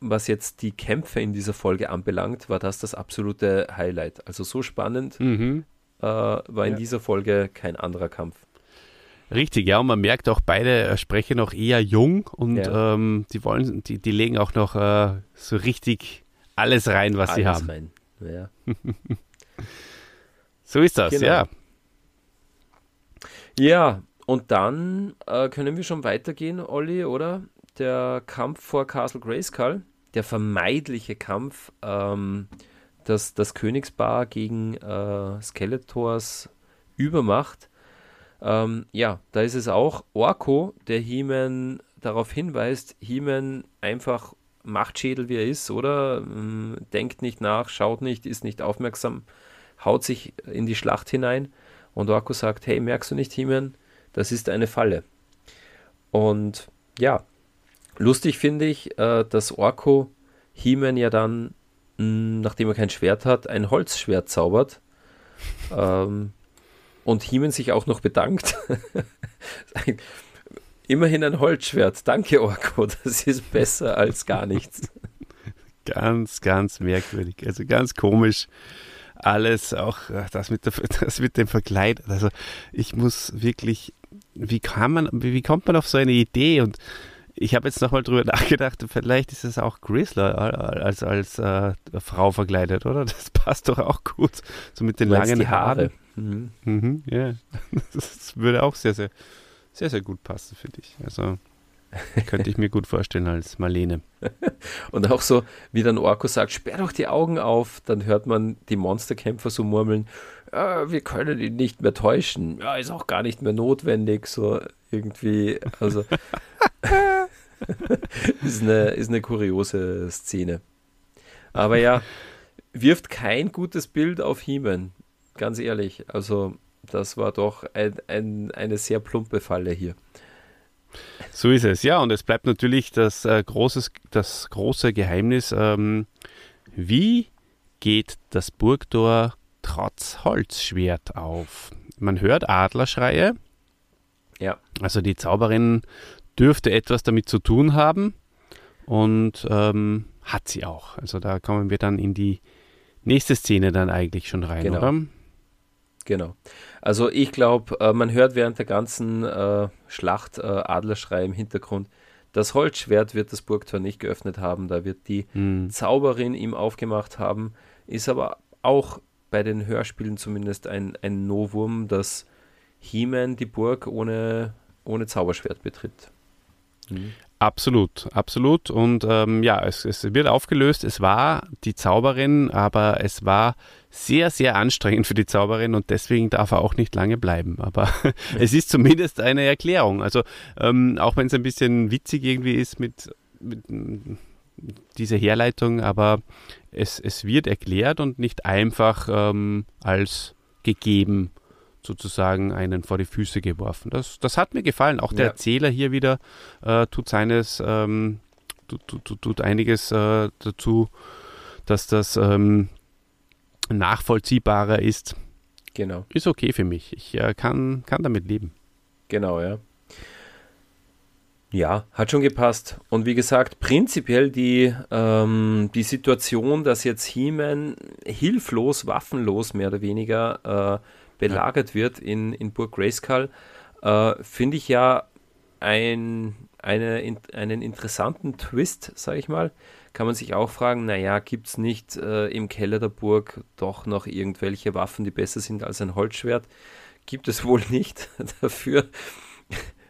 was jetzt die Kämpfe in dieser Folge anbelangt, war das das absolute Highlight. Also so spannend Mhm. äh, war in Ja. dieser Folge kein anderer Kampf. Richtig, ja, und man merkt auch, beide äh, sprechen noch eher jung und Ja. ähm, die wollen, die, die legen auch noch äh, so richtig alles rein, was sie Alles haben. rein. Ja. So ist das, Genau. ja. Ja, und dann äh, können wir schon weitergehen, Olli, oder? Der Kampf vor Castle Grayskull, der vermeidliche Kampf, ähm, das, das Königspaar gegen äh, Skeletors Übermacht. Ähm, ja, da ist es auch Orko, der He-Man darauf hinweist, He-Man einfach Machtschädel, wie er ist, oder? Ähm, denkt nicht nach, schaut nicht, ist nicht aufmerksam, haut sich in die Schlacht hinein. Und Orko sagt, hey, merkst du nicht, He-Man, das ist eine Falle. Und ja, lustig finde ich, äh, dass Orko He-Man ja dann, mh, nachdem er kein Schwert hat, ein Holzschwert zaubert. ähm, und He-Man sich auch noch bedankt. Immerhin ein Holzschwert. Danke, Orko. Das ist besser als gar nichts. Ganz, ganz merkwürdig. Also ganz komisch. Alles, auch äh, das mit, der, das mit dem Verkleid. Also ich muss wirklich, wie kann man, wie, kommt man auf so eine Idee? Und ich habe jetzt nochmal drüber nachgedacht, vielleicht ist es auch Grizzler als, als äh, Frau verkleidet, oder? Das passt doch auch gut. So mit den langen die Haare. Mhm. Mhm, ja. Das würde auch sehr, sehr, sehr, sehr gut passen für dich. Also könnte ich mir gut vorstellen als Marlene. Und auch so, wie dann Orko sagt, sperr doch die Augen auf, dann hört man die Monsterkämpfer so murmeln, ja, wir können ihn nicht mehr täuschen. Ja, ist auch gar nicht mehr notwendig, so irgendwie. Also ist, eine, ist eine kuriose Szene. Aber ja, wirft kein gutes Bild auf Heeman, ganz ehrlich. Also, das war doch ein, ein, eine sehr plumpe Falle hier. So ist es, ja. Und es bleibt natürlich das, äh, großes, das große Geheimnis, ähm, wie geht das Burgtor trotz Holzschwert auf? Man hört Adlerschreie. Ja. Also die Zauberin dürfte etwas damit zu tun haben und ähm, hat sie auch. Also da kommen wir dann in die nächste Szene dann eigentlich schon rein, genau. oder? Genau. Also ich glaube, äh, man hört während der ganzen äh, Schlacht äh, Adlerschrei im Hintergrund. Das Holzschwert wird das Burgtor nicht geöffnet haben, da wird die hm. Zauberin ihm aufgemacht haben. Ist aber auch bei den Hörspielen zumindest ein, ein Novum, dass He-Man die Burg ohne, ohne Zauberschwert betritt. Mhm. Absolut, absolut. Und ähm, ja, es, es, wird aufgelöst. Es war die Zauberin, aber es war sehr, sehr anstrengend für die Zauberin und deswegen darf er auch nicht lange bleiben. Aber es ist zumindest eine Erklärung. Also ähm, auch wenn es ein bisschen witzig irgendwie ist mit, mit dieser Herleitung, aber es, es wird erklärt und nicht einfach ähm, als gegeben sozusagen einen vor die Füße geworfen. Das, das hat mir gefallen. Auch der ja. Erzähler hier wieder äh, tut seines, ähm, tut, tut, tut, einiges äh, dazu, dass das ähm, nachvollziehbarer ist. Genau. Ist okay für mich. Ich äh, kann, kann damit leben. Genau, ja. Ja, hat schon gepasst. Und wie gesagt, prinzipiell die, ähm, die Situation, dass jetzt He-Man hilflos, waffenlos mehr oder weniger äh, belagert wird in, in Burg Grayskull, äh, finde ich ja ein, eine, in, einen interessanten Twist, sage ich mal. Kann man sich auch fragen, naja, gibt es nicht äh, im Keller der Burg doch noch irgendwelche Waffen, die besser sind als ein Holzschwert? Gibt es wohl nicht. Dafür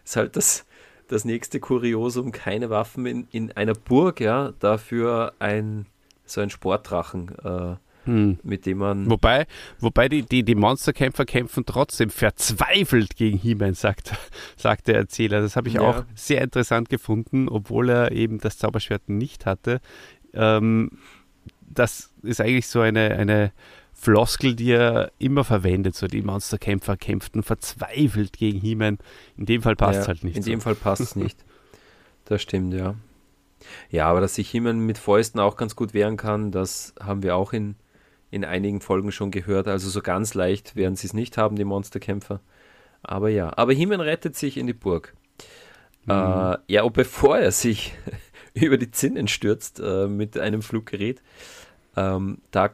ist halt das, das nächste Kuriosum, keine Waffen in, in einer Burg, ja, dafür ein so ein Sportdrachen. Äh, hm. mit dem man. Wobei, wobei die, die, die Monsterkämpfer kämpfen trotzdem verzweifelt gegen He-Man, sagt, sagt der Erzähler. Das habe ich ja. auch sehr interessant gefunden, obwohl er eben das Zauberschwert nicht hatte. Ähm, das ist eigentlich so eine, eine Floskel, die er immer verwendet. So die Monsterkämpfer kämpften verzweifelt gegen He-Man. In dem Fall passt es ja, halt nicht. In so. dem Fall passt es nicht. Das stimmt, ja. Ja, aber dass sich He-Man mit Fäusten auch ganz gut wehren kann, das haben wir auch in in einigen Folgen schon gehört. Also so ganz leicht werden sie es nicht haben, die Monsterkämpfer. Aber ja, aber Himen rettet sich in die Burg. Mhm. Äh, ja, und bevor er sich über die Zinnen stürzt äh, mit einem Fluggerät, ähm, da,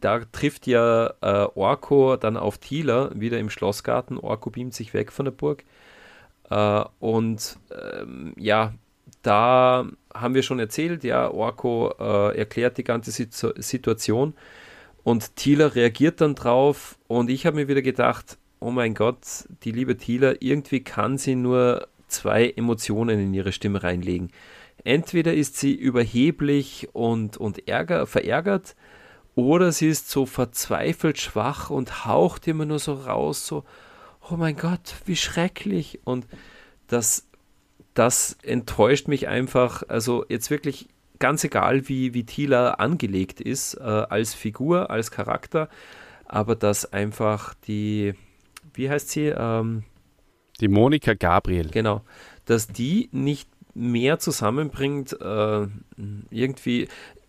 da trifft ja äh, Orko dann auf Thieler wieder im Schlossgarten. Orko beamt sich weg von der Burg. Äh, und ähm, ja, da haben wir schon erzählt, ja, Orko äh, erklärt die ganze Situ Situation und Thieler reagiert dann drauf und ich habe mir wieder gedacht, oh mein Gott, die liebe Thieler, irgendwie kann sie nur zwei Emotionen in ihre Stimme reinlegen. Entweder ist sie überheblich und, und ärger, verärgert, oder sie ist so verzweifelt schwach und haucht immer nur so raus, so, oh mein Gott, wie schrecklich. Und das, das enttäuscht mich einfach. Also jetzt wirklich ganz egal, wie, wie Tila angelegt ist, äh, als Figur, als Charakter, aber dass einfach die, wie heißt sie? Ähm, die Monika Gabriel. Genau, dass die nicht mehr zusammenbringt, äh, irgendwie,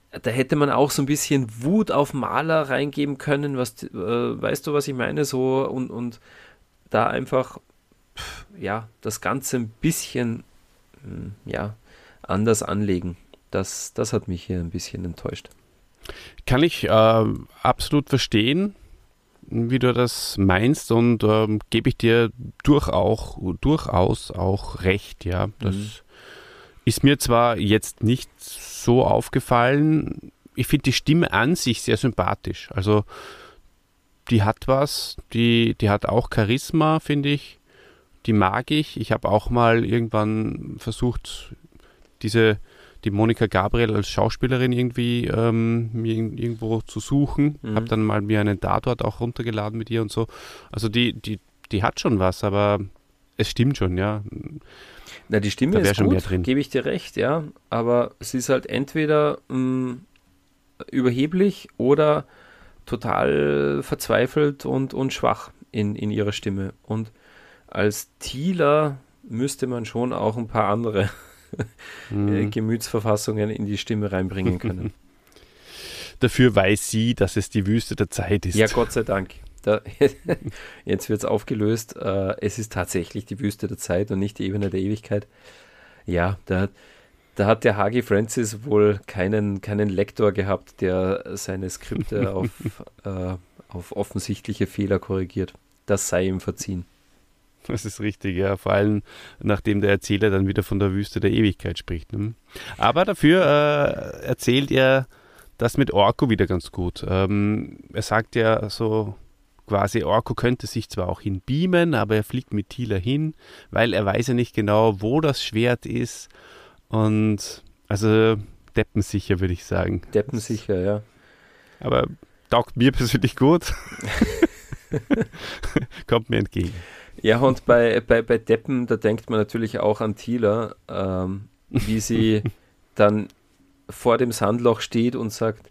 da hätte man auch so ein bisschen Wut auf Maler reingeben können, was, äh, weißt du, was ich meine, so und, und da einfach, pff, ja, das Ganze ein bisschen, hm, ja, anders anlegen das, das hat mich hier ein bisschen enttäuscht. Kann ich äh, absolut verstehen, wie du das meinst und ähm, gebe ich dir durchaus, durchaus auch recht, ja. Das mhm. ist mir zwar jetzt nicht so aufgefallen, ich finde die Stimme an sich sehr sympathisch. Also die hat was, die, die hat auch Charisma, finde ich. Die mag ich. Ich habe auch mal irgendwann versucht, diese, die Monika Gabriel als Schauspielerin irgendwie ähm, irgendwo zu suchen. Mhm. Habe dann mal mir einen Tatort auch runtergeladen mit ihr und so. Also die, die, die hat schon was, aber es stimmt schon, ja. Na, die Stimme ist gut, gebe ich dir recht, ja. Aber sie ist halt entweder mh, mm, überheblich oder total verzweifelt und, und schwach in, in ihrer Stimme. Und als Thieler müsste man schon auch ein paar andere mhm. Gemütsverfassungen in die Stimme reinbringen können. Dafür weiß sie, dass es die Wüste der Zeit ist. Ja, Gott sei Dank. Da, jetzt wird es aufgelöst. Äh, es ist tatsächlich die Wüste der Zeit und nicht die Ebene der Ewigkeit. Ja, da, da hat der Hagi Francis wohl keinen, keinen Lektor gehabt, der seine Skripte auf, äh, auf offensichtliche Fehler korrigiert. Das sei ihm verziehen. Das ist richtig, ja. Vor allem, nachdem der Erzähler dann wieder von der Wüste der Ewigkeit spricht. Ne? Aber dafür äh, erzählt er das mit Orko wieder ganz gut. Ähm, er sagt ja so quasi, Orko könnte sich zwar auch hinbeamen, aber er fliegt mit Tila hin, weil er weiß ja nicht genau, wo das Schwert ist. Und also deppensicher, würde ich sagen. Deppensicher, ja. Aber taugt mir persönlich gut. Kommt mir entgegen. Ja, und bei, bei, bei Deppen, da denkt man natürlich auch an Tila, ähm, wie sie dann vor dem Sandloch steht und sagt,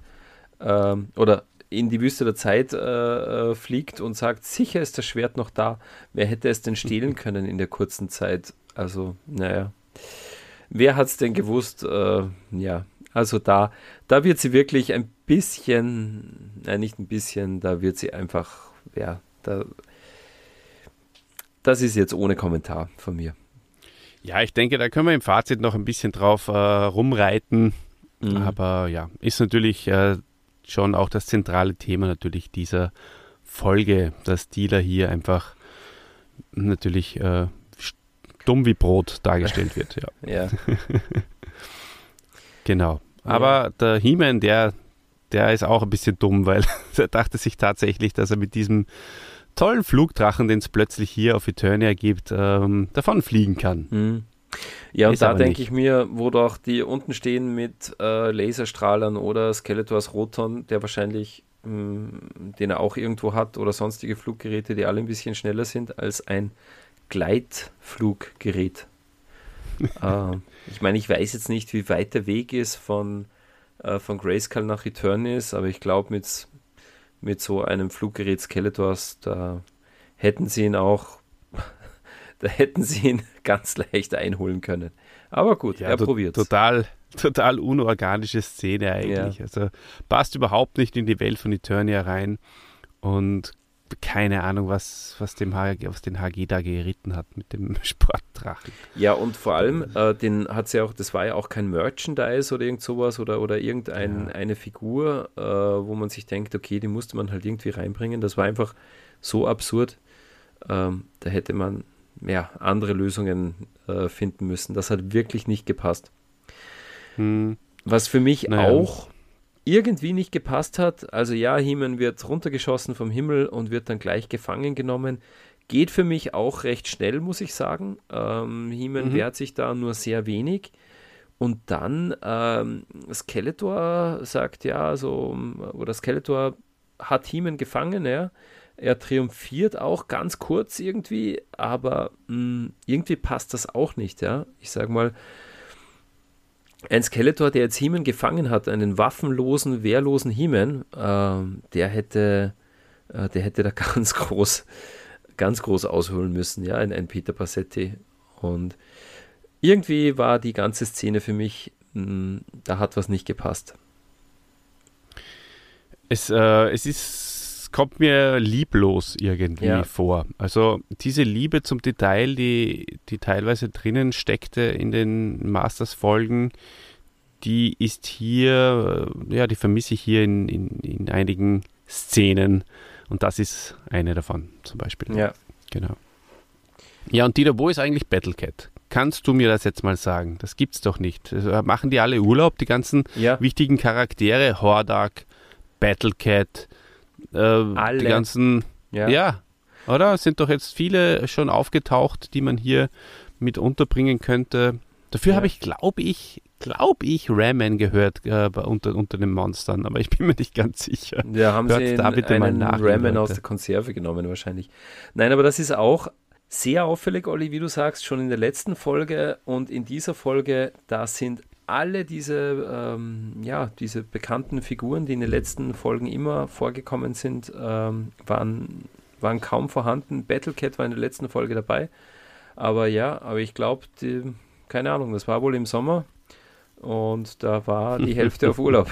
ähm, oder in die Wüste der Zeit äh, äh, fliegt und sagt, sicher ist das Schwert noch da. Wer hätte es denn stehlen können in der kurzen Zeit? Also, naja. Wer hat es denn gewusst? Äh, ja, also da, da wird sie wirklich ein bisschen, nein, nicht ein bisschen, da wird sie einfach, ja, da, das ist jetzt ohne Kommentar von mir. Ja, ich denke, da können wir im Fazit noch ein bisschen drauf äh, rumreiten. Mhm. Aber ja, ist natürlich äh, schon auch das zentrale Thema natürlich dieser Folge, dass Dealer hier einfach natürlich äh, dumm wie Brot dargestellt wird. Ja. ja. genau. Aber ja. der He-Man, der, der ist auch ein bisschen dumm, weil er dachte sich tatsächlich, dass er mit diesem tollen Flugdrachen, den es plötzlich hier auf Eternia gibt, ähm, davon fliegen kann. Mhm. Ja, und ist da denke ich mir, wo doch die unten stehen mit äh, Laserstrahlern oder Skeletors Roton, der wahrscheinlich, mh, hm, den er auch irgendwo hat, oder sonstige Fluggeräte, die alle ein bisschen schneller sind als ein Gleitfluggerät. äh, ich meine, ich weiß jetzt nicht, wie weit der Weg ist von, äh, von Grayskull nach Eternis, aber ich glaube, mit, mit so einem Fluggerät Skeletors, da hätten sie ihn auch da hätten sie ihn ganz leicht einholen können. Aber gut, ja, er probiert Total, total unorganische Szene eigentlich. Ja. Also passt überhaupt nicht in die Welt von Eternia rein. Und keine Ahnung, was, was, dem HG, was den HG da geritten hat mit dem Sportdrachen. Ja, und vor allem, äh, den hat sie auch, das war ja auch kein Merchandise oder irgend sowas oder, oder irgendeine ja. Figur, äh, wo man sich denkt, okay, die musste man halt irgendwie reinbringen. Das war einfach so absurd. Ähm, da hätte man ja, andere Lösungen äh, finden müssen. Das hat wirklich nicht gepasst. Hm. Was für mich naja. auch irgendwie nicht gepasst hat, also ja, Heeman wird runtergeschossen vom Himmel und wird dann gleich gefangen genommen. Geht für mich auch recht schnell, muss ich sagen. Ähm, Heeman mhm. wehrt sich da nur sehr wenig. Und dann ähm, Skeletor sagt ja, so, oder Skeletor hat Heeman gefangen, ja. Er triumphiert auch ganz kurz irgendwie, aber mh, hm, irgendwie passt das auch nicht, ja. Ich sag mal, ein Skeletor, der jetzt Heeman gefangen hat, einen waffenlosen, wehrlosen Heeman, äh, der hätte, äh, der hätte da ganz groß, ganz groß ausholen müssen, ja, ein, ein Peter Passetti. Und irgendwie war die ganze Szene für mich, mh, hm, da hat was nicht gepasst. Es, äh, es ist kommt mir lieblos irgendwie ja. vor. Also diese Liebe zum Detail, die, die teilweise drinnen steckte in den Masters-Folgen, die ist hier, äh, ja, die vermisse ich hier in, in, in einigen Szenen. Und das ist eine davon zum Beispiel. Ja. Genau. Ja, und Dieter, wo ist eigentlich Battlecat? Kannst du mir das jetzt mal sagen? Das gibt's doch nicht. Also, machen die alle Urlaub, die ganzen ja. wichtigen Charaktere? Hordak, Battlecat, Alle. die ganzen, ja. ja, oder? Es sind doch jetzt viele schon aufgetaucht, die man hier mit unterbringen könnte. Dafür ja. habe ich, glaube ich, glaube ich, Ramen gehört äh, unter, unter den Monstern, aber ich bin mir nicht ganz sicher. Ja, haben Hört sie da bitte einen mal nach, Ramen aus der Konserve genommen wahrscheinlich. Nein, aber das ist auch sehr auffällig, Olli, wie du sagst, schon in der letzten Folge und in dieser Folge, da sind alle diese, ähm, ja, diese bekannten Figuren, die in den letzten Folgen immer vorgekommen sind, ähm, waren, waren kaum vorhanden. Battlecat war in der letzten Folge dabei. Aber ja, aber ich glaube, keine Ahnung, das war wohl im Sommer und da war die Hälfte auf Urlaub.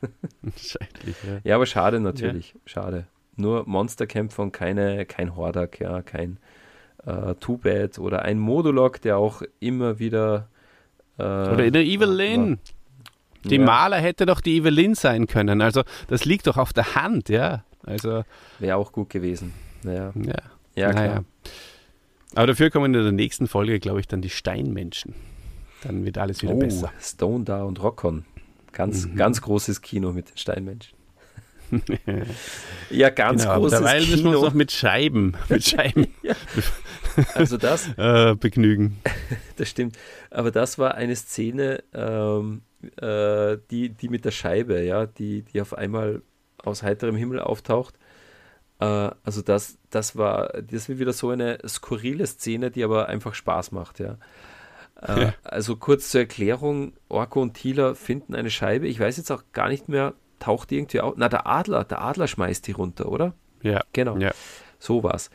Scheinlich, ja. ja, aber schade natürlich, ja. schade. Nur Monsterkämpfer und keine, kein Hordak, ja, kein äh, Two-Bad oder ein Modulok, der auch immer wieder äh, oder in der Evelyn. Die ja. Maler hätte doch die Evelyn sein können. Also das liegt doch auf der Hand, ja. Also wäre auch gut gewesen. Naja. Ja, ja klar. Naja. Aber dafür kommen in der nächsten Folge, glaube ich, dann die Steinmenschen. Dann wird alles wieder oh, besser. Stone da und Rockon. Ganz, mhm. ganz großes Kino mit den Steinmenschen. ja, ganz genau, großes Kino. müssen wir uns noch mit Scheiben, mit Scheiben ja. Also das, äh, begnügen. das stimmt. Aber das war eine Szene, ähm, äh, die, die mit der Scheibe, ja, die, die auf einmal aus heiterem Himmel auftaucht. Äh, also das, das war, das war wieder so eine skurrile Szene, die aber einfach Spaß macht, ja. Äh, ja. Also kurz zur Erklärung, Orko und Thieler finden eine Scheibe. Ich weiß jetzt auch gar nicht mehr, taucht die irgendwie auf. Na, der Adler, der Adler schmeißt die runter, oder? Ja. Genau. Ja. So war's.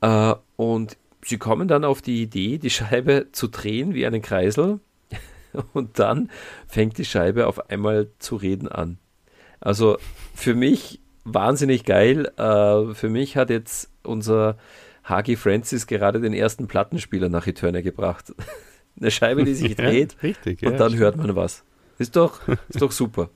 Äh, und sie kommen dann auf die Idee, die Scheibe zu drehen wie einen Kreisel. Und dann fängt die Scheibe auf einmal zu reden an. Also für mich wahnsinnig geil. Äh, für mich hat jetzt unser Hagi Francis gerade den ersten Plattenspieler nach Eternia gebracht. Eine Scheibe, die sich dreht. Ja, richtig, und ja, dann hört man was. Ist doch, ist doch super.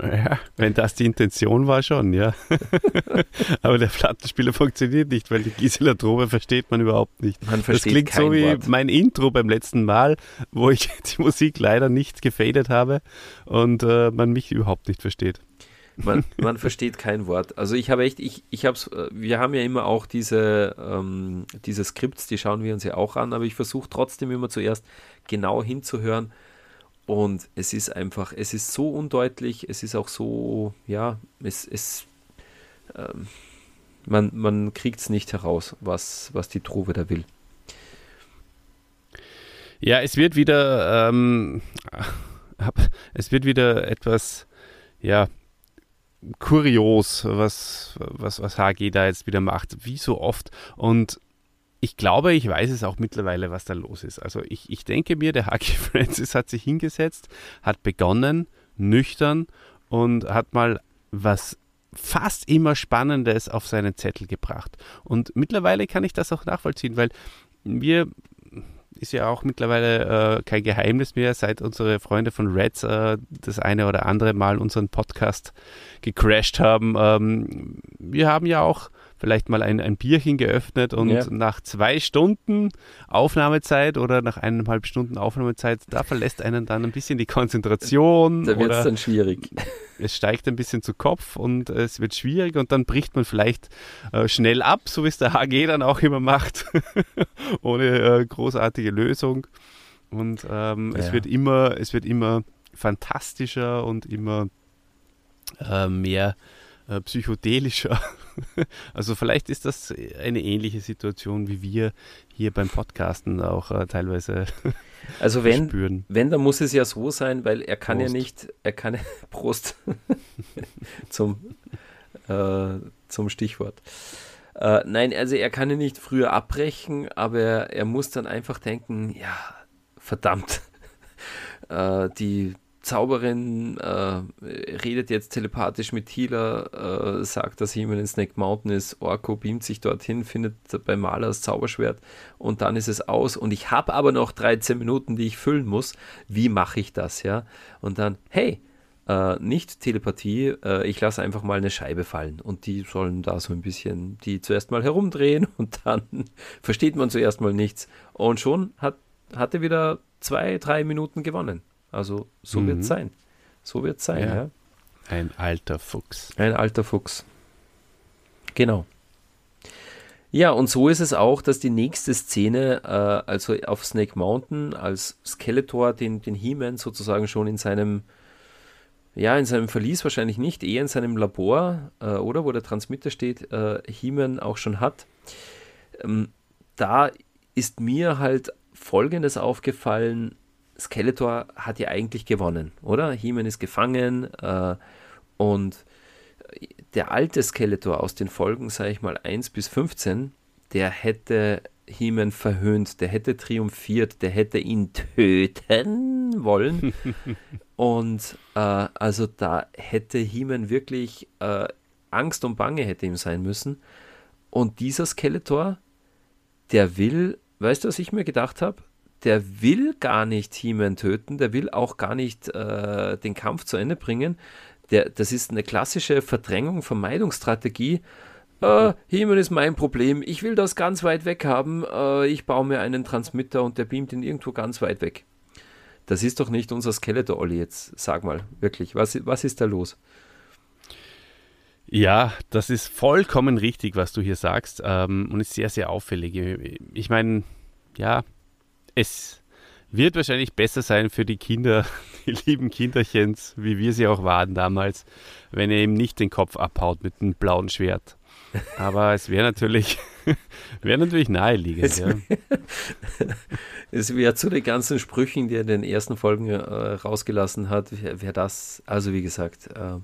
Ja, wenn das die Intention war, schon, ja. Aber der Plattenspieler funktioniert nicht, weil die Gisela Drobe versteht man überhaupt nicht. Man versteht das klingt kein so wie Wort. mein Intro beim letzten Mal, wo ich die Musik leider nicht gefadet habe und äh, man mich überhaupt nicht versteht. Man, man versteht kein Wort. Also ich habe echt, ich, ich habe äh, wir haben ja immer auch diese, ähm, diese Skripts, die schauen wir uns ja auch an, aber ich versuche trotzdem immer zuerst genau hinzuhören und es ist einfach, es ist so undeutlich, es ist auch so, ja, es, es ähm, man, man kriegt es nicht heraus, was, was die Trove da will. Ja, es wird wieder, ähm, es wird wieder etwas, ja, kurios, was, was, was HG da jetzt wieder macht, wie so oft. Und ich glaube, ich weiß es auch mittlerweile, was da los ist. Also ich, ich denke mir, der Haki Francis hat sich hingesetzt, hat begonnen, nüchtern und hat mal was fast immer Spannendes auf seinen Zettel gebracht. Und mittlerweile kann ich das auch nachvollziehen, weil wir ist ja auch mittlerweile äh, kein Geheimnis mehr, seit unsere Freunde von Reds äh, das eine oder andere Mal unseren Podcast gecrashed haben. Ähm, wir haben ja auch vielleicht mal ein, ein Bierchen geöffnet und ja. nach zwei Stunden Aufnahmezeit oder nach eineinhalb Stunden Aufnahmezeit, da verlässt einen dann ein bisschen die Konzentration. Da wird es dann schwierig. Es steigt ein bisschen zu Kopf und es wird schwierig und dann bricht man vielleicht äh, schnell ab, so wie es der HG dann auch immer macht, ohne äh, großartige Lösung. Und ähm, ja. es wird immer, es wird immer fantastischer und immer äh, mehr äh, psychedelischer. also vielleicht ist das eine ähnliche Situation, wie wir hier beim Podcasten auch äh, teilweise also wenn, spüren. Wenn, dann muss es ja so sein, weil er kann Prost. ja nicht, er kann Prost zum, äh, zum Stichwort. Äh, nein, also er kann ja nicht früher abbrechen, aber er, er muss dann einfach denken, ja, verdammt, äh, die Zauberin äh, redet jetzt telepathisch mit Healer, äh, sagt, dass jemand in Snake Mountain ist. Orko beamt sich dorthin, findet bei Maler das Zauberschwert und dann ist es aus. Und ich habe aber noch 13 Minuten, die ich füllen muss. Wie mache ich das? Ja? Und dann, hey, äh, nicht Telepathie, äh, ich lasse einfach mal eine Scheibe fallen und die sollen da so ein bisschen die zuerst mal herumdrehen und dann versteht man zuerst mal nichts. Und schon hat, hat er wieder zwei, drei Minuten gewonnen. Also so mhm. wird es sein. So wird es sein, ja. ja. Ein alter Fuchs. Ein alter Fuchs. Genau. Ja, und so ist es auch, dass die nächste Szene, äh, also auf Snake Mountain, als Skeletor den, den He-Man sozusagen schon in seinem, ja, in seinem Verlies wahrscheinlich nicht, eher in seinem Labor, äh, oder wo der Transmitter steht, äh, He-Man auch schon hat. Ähm, da ist mir halt Folgendes aufgefallen, Skeletor hat ja eigentlich gewonnen, oder? He-Man ist gefangen äh, und der alte Skeletor aus den Folgen, sage ich mal, 1 bis 15, der hätte He-Man verhöhnt, der hätte triumphiert, der hätte ihn töten wollen. und äh, also da hätte He-Man wirklich äh, Angst und Bange hätte ihm sein müssen. Und dieser Skeletor, der will, weißt du, was ich mir gedacht habe? Der will gar nicht He-Man töten, der will auch gar nicht äh, den Kampf zu Ende bringen, der, das ist eine klassische Verdrängung, Vermeidungsstrategie. Äh, Himmel ist mein Problem. Ich will das ganz weit weg haben. Äh, ich baue mir einen Transmitter und der beamt ihn irgendwo ganz weit weg. Das ist doch nicht unser Skeletor, Olli, jetzt sag mal, wirklich, was, was ist da los? Ja, das ist vollkommen richtig, was du hier sagst ähm, und ist sehr, sehr auffällig. Ich meine, ja, es wird wahrscheinlich besser sein für die Kinder, die lieben Kinderchens, wie wir sie auch waren damals, wenn er ihm nicht den Kopf abhaut mit einem blauen Schwert. Aber es wäre natürlich, wäre natürlich naheliegend. Es, ja. es wäre zu den ganzen Sprüchen, die er in den ersten Folgen äh, rausgelassen hat, wäre wär das, also wie gesagt, äh,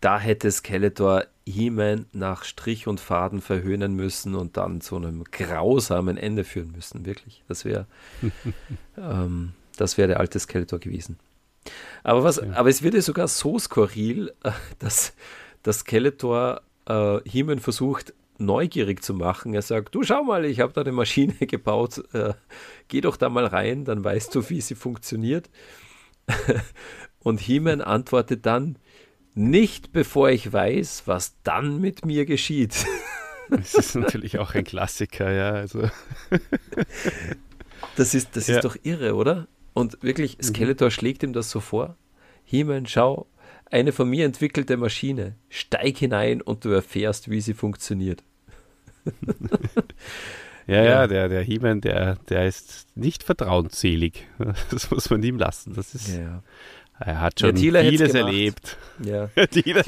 da hätte Skeletor He-Man nach Strich und Faden verhöhnen müssen und dann zu einem grausamen Ende führen müssen. Wirklich. Das wäre ähm, das wäre der alte Skeletor gewesen. Aber, was, ja. aber es wird ja sogar so skurril, äh, dass, dass Skeletor äh, He-Man versucht, neugierig zu machen. Er sagt, du schau mal, ich habe da eine Maschine gebaut, äh, geh doch da mal rein, dann weißt du, wie sie funktioniert. Und He-Man antwortet dann, nicht bevor ich weiß, was dann mit mir geschieht. Das ist natürlich auch ein Klassiker, ja. Also. Das ist, das ja. ist doch irre, oder? Und wirklich, mhm. Skeletor mhm. schlägt ihm das so vor. Himen, schau, eine von mir entwickelte Maschine. Steig hinein und du erfährst, wie sie funktioniert. ja, ja, ja, der, der He-Man, der, der ist nicht vertrauensselig. Das muss man ihm lassen. Das ist, ja. Er hat schon ja, vieles erlebt. Ja. Thiele,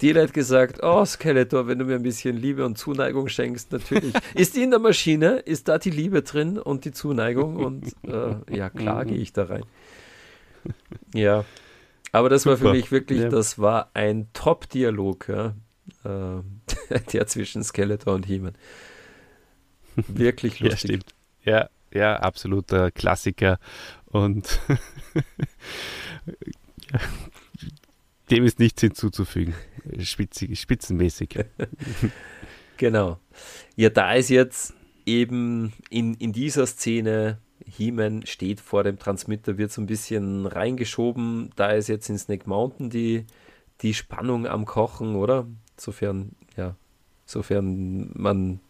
Thiele, hat gesagt, oh Skeletor, wenn du mir ein bisschen Liebe und Zuneigung schenkst, natürlich. ist die in der Maschine? Ist da die Liebe drin und die Zuneigung? Und äh, ja, klar gehe ich da rein. Ja, aber das war für mich wirklich, ja. das war ein Top-Dialog, ja, äh, der zwischen Skeletor und He-Man. Wirklich lustig. Ja, stimmt. Ja, ja, absoluter Klassiker. Und dem ist nichts hinzuzufügen. Spitzig, spitzenmäßig. genau. Ja, da ist jetzt eben in, in dieser Szene, He-Man steht vor dem Transmitter, wird so ein bisschen reingeschoben. Da ist jetzt in Snake Mountain die, die Spannung am Kochen, oder? Sofern, ja, sofern man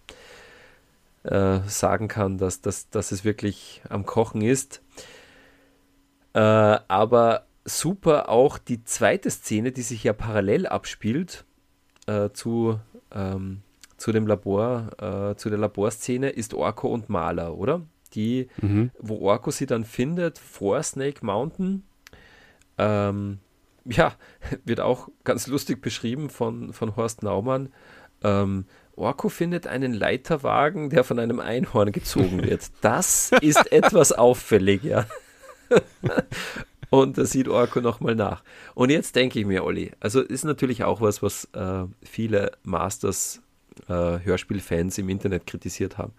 äh, sagen kann, dass, dass, dass es wirklich am Kochen ist. Äh, aber super auch die zweite Szene, die sich ja parallel abspielt äh, zu, ähm, zu dem Labor, äh, zu der Laborszene, ist Orko und Maler, oder? Die, mhm. wo Orko sie dann findet vor Snake Mountain. Ähm, ja, wird auch ganz lustig beschrieben von, von Horst Naumann. Ähm, Orko findet einen Leiterwagen, der von einem Einhorn gezogen wird. Das ist etwas auffällig, ja. und da sieht Orko nochmal nach. Und jetzt denke ich mir, Olli, also ist natürlich auch was, was äh, viele Masters äh, Hörspielfans im Internet kritisiert haben.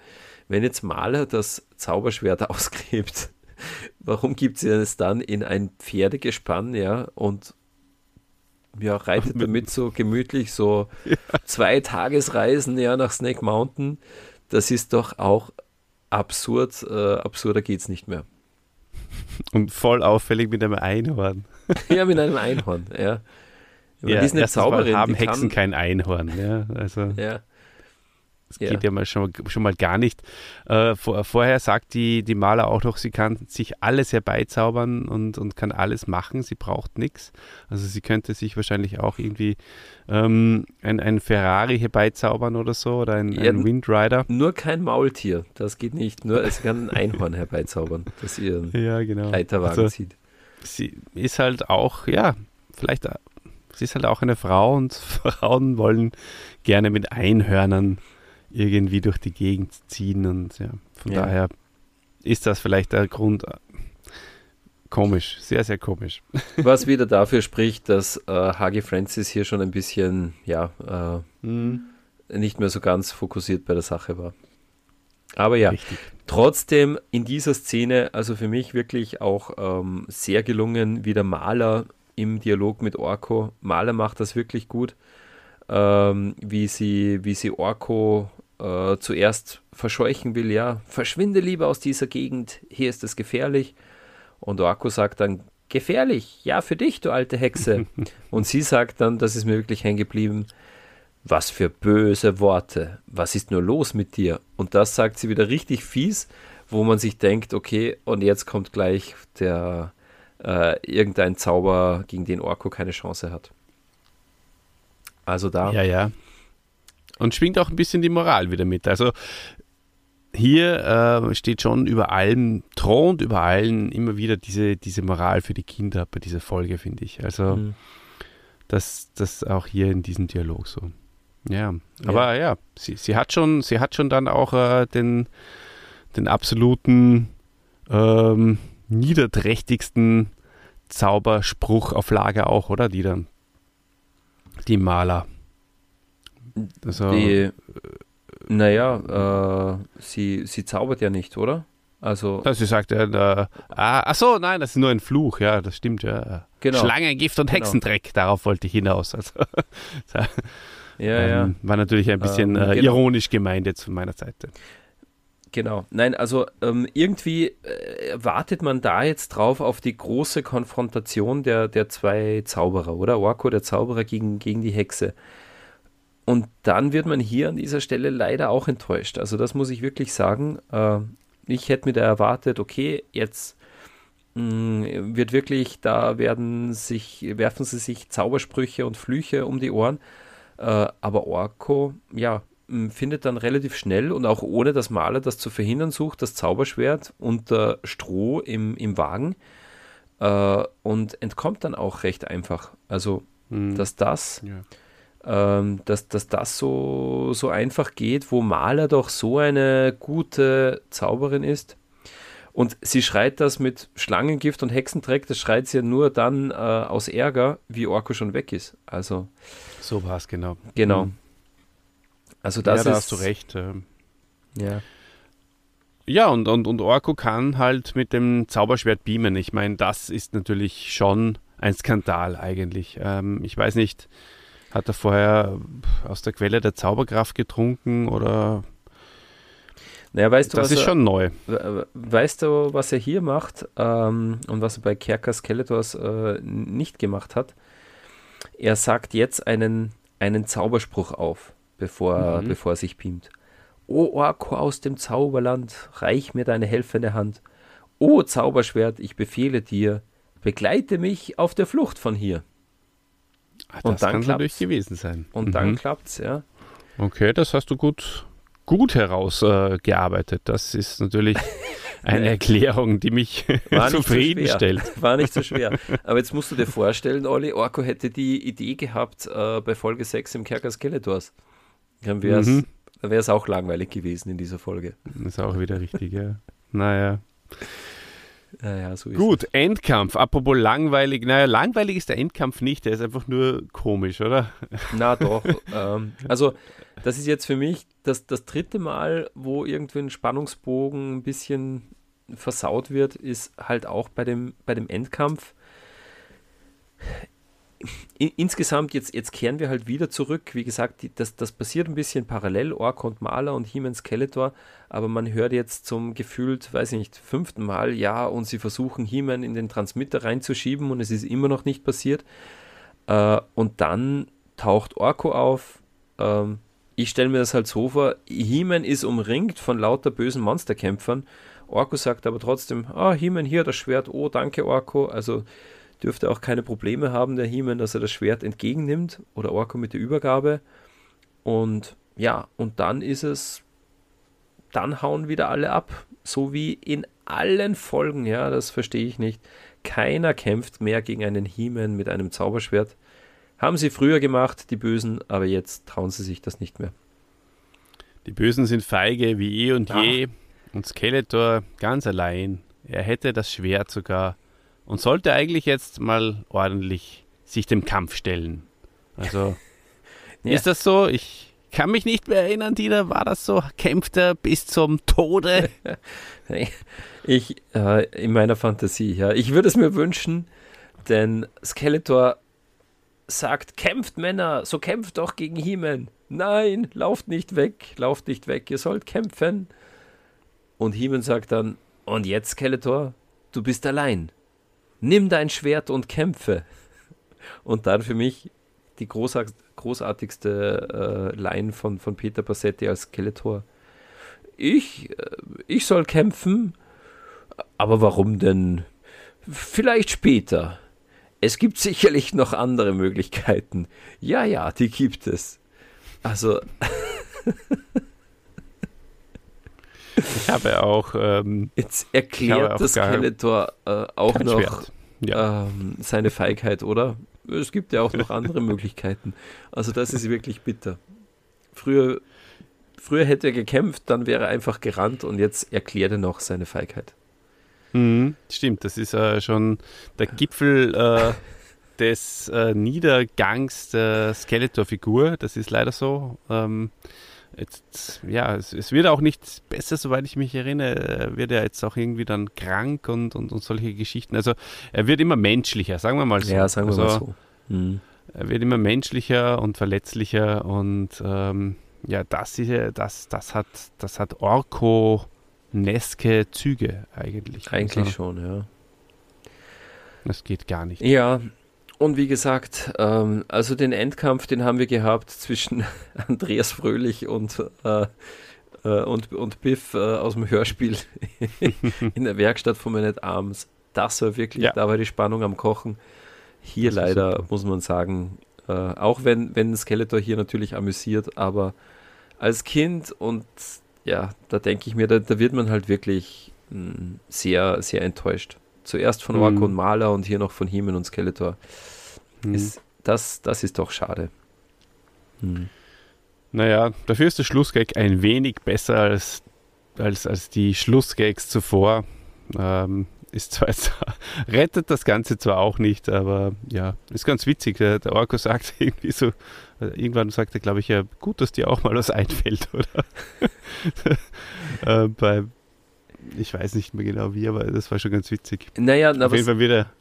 Wenn jetzt Maler das Zauberschwert ausgräbt, warum gibt sie es dann in ein Pferdegespann, ja, und ja, reitet damit so gemütlich so ja. zwei Tagesreisen ja nach Snake Mountain. Das ist doch auch absurd. Äh, absurder geht es nicht mehr. Und voll auffällig mit einem Einhorn. ja, mit einem Einhorn, ja. ja die ist eine Zauberin. Mal haben Hexen kann, kein Einhorn, ja. Also. Ja. Das ja. geht ja mal schon, schon mal gar nicht. Äh, vor, vorher sagt die, die Maler auch noch, sie kann sich alles herbeizaubern und, und kann alles machen. Sie braucht nichts. Also sie könnte sich wahrscheinlich auch irgendwie ähm, ein, ein Ferrari herbeizaubern oder so oder ein, ja, ein Windrider. Nur kein Maultier, das geht nicht. Nur es kann ein Einhorn herbeizaubern, das ihren ja, genau. Leiterwagen also, zieht. Sie ist halt auch, ja, vielleicht, sie ist halt auch eine Frau und Frauen wollen gerne mit Einhörnern irgendwie durch die Gegend ziehen und ja, von ja. daher ist das vielleicht der Grund. Äh, komisch, sehr, sehr komisch. Was wieder dafür spricht, dass äh, Hagi Francis hier schon ein bisschen, ja, äh, mhm. nicht mehr so ganz fokussiert bei der Sache war. Aber ja, Richtig. trotzdem in dieser Szene, also für mich wirklich auch ähm, sehr gelungen, wie der Maler im Dialog mit Orko. Maler macht das wirklich gut, ähm, wie, sie, wie sie Orko äh, zuerst verscheuchen will, ja, verschwinde lieber aus dieser Gegend, hier ist es gefährlich. Und Orko sagt dann, gefährlich, ja, für dich, du alte Hexe. und sie sagt dann, das ist mir wirklich hängen geblieben, was für böse Worte, was ist nur los mit dir? Und das sagt sie wieder richtig fies, wo man sich denkt, okay, und jetzt kommt gleich der äh, irgendein Zauber, gegen den Orko keine Chance hat. Also da. Ja, ja. Und schwingt auch ein bisschen die Moral wieder mit. Also hier äh, steht schon über allem, thront über allen immer wieder diese, diese Moral für die Kinder bei dieser Folge, finde ich. Also mhm. das, das auch hier in diesem Dialog so. Ja, aber ja, ja sie, sie, hat schon, sie hat schon dann auch äh, den, den absoluten ähm, niederträchtigsten Zauberspruch auf Lager auch, oder? Die dann, die Maler. Also, die, naja, äh, sie, sie zaubert ja nicht, oder? Also. Ja, sie sagt ja, äh, ah, ach so, nein, das ist nur ein Fluch, ja, das stimmt, ja. Genau. Schlangengift und genau. Hexendreck, darauf wollte ich hinaus. Also, ja, ähm, ja. War natürlich ein bisschen ähm, äh, genau. ironisch gemeint jetzt von meiner Seite. Genau. Nein, also ähm, irgendwie äh, wartet man da jetzt drauf auf die große Konfrontation der, der zwei Zauberer, oder? Orko, der Zauberer gegen, gegen die Hexe. Und dann wird man hier an dieser Stelle leider auch enttäuscht. Also das muss ich wirklich sagen. Äh, ich hätte mir da erwartet, okay, jetzt mm, wird wirklich, da werden sich, werfen sie sich Zaubersprüche und Flüche um die Ohren. Äh, aber Orko, ja, findet dann relativ schnell und auch ohne dass Maler das zu verhindern sucht, das Zauberschwert unter Stroh im, im Wagen äh, und entkommt dann auch recht einfach. Also, mhm. dass das ja ähm, dass, dass das so, so einfach geht, wo Maler doch so eine gute Zauberin ist. Und sie schreit das mit Schlangengift und Hexentreck, das schreit sie ja nur dann äh, aus Ärger, wie Orko schon weg ist. Also. So war es, genau. Genau. Mhm. Also das ja, da ist, hast du recht. Ähm. Ja. Ja, und, und, und Orko kann halt mit dem Zauberschwert beamen. Ich meine, das ist natürlich schon ein Skandal eigentlich. Ähm, ich weiß nicht, hat er vorher aus der Quelle der Zauberkraft getrunken oder? Naja, weißt du, das ist er, schon neu. Weißt du, was er hier macht ähm, und was er bei Kerker Skeletors äh, nicht gemacht hat? Er sagt jetzt einen, einen Zauberspruch auf, bevor, mhm. bevor er sich beamt. O Orko aus dem Zauberland, reich mir deine helfende Hand. O Zauberschwert, ich befehle dir, begleite mich auf der Flucht von hier. Ach, und dann kann natürlich gewesen sein. Und mhm. dann klappt's, ja. Okay, das hast du gut, gut herausgearbeitet. Äh, das ist natürlich eine Erklärung, die mich zufriedenstellt. So War nicht so schwer. Aber jetzt musst du dir vorstellen, Olli, Orko hätte die Idee gehabt äh, bei Folge 6 im Kerker Skeletors. Dann wäre es mhm. auch langweilig gewesen in dieser Folge. Das ist auch wieder richtig, ja. Naja. Ja, so Gut, es. Endkampf. Apropos langweilig. Naja, langweilig ist der Endkampf nicht. Der ist einfach nur komisch, oder? Na doch. ähm, also, das ist jetzt für mich das, das dritte Mal, wo irgendwie ein Spannungsbogen ein bisschen versaut wird, ist halt auch bei dem, bei dem Endkampf insgesamt, jetzt, jetzt kehren wir halt wieder zurück. Wie gesagt, das, das passiert ein bisschen parallel, Ork und Maler und He-Man Skeletor, aber man hört jetzt zum gefühlt, weiß ich nicht, fünften Mal, ja, und sie versuchen He-Man in den Transmitter reinzuschieben und es ist immer noch nicht passiert. Äh, und dann taucht Orko auf, ähm, ich stelle mir das halt so vor, He-Man ist umringt von lauter bösen Monsterkämpfern. Orko sagt aber trotzdem, ah, He-Man, hier das Schwert, oh, danke Orko. Also dürfte auch keine Probleme haben, der He-Man, dass er das Schwert entgegennimmt oder Orko mit der Übergabe. Und ja, und dann ist es, dann hauen wieder alle ab. So wie in allen Folgen, ja, das verstehe ich nicht. Keiner kämpft mehr gegen einen He-Man mit einem Zauberschwert. Haben sie früher gemacht, die Bösen, aber jetzt trauen sie sich das nicht mehr. Die Bösen sind feige wie eh und je. Und Skeletor ganz allein. Er hätte das Schwert sogar und sollte eigentlich jetzt mal ordentlich sich dem Kampf stellen. Also, ja. ist das so? Ich kann mich nicht mehr erinnern, Dieter, war das so? Kämpft er bis zum Tode? ich, äh, in meiner Fantasie, ja. Ich würde es mir wünschen, denn Skeletor sagt, kämpft Männer, so kämpft doch gegen He-Man. Nein, lauft nicht weg, lauft nicht weg, ihr sollt kämpfen. Und He-Man sagt dann, und jetzt, Skeletor, du bist allein. Nimm dein Schwert und kämpfe. Und dann für mich die großartigste äh, Line von, von Peter Passetti als Skeletor. Ich, äh, ich soll kämpfen, aber warum denn? Vielleicht später. Es gibt sicherlich noch andere Möglichkeiten. Ja, ja, die gibt es. Also. ich habe auch. Ähm, Jetzt erklärt das Skeletor äh, auch noch ja. ähm, seine Feigheit, oder? Es gibt ja auch noch andere Möglichkeiten. Also, das ist wirklich bitter. Früher, früher hätte er gekämpft, dann wäre er einfach gerannt und jetzt erklärt er noch seine Feigheit. Mhm, stimmt, das ist äh, schon der Gipfel äh, des äh, Niedergangs der Skeletor-Figur. Das ist leider so. Ähm, jetzt, ja, es, es, wird auch nicht besser, soweit ich mich erinnere. Wird er jetzt auch irgendwie dann krank und, und, und solche Geschichten. Also er wird immer menschlicher, sagen wir mal so. Ja, sagen wir also, mal so. Mhm. Er wird immer menschlicher und verletzlicher und ähm, ja, das, ist, das, das hat, das hat Orko Neske Züge eigentlich. Eigentlich also, schon, ja. Das geht gar nicht. Ja, und wie gesagt, ähm, also den Endkampf, den haben wir gehabt zwischen Andreas Fröhlich und, äh, äh, und, und Biff äh, aus dem Hörspiel in der Werkstatt von at Arms. Das war wirklich, ja. da war die Spannung am Kochen. Hier leider, super. muss man sagen, äh, auch wenn, wenn Skeletor hier natürlich amüsiert, aber als Kind und ja, da denke ich mir, da, da, wird man halt wirklich mh, hm, sehr, sehr enttäuscht. Zuerst von Orko mhm. und Maler und hier noch von Heeman und Skeletor. Mhm. Ist, das, das ist doch schade. Mhm. Naja, dafür ist der Schlussgag ein wenig besser als, als, als die Schlussgags zuvor. Ähm, ist zwar jetzt, rettet das Ganze zwar auch nicht, aber ja, ist ganz witzig. Der, der Orko sagt irgendwie so, äh, irgendwann sagt er, glaube ich, ja, gut, dass dir auch mal was einfällt, oder? äh, bei, ich weiß nicht mehr genau wie, aber das war schon ganz witzig. Naja, na, auf jeden Fall wieder.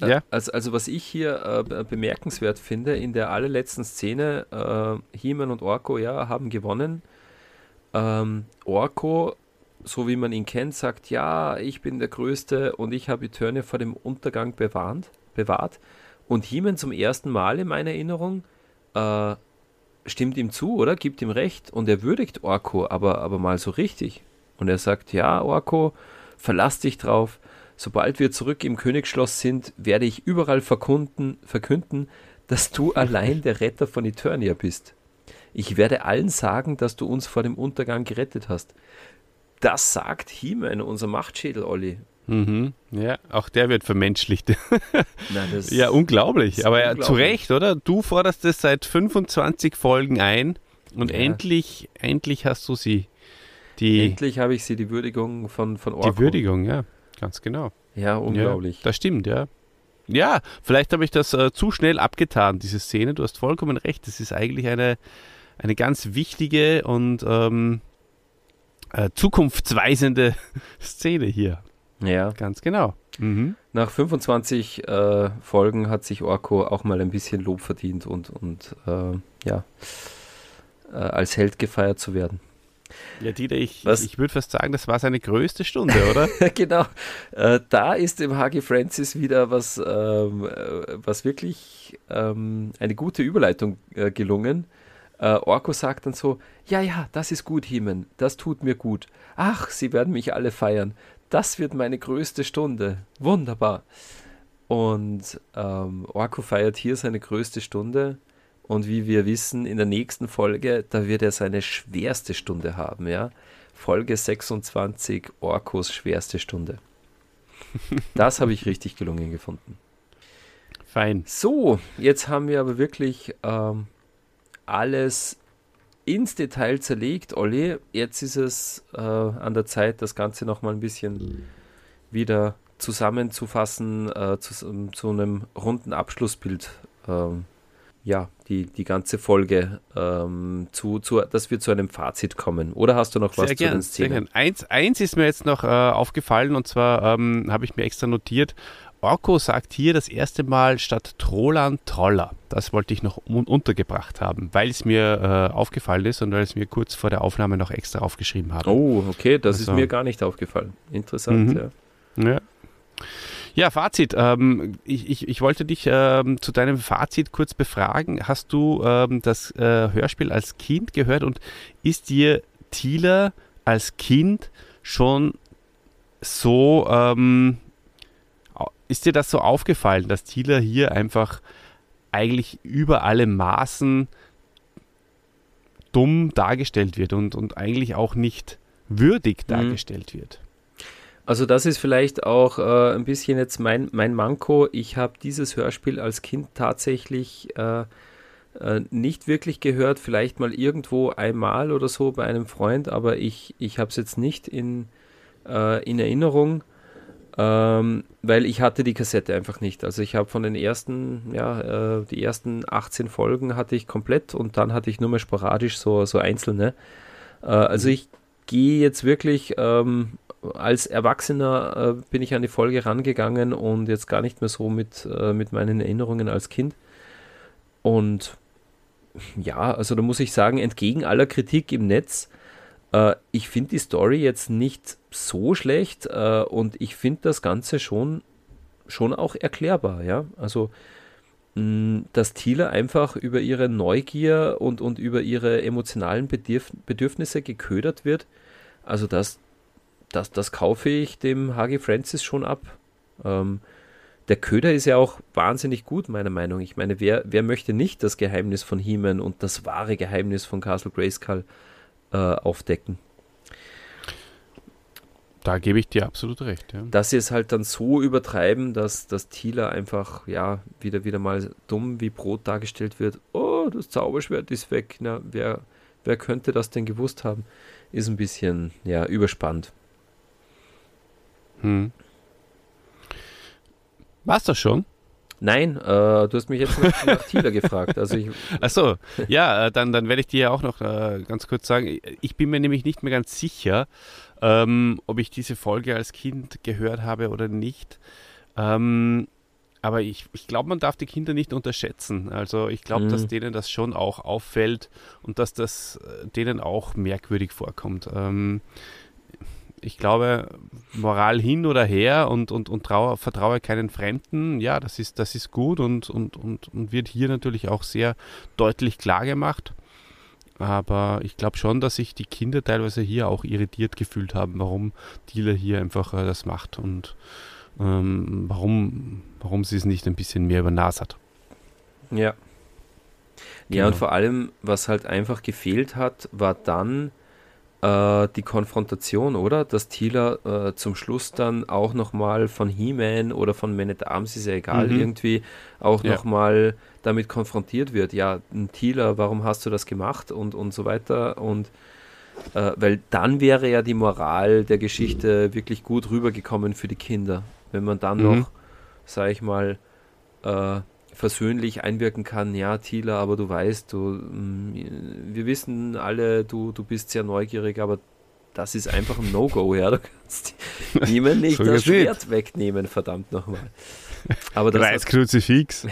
Ja? Also, also was ich hier äh, bemerkenswert finde, in der allerletzten Szene, äh, He-Man und Orko ja, haben gewonnen. Ähm, Orko, so wie man ihn kennt, sagt, ja, ich bin der Größte und ich habe Eternia vor dem Untergang bewahrt. bewahrt. Und He-Man zum ersten Mal in meiner Erinnerung äh, stimmt ihm zu, oder? Gibt ihm recht und er würdigt Orko, aber, aber mal so richtig. Und er sagt, ja, Orko, verlass dich drauf. Sobald wir zurück im Königsschloss sind, werde ich überall verkunden, verkünden, dass du allein der Retter von Eternia bist. Ich werde allen sagen, dass du uns vor dem Untergang gerettet hast. Das sagt He-Man, unser Machtschädel, Olli. Mhm. Ja, auch der wird vermenschlicht. Nein, ja, unglaublich. Aber unglaublich. zu Recht, oder? Du forderst es seit 25 Folgen ein und ja. endlich, endlich hast du sie. Die, endlich habe ich sie, die Würdigung von, von Orko. Die Würdigung, ja, ganz genau. Ja, unglaublich. Ja, das stimmt, ja. Ja, vielleicht habe ich das äh, zu schnell abgetan, diese Szene. Du hast vollkommen recht. Das ist eigentlich eine, eine ganz wichtige und ähm, äh, zukunftsweisende Szene hier. Ja. Ganz genau. Mhm. Nach 25 äh, Folgen hat sich Orko auch mal ein bisschen Lob verdient und, und äh, ja, äh, als Held gefeiert zu werden. Ja, Dieter, ich, ich würde fast sagen, das war seine größte Stunde, oder? genau. Äh, da ist dem Hagi Francis wieder was, ähm, äh, was wirklich ähm, eine gute Überleitung äh, gelungen. äh, Orko sagt dann so, ja, ja, das ist gut, Himen, das tut mir gut. Ach, sie werden mich alle feiern. Das wird meine größte Stunde. Wunderbar. Und ähm, Orko feiert hier seine größte Stunde. Und wie wir wissen, in der nächsten Folge, da wird er seine schwerste Stunde haben, ja. Folge 26, Orkos schwerste Stunde. Das habe ich richtig gelungen gefunden. Fein. So, jetzt haben wir aber wirklich ähm, alles ins Detail zerlegt, Olli. Jetzt ist es äh, an der Zeit, das Ganze nochmal ein bisschen wieder zusammenzufassen, äh, zu, zu, einem runden Abschlussbild. Ähm, ja, die, die ganze Folge, ähm, zu, zu, dass wir zu einem Fazit kommen. Oder hast du noch was sehr zu gern, den Szenen? Eins, eins ist mir jetzt noch äh, aufgefallen und zwar ähm, habe ich mir extra notiert, Orko sagt hier das erste Mal statt Trollan Troller. Das wollte ich noch un untergebracht haben, weil es mir äh, aufgefallen ist und weil es mir kurz vor der Aufnahme noch extra aufgeschrieben habe. Oh, okay, das also, ist mir gar nicht aufgefallen. Interessant, mhm. ja. ja. Ja, Fazit. Ähm, ich, ich, ich, wollte dich ähm, zu deinem Fazit kurz befragen. Hast du ähm, das äh, Hörspiel als Kind gehört und ist dir Thieler als Kind schon so ähm, ist dir das so aufgefallen, dass Thieler hier einfach eigentlich über alle Maßen dumm dargestellt wird und, und eigentlich auch nicht würdig mhm. dargestellt mhm. wird? Also das ist vielleicht auch äh, ein bisschen jetzt mein, mein Manko. Ich habe dieses Hörspiel als Kind tatsächlich äh, äh, nicht wirklich gehört, vielleicht mal irgendwo einmal oder so bei einem Freund, aber ich, ich habe es jetzt nicht in, äh, in Erinnerung. Ähm, weil ich hatte die Kassette einfach nicht. Also ich habe von den ersten, ja, äh, die ersten 18 Folgen hatte ich komplett und dann hatte ich nur mehr sporadisch so, so einzelne. Äh, also mhm. ich gehe jetzt wirklich ähm, als Erwachsener äh, bin ich an die Folge rangegangen und jetzt gar nicht mehr so mit, äh, mit meinen Erinnerungen als Kind. Und ja, also da muss ich sagen, entgegen aller Kritik im Netz, äh, ich finde die Story jetzt nicht so schlecht äh, und ich finde das Ganze schon, schon auch erklärbar. Ja? Also, dass Thiele einfach über ihre Neugier und, und über ihre emotionalen Bedürf Bedürfnisse geködert wird, also das, das, das kaufe ich dem Hagi Francis schon ab. Ähm, der Köder ist ja auch wahnsinnig gut, meiner Meinung. Ich meine, wer, wer möchte nicht das Geheimnis von he und das wahre Geheimnis von Castle Grayskull äh, aufdecken? Da gebe ich dir absolut recht. Ja. Dass sie es halt dann so übertreiben, dass das Thieler einfach, ja, wieder, wieder mal dumm wie Brot dargestellt wird. Oh, das Zauberschwert ist weg. Na, wer, wer könnte das denn gewusst haben? Ist ein bisschen, ja, überspannt. Hm. War's das schon? Nein, äh, du hast mich jetzt nach, nach Thieler gefragt. Also ich Achso, ja, äh, dann, dann werde ich dir ja auch noch äh, ganz kurz sagen, ich bin mir nämlich nicht mehr ganz sicher, ähm, ob ich diese Folge als Kind gehört habe oder nicht. Ähm, aber ich, ich glaube, man darf die Kinder nicht unterschätzen. Also ich glaube, mhm. dass denen das schon auch auffällt und dass das äh, denen auch merkwürdig vorkommt. Ähm, ich glaube, Moral hin oder her und, und, und traue, vertraue keinen Fremden, ja, das ist, das ist gut und, und, und, und wird hier natürlich auch sehr deutlich klar gemacht. Aber ich glaube schon, dass sich die Kinder teilweise hier auch irritiert gefühlt haben, warum Dealer hier einfach äh, das macht und ähm, warum, warum sie es nicht ein bisschen mehr über Nas hat. Ja. Ja, und genau. vor allem, was halt einfach gefehlt hat, war dann äh, die Konfrontation, oder? Dass Thieler äh, zum Schluss dann auch nochmal von He-Man oder von Man at Arms, ist ja egal, mhm. irgendwie auch ja. nochmal damit konfrontiert wird. Ja, Thieler, warum hast du das gemacht? Und, und so weiter. Und äh, weil dann wäre ja die Moral der Geschichte wirklich gut rübergekommen für die Kinder. Wenn man dann mhm. noch, sag ich mal, äh, versöhnlich einwirken kann, ja, Thieler, aber du weißt, du, mm, wir wissen alle, du, du bist sehr neugierig, aber das ist einfach ein No-Go, ja. Du kannst niemand nicht so das Schwert nicht. wegnehmen, verdammt nochmal. Aber das Weiß Kruzifix.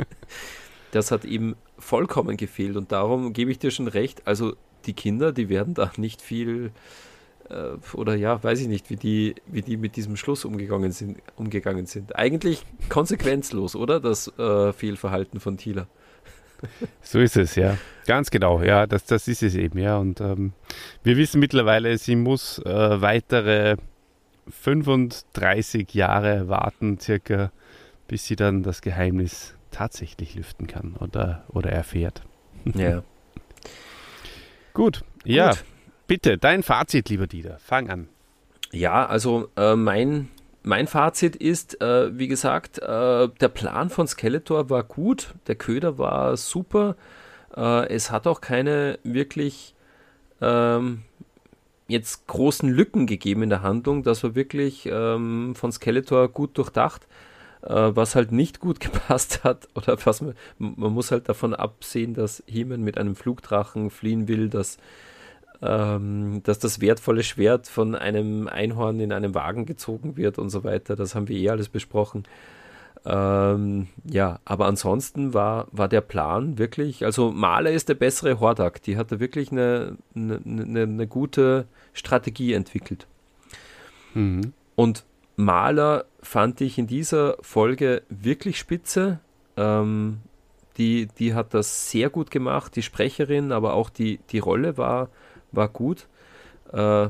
das hat ihm vollkommen gefehlt und darum gebe ich dir schon recht. Also die Kinder, die werden da nicht viel oder ja, weiß ich nicht, wie die, wie die mit diesem Schluss umgegangen sind. Umgegangen sind. Eigentlich konsequenzlos, oder? Das äh, Fehlverhalten von Thieler. So ist es, ja. Ganz genau, ja, das, das ist es eben, ja. Und ähm, wir wissen mittlerweile, sie muss äh, weitere 35 Jahre warten, circa, bis sie dann das Geheimnis tatsächlich lüften kann oder, oder erfährt. Ja. Gut, ja, bitte, dein Fazit, lieber Dieter, fang an. Ja, also äh, mein, mein Fazit ist, äh, wie gesagt, äh, der Plan von Skeletor war gut, der Köder war super, äh, es hat auch keine wirklich ähm, jetzt großen Lücken gegeben in der Handlung, das war wirklich ähm, von Skeletor gut durchdacht. Äh, was halt nicht gut gepasst hat, oder was man, man muss halt davon absehen, dass Heeman mit einem Flugdrachen fliehen will, dass, ähm, dass das wertvolle Schwert von einem Einhorn in einem Wagen gezogen wird und so weiter. Das haben wir eh alles besprochen. Ähm, ja, aber ansonsten war, war der Plan wirklich, also Maler ist der bessere Hordak, die hat da wirklich eine, eine, eine, eine gute Strategie entwickelt. Mhm. Und Maler fand ich in dieser Folge wirklich spitze. Ähm, die, die hat das sehr gut gemacht, die Sprecherin, aber auch die, die Rolle war, war gut. Äh,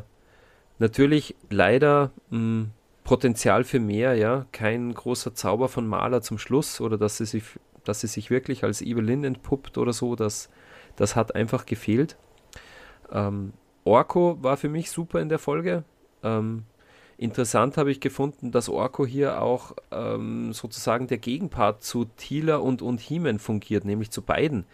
natürlich leider mh, hm, Potenzial für mehr, ja, kein großer Zauber von Maler zum Schluss oder dass sie sich, dass sie sich wirklich als Evelyn entpuppt oder so, das, das hat einfach gefehlt. Ähm, Orko war für mich super in der Folge. Ähm, Interessant habe ich gefunden, dass Orko hier auch ähm, sozusagen der Gegenpart zu Tila und, und Heeman fungiert, nämlich zu beiden.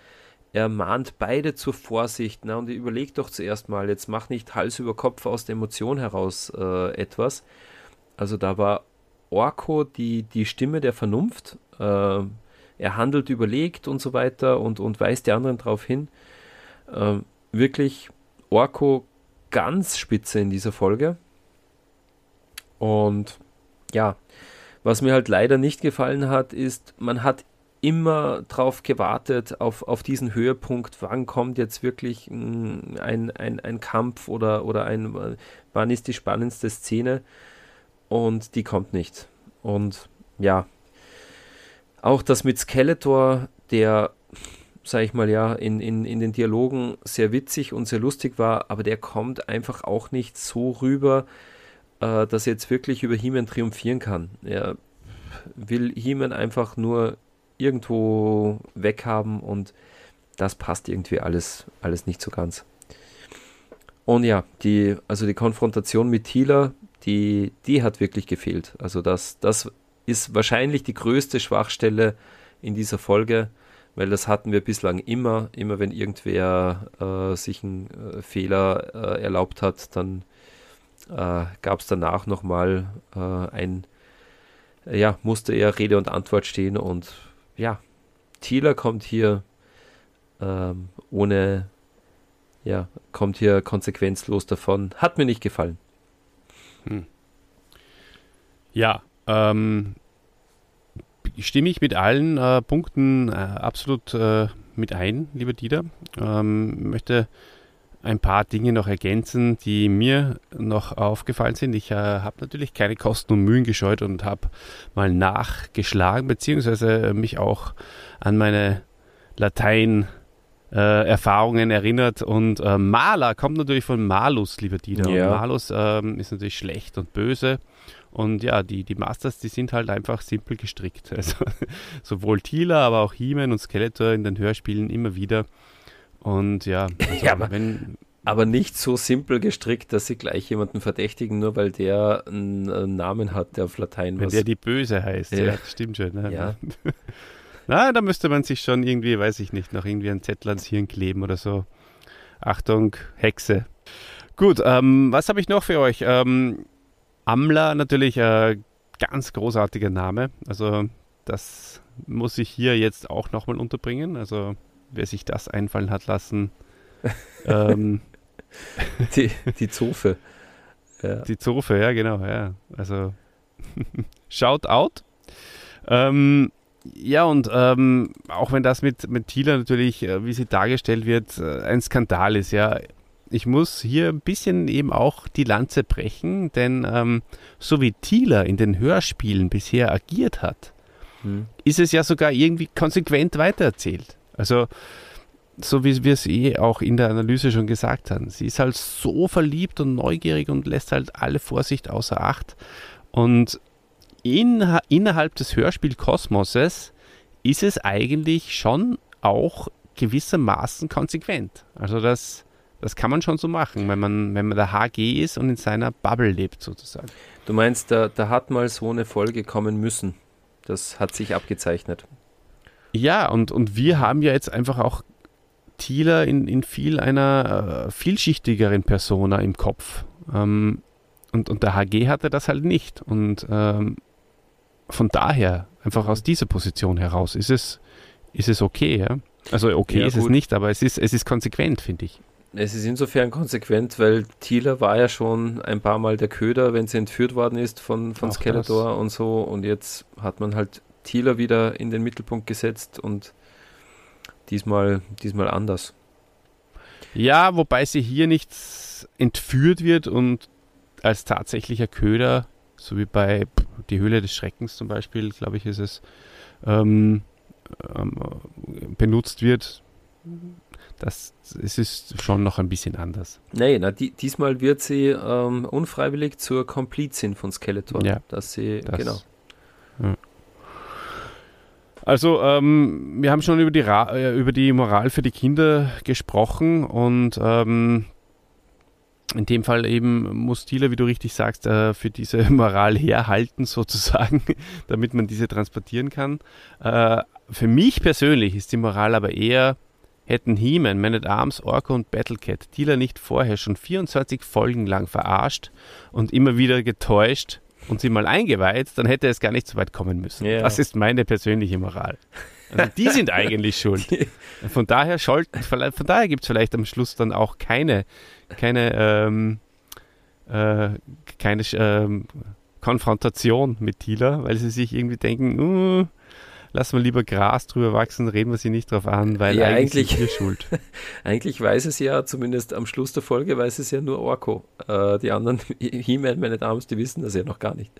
Er mahnt beide zur Vorsicht na, und überlegt doch zuerst mal, jetzt mach nicht Hals über Kopf aus der Emotion heraus äh, etwas. Also da war Orko die, die Stimme der Vernunft. Äh, er handelt überlegt und so weiter und, und weist die anderen darauf hin. Äh, wirklich Orko ganz spitze in dieser Folge. Und ja, was mir halt leider nicht gefallen hat, ist, man hat immer darauf gewartet, auf, auf diesen Höhepunkt, wann kommt jetzt wirklich ein, ein, ein Kampf oder, oder ein, wann ist die spannendste Szene und die kommt nicht. Und ja, auch das mit Skeletor, der, sag ich mal, ja, in, in, in den Dialogen sehr witzig und sehr lustig war, aber der kommt einfach auch nicht so rüber, äh, dass er jetzt wirklich über He-Man triumphieren kann. Er will He-Man einfach nur irgendwo weghaben und das passt irgendwie alles, alles nicht so ganz. Und ja, die, also die Konfrontation mit Thieler, die, die hat wirklich gefehlt. Also das, das ist wahrscheinlich die größte Schwachstelle in dieser Folge, weil das hatten wir bislang immer. Immer wenn irgendwer äh, sich einen äh, Fehler äh, erlaubt hat, dann äh, gab es danach nochmal äh, ein, ja, musste er Rede und Antwort stehen und ja, Thieler kommt hier ähm, ohne, ja, kommt hier konsequenzlos davon. Hat mir nicht gefallen. Hm. Ja, ähm, stimme ich mit allen äh, Punkten äh, absolut äh, mit ein, lieber Dieter. Ähm, möchte ein paar Dinge noch ergänzen, die mir noch aufgefallen sind. Ich äh, habe natürlich keine Kosten und Mühen gescheut und habe mal nachgeschlagen, beziehungsweise mich auch an meine Latein äh, Erfahrungen erinnert. Und äh, Maler kommt natürlich von Malus, lieber Dieter. Ja. Und Malus ähm, ist natürlich schlecht und böse. Und ja, die, die Masters, die sind halt einfach simpel gestrickt. Also sowohl Tila, aber auch He-Man und Skeletor in den Hörspielen immer wieder und ja, also ja aber, wenn, aber nicht so simpel gestrickt, dass sie gleich jemanden verdächtigen, nur weil der einen Namen hat, der auf Latein wenn der die Böse heißt, ja, ja stimmt schon. Ne? Ja. Na, da müsste man sich schon irgendwie, weiß ich nicht, noch irgendwie ein Zettel ans Hirn kleben oder so. Achtung, Hexe. Gut, ähm, was habe ich noch für euch? Ähm, Amla natürlich äh, ganz großartiger Name. Also das muss ich hier jetzt auch nochmal unterbringen. Also wer sich das einfallen hat lassen. ähm, die, die Zofe. Ja. Die Zofe, ja, genau, ja. Also, shout out. Ähm, ja, und ähm, auch wenn das mit, mit Thieler natürlich, äh, wie sie dargestellt wird, äh, ein Skandal ist, ja. Ich muss hier ein bisschen eben auch die Lanze brechen, denn ähm, so wie Thieler in den Hörspielen bisher agiert hat, hm. ist es ja sogar irgendwie konsequent weitererzählt. Also, so wie wir es eh auch in der Analyse schon gesagt haben, sie ist halt so verliebt und neugierig und lässt halt alle Vorsicht außer Acht. Und in, innerhalb des Hörspielkosmoses ist es eigentlich schon auch gewissermaßen konsequent. Also das, das kann man schon so machen, wenn man, wenn man der HG ist und in seiner Bubble lebt sozusagen. Du meinst, da, da hat mal so eine Folge kommen müssen. Das hat sich abgezeichnet. Ja, und, und wir haben ja jetzt einfach auch Thieler in, in viel einer äh, vielschichtigeren Persona im Kopf. Ähm, und, und der HG hatte das halt nicht. Und ähm, von daher, einfach aus dieser Position heraus, ist es, ist es okay, ja? Also okay ja, ist gut. es nicht, aber es ist, es ist konsequent, finde ich. Es ist insofern konsequent, weil Thieler war ja schon ein paar Mal der Köder, wenn sie entführt worden ist von, von Skeletor und so. Und jetzt hat man halt Thieler wieder in den Mittelpunkt gesetzt und diesmal, diesmal anders. Ja, wobei sie hier nicht entführt wird und als tatsächlicher Köder, so wie bei Die Höhle des Schreckens zum Beispiel, glaube ich, ist es, ähm, ähm, benutzt wird. Das, es ist schon noch ein bisschen anders. Nee, na, die, diesmal wird sie ähm, unfreiwillig zur Komplizin von Skeletor. Ja, dass sie, das, genau. Ja. Also, ähm, wir haben schon über die, Ra äh, über die Moral für die Kinder gesprochen und ähm, in dem Fall eben muss Thieler, wie du richtig sagst, äh, für diese Moral herhalten sozusagen, damit man diese transportieren kann. Äh, für mich persönlich ist die Moral aber eher, hätten He-Man, Man at Arms, Orko und Battlecat Thieler nicht vorher schon 24 Folgen lang verarscht und immer wieder getäuscht, und sie mal eingeweiht, dann hätte es gar nicht so weit kommen müssen. Yeah. Das ist meine persönliche Moral. Also die sind eigentlich schuld. Von daher, von daher gibt es vielleicht am Schluss dann auch keine, keine, ähm, äh, keine ähm, Konfrontation mit Tila, weil sie sich irgendwie denken, uh, lassen wir lieber Gras drüber wachsen, reden wir sie nicht drauf an, weil ja, eigentlich, eigentlich schuld. eigentlich weiß es ja, zumindest am Schluss der Folge weiß es ja nur Orko. Äh, die anderen He-Man, meine Damen, die wissen das ja noch gar nicht.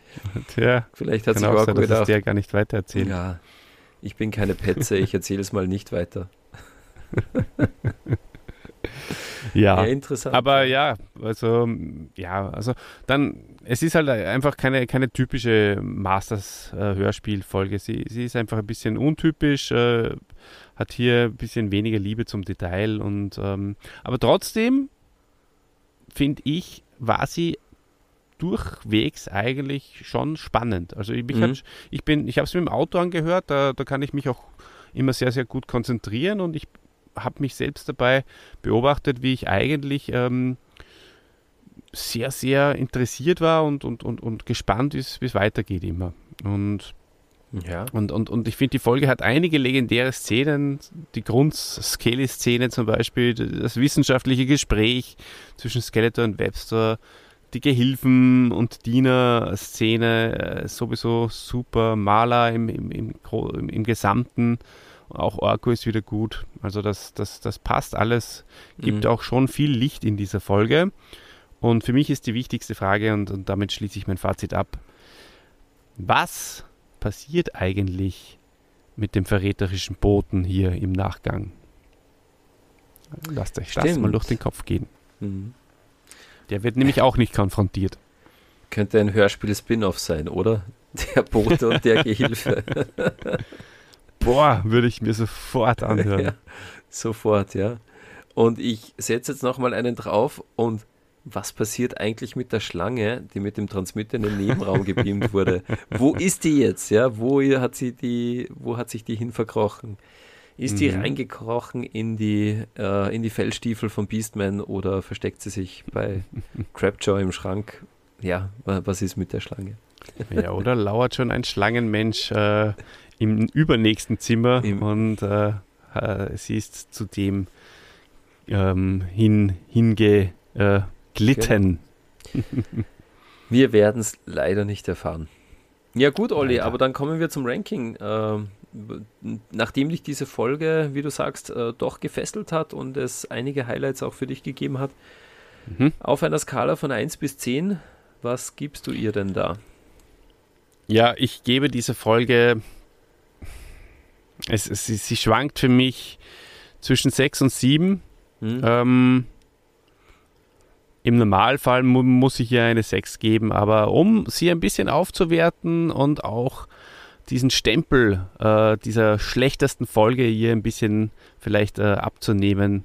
Tja, vielleicht hat sich Orko sein, gedacht, dass der gar nicht weiter erzählt. Ja, ich bin keine Petze, ich erzähle es mal nicht weiter. ja, ja, interessant. Aber ja, also ja, also dann es ist halt einfach keine, keine typische Masters-Hörspielfolge. Äh, sie, sie ist einfach ein bisschen untypisch, äh, hat hier ein bisschen weniger Liebe zum Detail und ähm, aber trotzdem finde ich, war sie durchwegs eigentlich schon spannend. Also ich, mhm. hat, ich bin, ich habe es mit dem Auto angehört, da, da kann ich mich auch immer sehr, sehr gut konzentrieren und ich habe mich selbst dabei beobachtet, wie ich eigentlich ähm, sehr, sehr interessiert war und, und, und, und gespannt ist, wie es weitergeht immer. Und ja. Und, und, und ich finde, die Folge hat einige legendäre Szenen, die Grund-Skelly-Szene zum Beispiel, das wissenschaftliche Gespräch zwischen Skeletor und Webster, die Gehilfen- und Diener-Szene, äh, sowieso super, Maler im, im, im, im, im Gesamten, auch Orko ist wieder gut, also das, das, das passt alles, gibt mhm. auch schon viel Licht in dieser Folge. Und für mich ist die wichtigste Frage, und, und damit schließe ich mein Fazit ab, was passiert eigentlich mit dem verräterischen Boten hier im Nachgang? Lasst euch Stimmt. das mal durch den Kopf gehen. Mhm. Der wird nämlich auch nicht konfrontiert. Könnte ein Hörspiel-Spin-off sein, oder? Der Bote und der Gehilfe. Boah, würde ich mir sofort anhören. Ja, sofort, ja. Und ich setze jetzt nochmal einen drauf und was passiert eigentlich mit der Schlange, die mit dem Transmitter in den Nebenraum gebeamt wurde? Wo ist die jetzt? Ja, wo hat sie die, wo hat sich die hin verkrochen? Ist mhm. die reingekrochen in die, äh, in die Fellstiefel von Beastman oder versteckt sie sich bei Crabjaw im Schrank? Ja, was ist mit der Schlange? ja, oder lauert schon ein Schlangenmensch äh, im übernächsten Zimmer Im und äh, äh sie ist zu dem ähm, hin, hinge, äh, wir werden es leider nicht erfahren. Ja gut, Olli, leider. aber dann kommen wir zum Ranking. Ähm, nachdem dich diese Folge, wie du sagst, äh, doch gefesselt hat und es einige Highlights auch für dich gegeben hat, mhm. auf einer Skala von 1 bis 10, was gibst du ihr denn da? Ja, ich gebe diese Folge es, es, sie, schwankt für mich zwischen 6 und 7. Hm. Ähm, Im Normalfall mu muss ich ihr eine 6 geben, aber um sie ein bisschen aufzuwerten und auch diesen Stempel äh, dieser schlechtesten Folge ihr ein bisschen vielleicht äh, abzunehmen,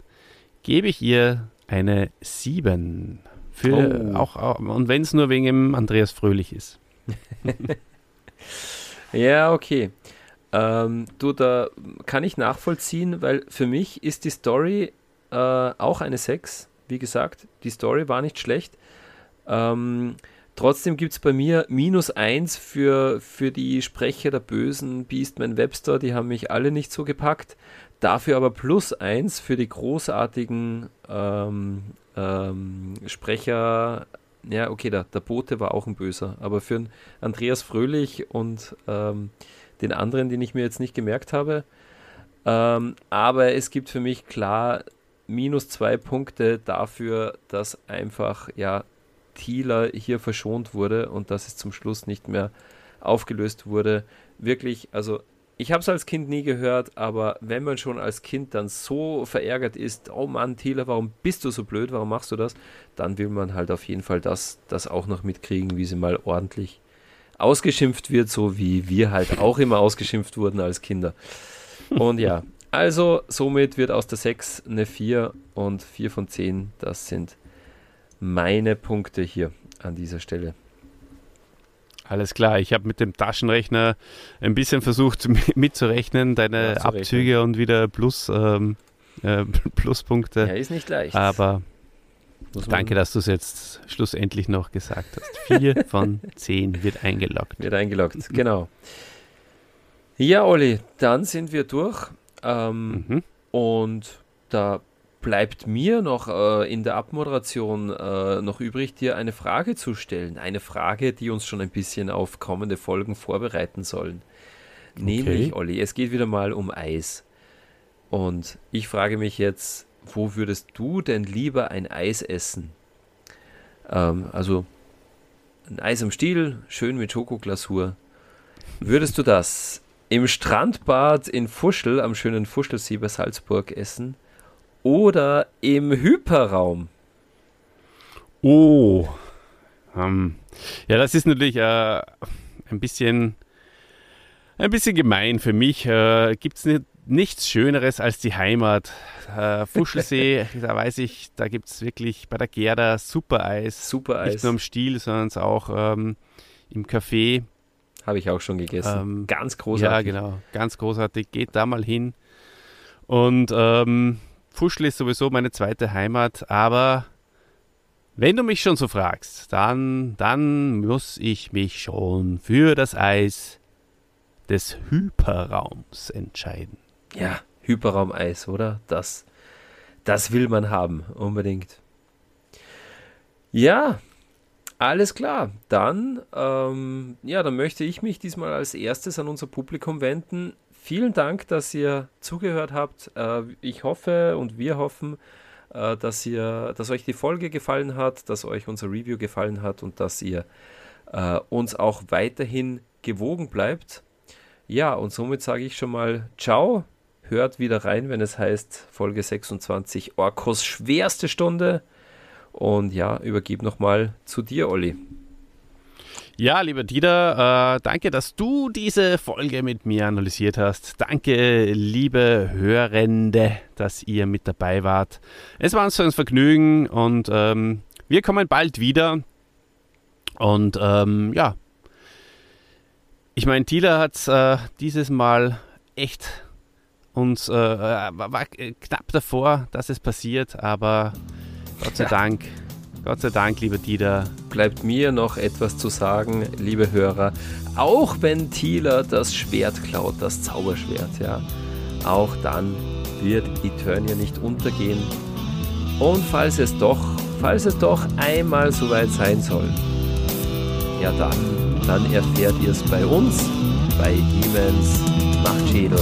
gebe ich ihr eine 7. Für oh. auch, und wenn es nur wegen dem Andreas Fröhlich ist. ja, okay. Ähm, du, da kann ich nachvollziehen, weil für mich ist die Story äh, auch eine 6. Wie gesagt, die Story war nicht schlecht. Ähm, trotzdem gibt es bei mir minus 1 für, für die Sprecher der bösen Beastman Webster. Die haben mich alle nicht so gepackt. Dafür aber plus 1 für die großartigen ähm, ähm, Sprecher. Ja, okay, der, der Bote war auch ein Böser, aber für Andreas Fröhlich und ähm, den anderen, den ich mir jetzt nicht gemerkt habe. Ähm, aber es gibt für mich klar minus zwei Punkte dafür, dass einfach ja Thieler hier verschont wurde und dass es zum Schluss nicht mehr aufgelöst wurde. Wirklich, also ich habe es als Kind nie gehört, aber wenn man schon als Kind dann so verärgert ist, oh Mann, Thieler, warum bist du so blöd, warum machst du das? Dann will man halt auf jeden Fall das, das auch noch mitkriegen, wie sie mal ordentlich ausgeschimpft wird, so wie wir halt auch immer ausgeschimpft wurden als Kinder. Und ja, also somit wird aus der 6 eine 4 und 4 von 10, das sind meine Punkte hier an dieser Stelle. Alles klar, ich habe mit dem Taschenrechner ein bisschen versucht mitzurechnen, deine Abzüge und wieder Plus, ähm, äh, Pluspunkte. Ja, ist nicht leicht. Aber danke, dass du es jetzt schlussendlich noch gesagt hast. Vier von zehn wird eingeloggt. Wird eingeloggt, genau. Ja, Olli, dann sind wir durch. Ähm, mhm. Und da bleibt mir noch äh, in der Abmoderation äh, noch übrig, dir eine Frage zu stellen. Eine Frage, die uns schon ein bisschen auf kommende Folgen vorbereiten sollen. Okay. Nämlich, Olli, es geht wieder mal um Eis. Und ich frage mich jetzt, wo würdest du denn lieber ein Eis essen? Ähm, also ein Eis am Stiel, schön mit Schokoglasur. Würdest du das im Strandbad in Fuschel, am schönen Fuschelsee bei Salzburg essen? oder im Hyperraum? Oh. Ähm, ja, das ist natürlich äh, ein bisschen ein bisschen gemein für mich. Äh, Gibt es nicht, nichts Schöneres als die Heimat. Äh, Fuschelsee, da weiß ich, da gibt es wirklich bei der Gerda super Eis. Super Eis. Nicht nur im Stiel, sondern auch ähm, im Café. Habe ich auch schon gegessen. Ähm, ganz großartig. Ja, genau. Ganz großartig. Geht da mal hin. Und ähm, Fuschl ist sowieso meine zweite Heimat, aber wenn du mich schon so fragst, dann, dann muss ich mich schon für das Eis des Hyperraums entscheiden. Ja, Hyperraumeis, oder? Das, das will man haben, unbedingt. Ja, alles klar. Dann, ähm, ja, dann möchte ich mich diesmal als erstes an unser Publikum wenden vielen Dank, dass ihr zugehört habt. Äh, ich hoffe und wir hoffen, äh, dass, ihr, dass euch die Folge gefallen hat, dass euch unser Review gefallen hat und dass ihr äh, uns auch weiterhin gewogen bleibt. Ja, und somit sage ich schon mal Ciao. Hört wieder rein, wenn es heißt Folge 26 Orkos schwerste Stunde. Und ja, übergib nochmal zu dir, Olli. Ja, lieber Dieter, äh, danke, dass du diese Folge mit mir analysiert hast. Danke, liebe Hörende, dass ihr mit dabei wart. Es war uns ein Vergnügen und ähm, wir kommen bald wieder. Und ähm, ja, ich meine, Tila hat äh, dieses Mal echt uns äh, äh war, knapp davor, dass es passiert, aber Gott sei Dank Gott sei Dank, lieber Dieter. Bleibt mir noch etwas zu sagen, liebe Hörer. Auch wenn Thieler das Schwert klaut, das Zauberschwert, ja, auch dann wird Eternia nicht untergehen. Und falls es doch, falls es doch einmal soweit sein soll, ja dann, dann erfährt ihr es bei uns, bei Demons Machtschädel.